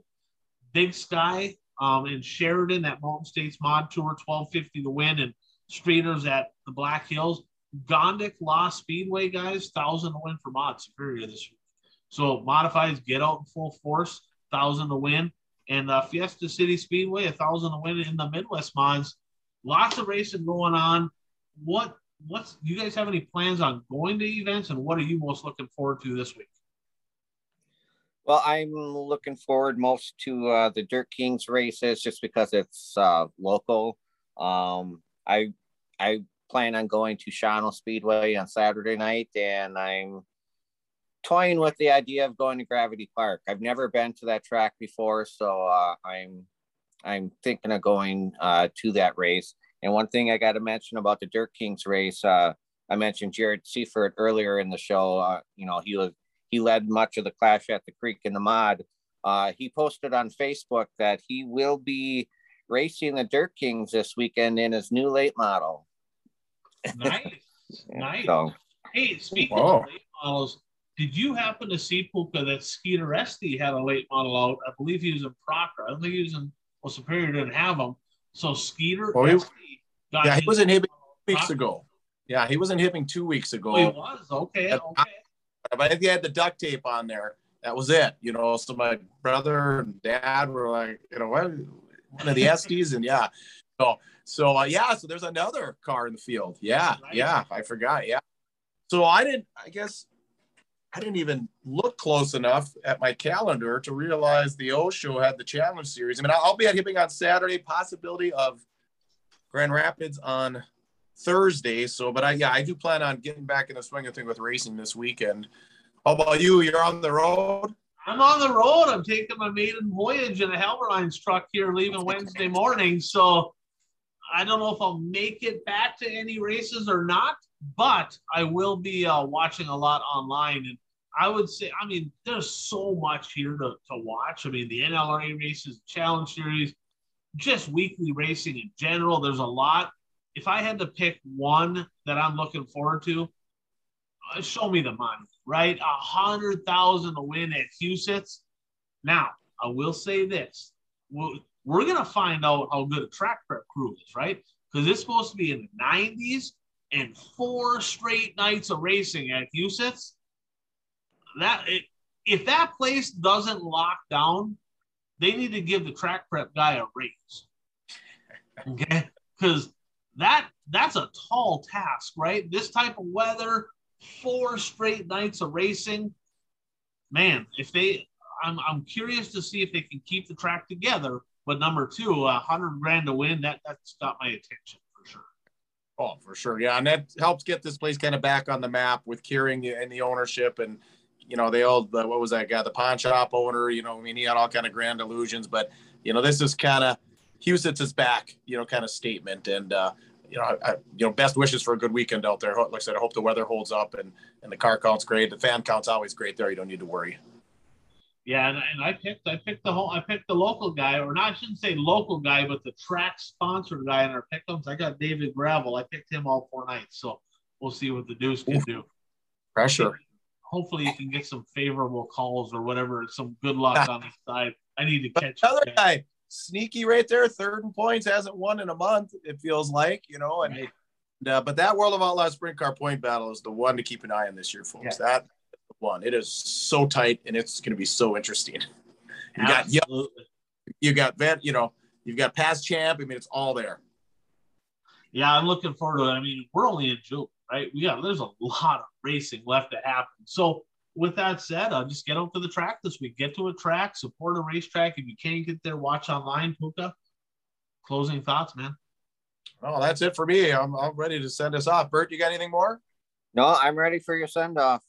Big Sky um, in Sheridan at Mountain States Mod Tour, 1250 to win, and Streeters at the Black Hills. Gondik Law Speedway, guys, 1,000 to win for Mod Superior this week. So modifieds get out in full force, 1,000 to win. And uh, Fiesta City Speedway, 1,000 to win in the Midwest Mods lots of racing going on. What what's you guys have any plans on going to events and what are you most looking forward to this week? Well, I'm looking forward most to uh, the Dirt Kings races just because it's uh, local. Um, I I plan on going to Shawano Speedway on Saturday night, and I'm toying with the idea of going to Gravity Park. I've never been to that track before, so uh, I'm I'm thinking of going uh, to that race. And one thing I got to mention about the Dirt Kings race, uh, I mentioned Jared Seifert earlier in the show. Uh, you know, he was he led much of the Clash at the Creek in the mod. Uh, he posted on Facebook that he will be racing the Dirt Kings this weekend in his new late model. Nice, nice. So, hey, speaking Whoa. of late models, did you happen to see Puka that Skeeter Esty had a late model out? I believe he was in Proctor. I don't think he was in well, Superior didn't have them. So Skeeter Oh, he- got Yeah, he was in Proctor. weeks ago. Yeah, he was in Hibbing two weeks ago. Oh, he was okay. Okay. But I think he had the duct tape on there. That was it. You know, so my brother and dad were like, you know, what one of the SDs, and yeah. So so uh, yeah, so there's another car in the field. Yeah, Right. yeah, I forgot. Yeah. So I didn't. I guess I didn't even look close enough at my calendar to realize the O show had the challenge series. I mean, I'll be at Hibbing on Saturday. Possibility of Grand Rapids on Thursday. So, but I yeah, I do plan on getting back in the swing of thing with racing this weekend. How about you? You're on the road. I'm on the road. I'm taking my maiden voyage in a Halberlines truck here, leaving Wednesday morning. So I don't know if I'll make it back to any races or not, but I will be uh, watching a lot online. And I would say, I mean, there's so much here to, to watch. I mean, the NLRA races, Challenge Series, just weekly racing in general. There's a lot. If I had to pick one that I'm looking forward to, uh, show me the money, right? A hundred thousand to win at Huset's. Now, I will say this: well, we're gonna find out how good a track prep crew is, right? Because it's supposed to be in the 90s and four straight nights of racing at Huset's. That it, if that place doesn't lock down, they need to give the track prep guy a raise. Okay, because that that's a tall task, right? This type of weather, four straight nights of racing. Man, if they, I'm I'm curious to see if they can keep the track together. But number two, a hundred grand to win, that that's got my attention. Oh, for sure, yeah, and that helps get this place kind of back on the map with Quiring and the ownership, and you know they all what was that guy, the pawn shop owner. You know, I mean, he had all kind of grand illusions, but you know, this is kind of Huset's is back, you know, kind of statement, and uh, you know, I, you know, best wishes for a good weekend out there. Like I said, I hope the weather holds up and and the car count's great. The fan count's always great there. You don't need to worry. Yeah, and, and I picked I picked the whole I picked the local guy, or not I shouldn't say local guy, but the track sponsored guy in our pickums. I got David Gravel. I picked him all four nights, so we'll see what the Deuce can do. Pressure. Hopefully, you can get some favorable calls or whatever. Some good luck on the side. I need to catch another guy sneaky right there, third in points, hasn't won in a month. It feels like you know, and, right. uh, but that World of Outlaw Sprint Car Point Battle is the one to keep an eye on this year, folks. Yeah. That one, it is so tight, and it's going to be so interesting. You Absolutely. got you got vet, you know, you've got past champ. I mean, it's all there. Yeah, I'm looking forward to it. I mean, we're only in June, right? We got there's a lot of racing left to happen. So with that said, uh, just get out to the track this week. Get to a track, support a racetrack. If you can't get there, watch online. Puka, closing thoughts, man. Oh, that's it for me. I'm, I'm ready to send us off. Bert, you got anything more? No, I'm ready for your send off.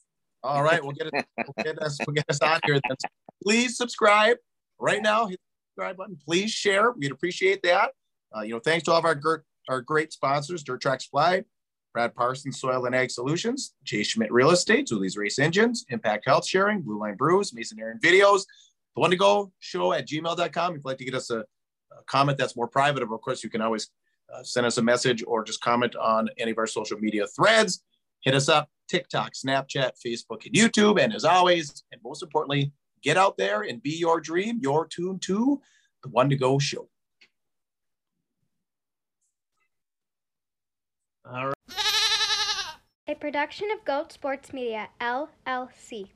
All right, we'll get it. We'll get us. We'll get us on here. Then. Please subscribe right now. Hit the subscribe button. Please share. We'd appreciate that. Uh, you know, thanks to all of our our great sponsors, Dirt Track Supply, Brad Parsons Soil and Ag Solutions, Jay Schmidt Real Estate, Zeuli's Race Engines, Impact Health Sharing, Blue Line Brews, Mason Aaron Videos, the one to go show at gmail.com. If you'd like to get us a, a comment that's more private, of course, you can always uh, send us a message or just comment on any of our social media threads. Hit us up TikTok, Snapchat, Facebook, and YouTube. And as always, and most importantly, get out there and be your dream, your tune to the one to go show. All right. A production of Goat Sports Media, LLC.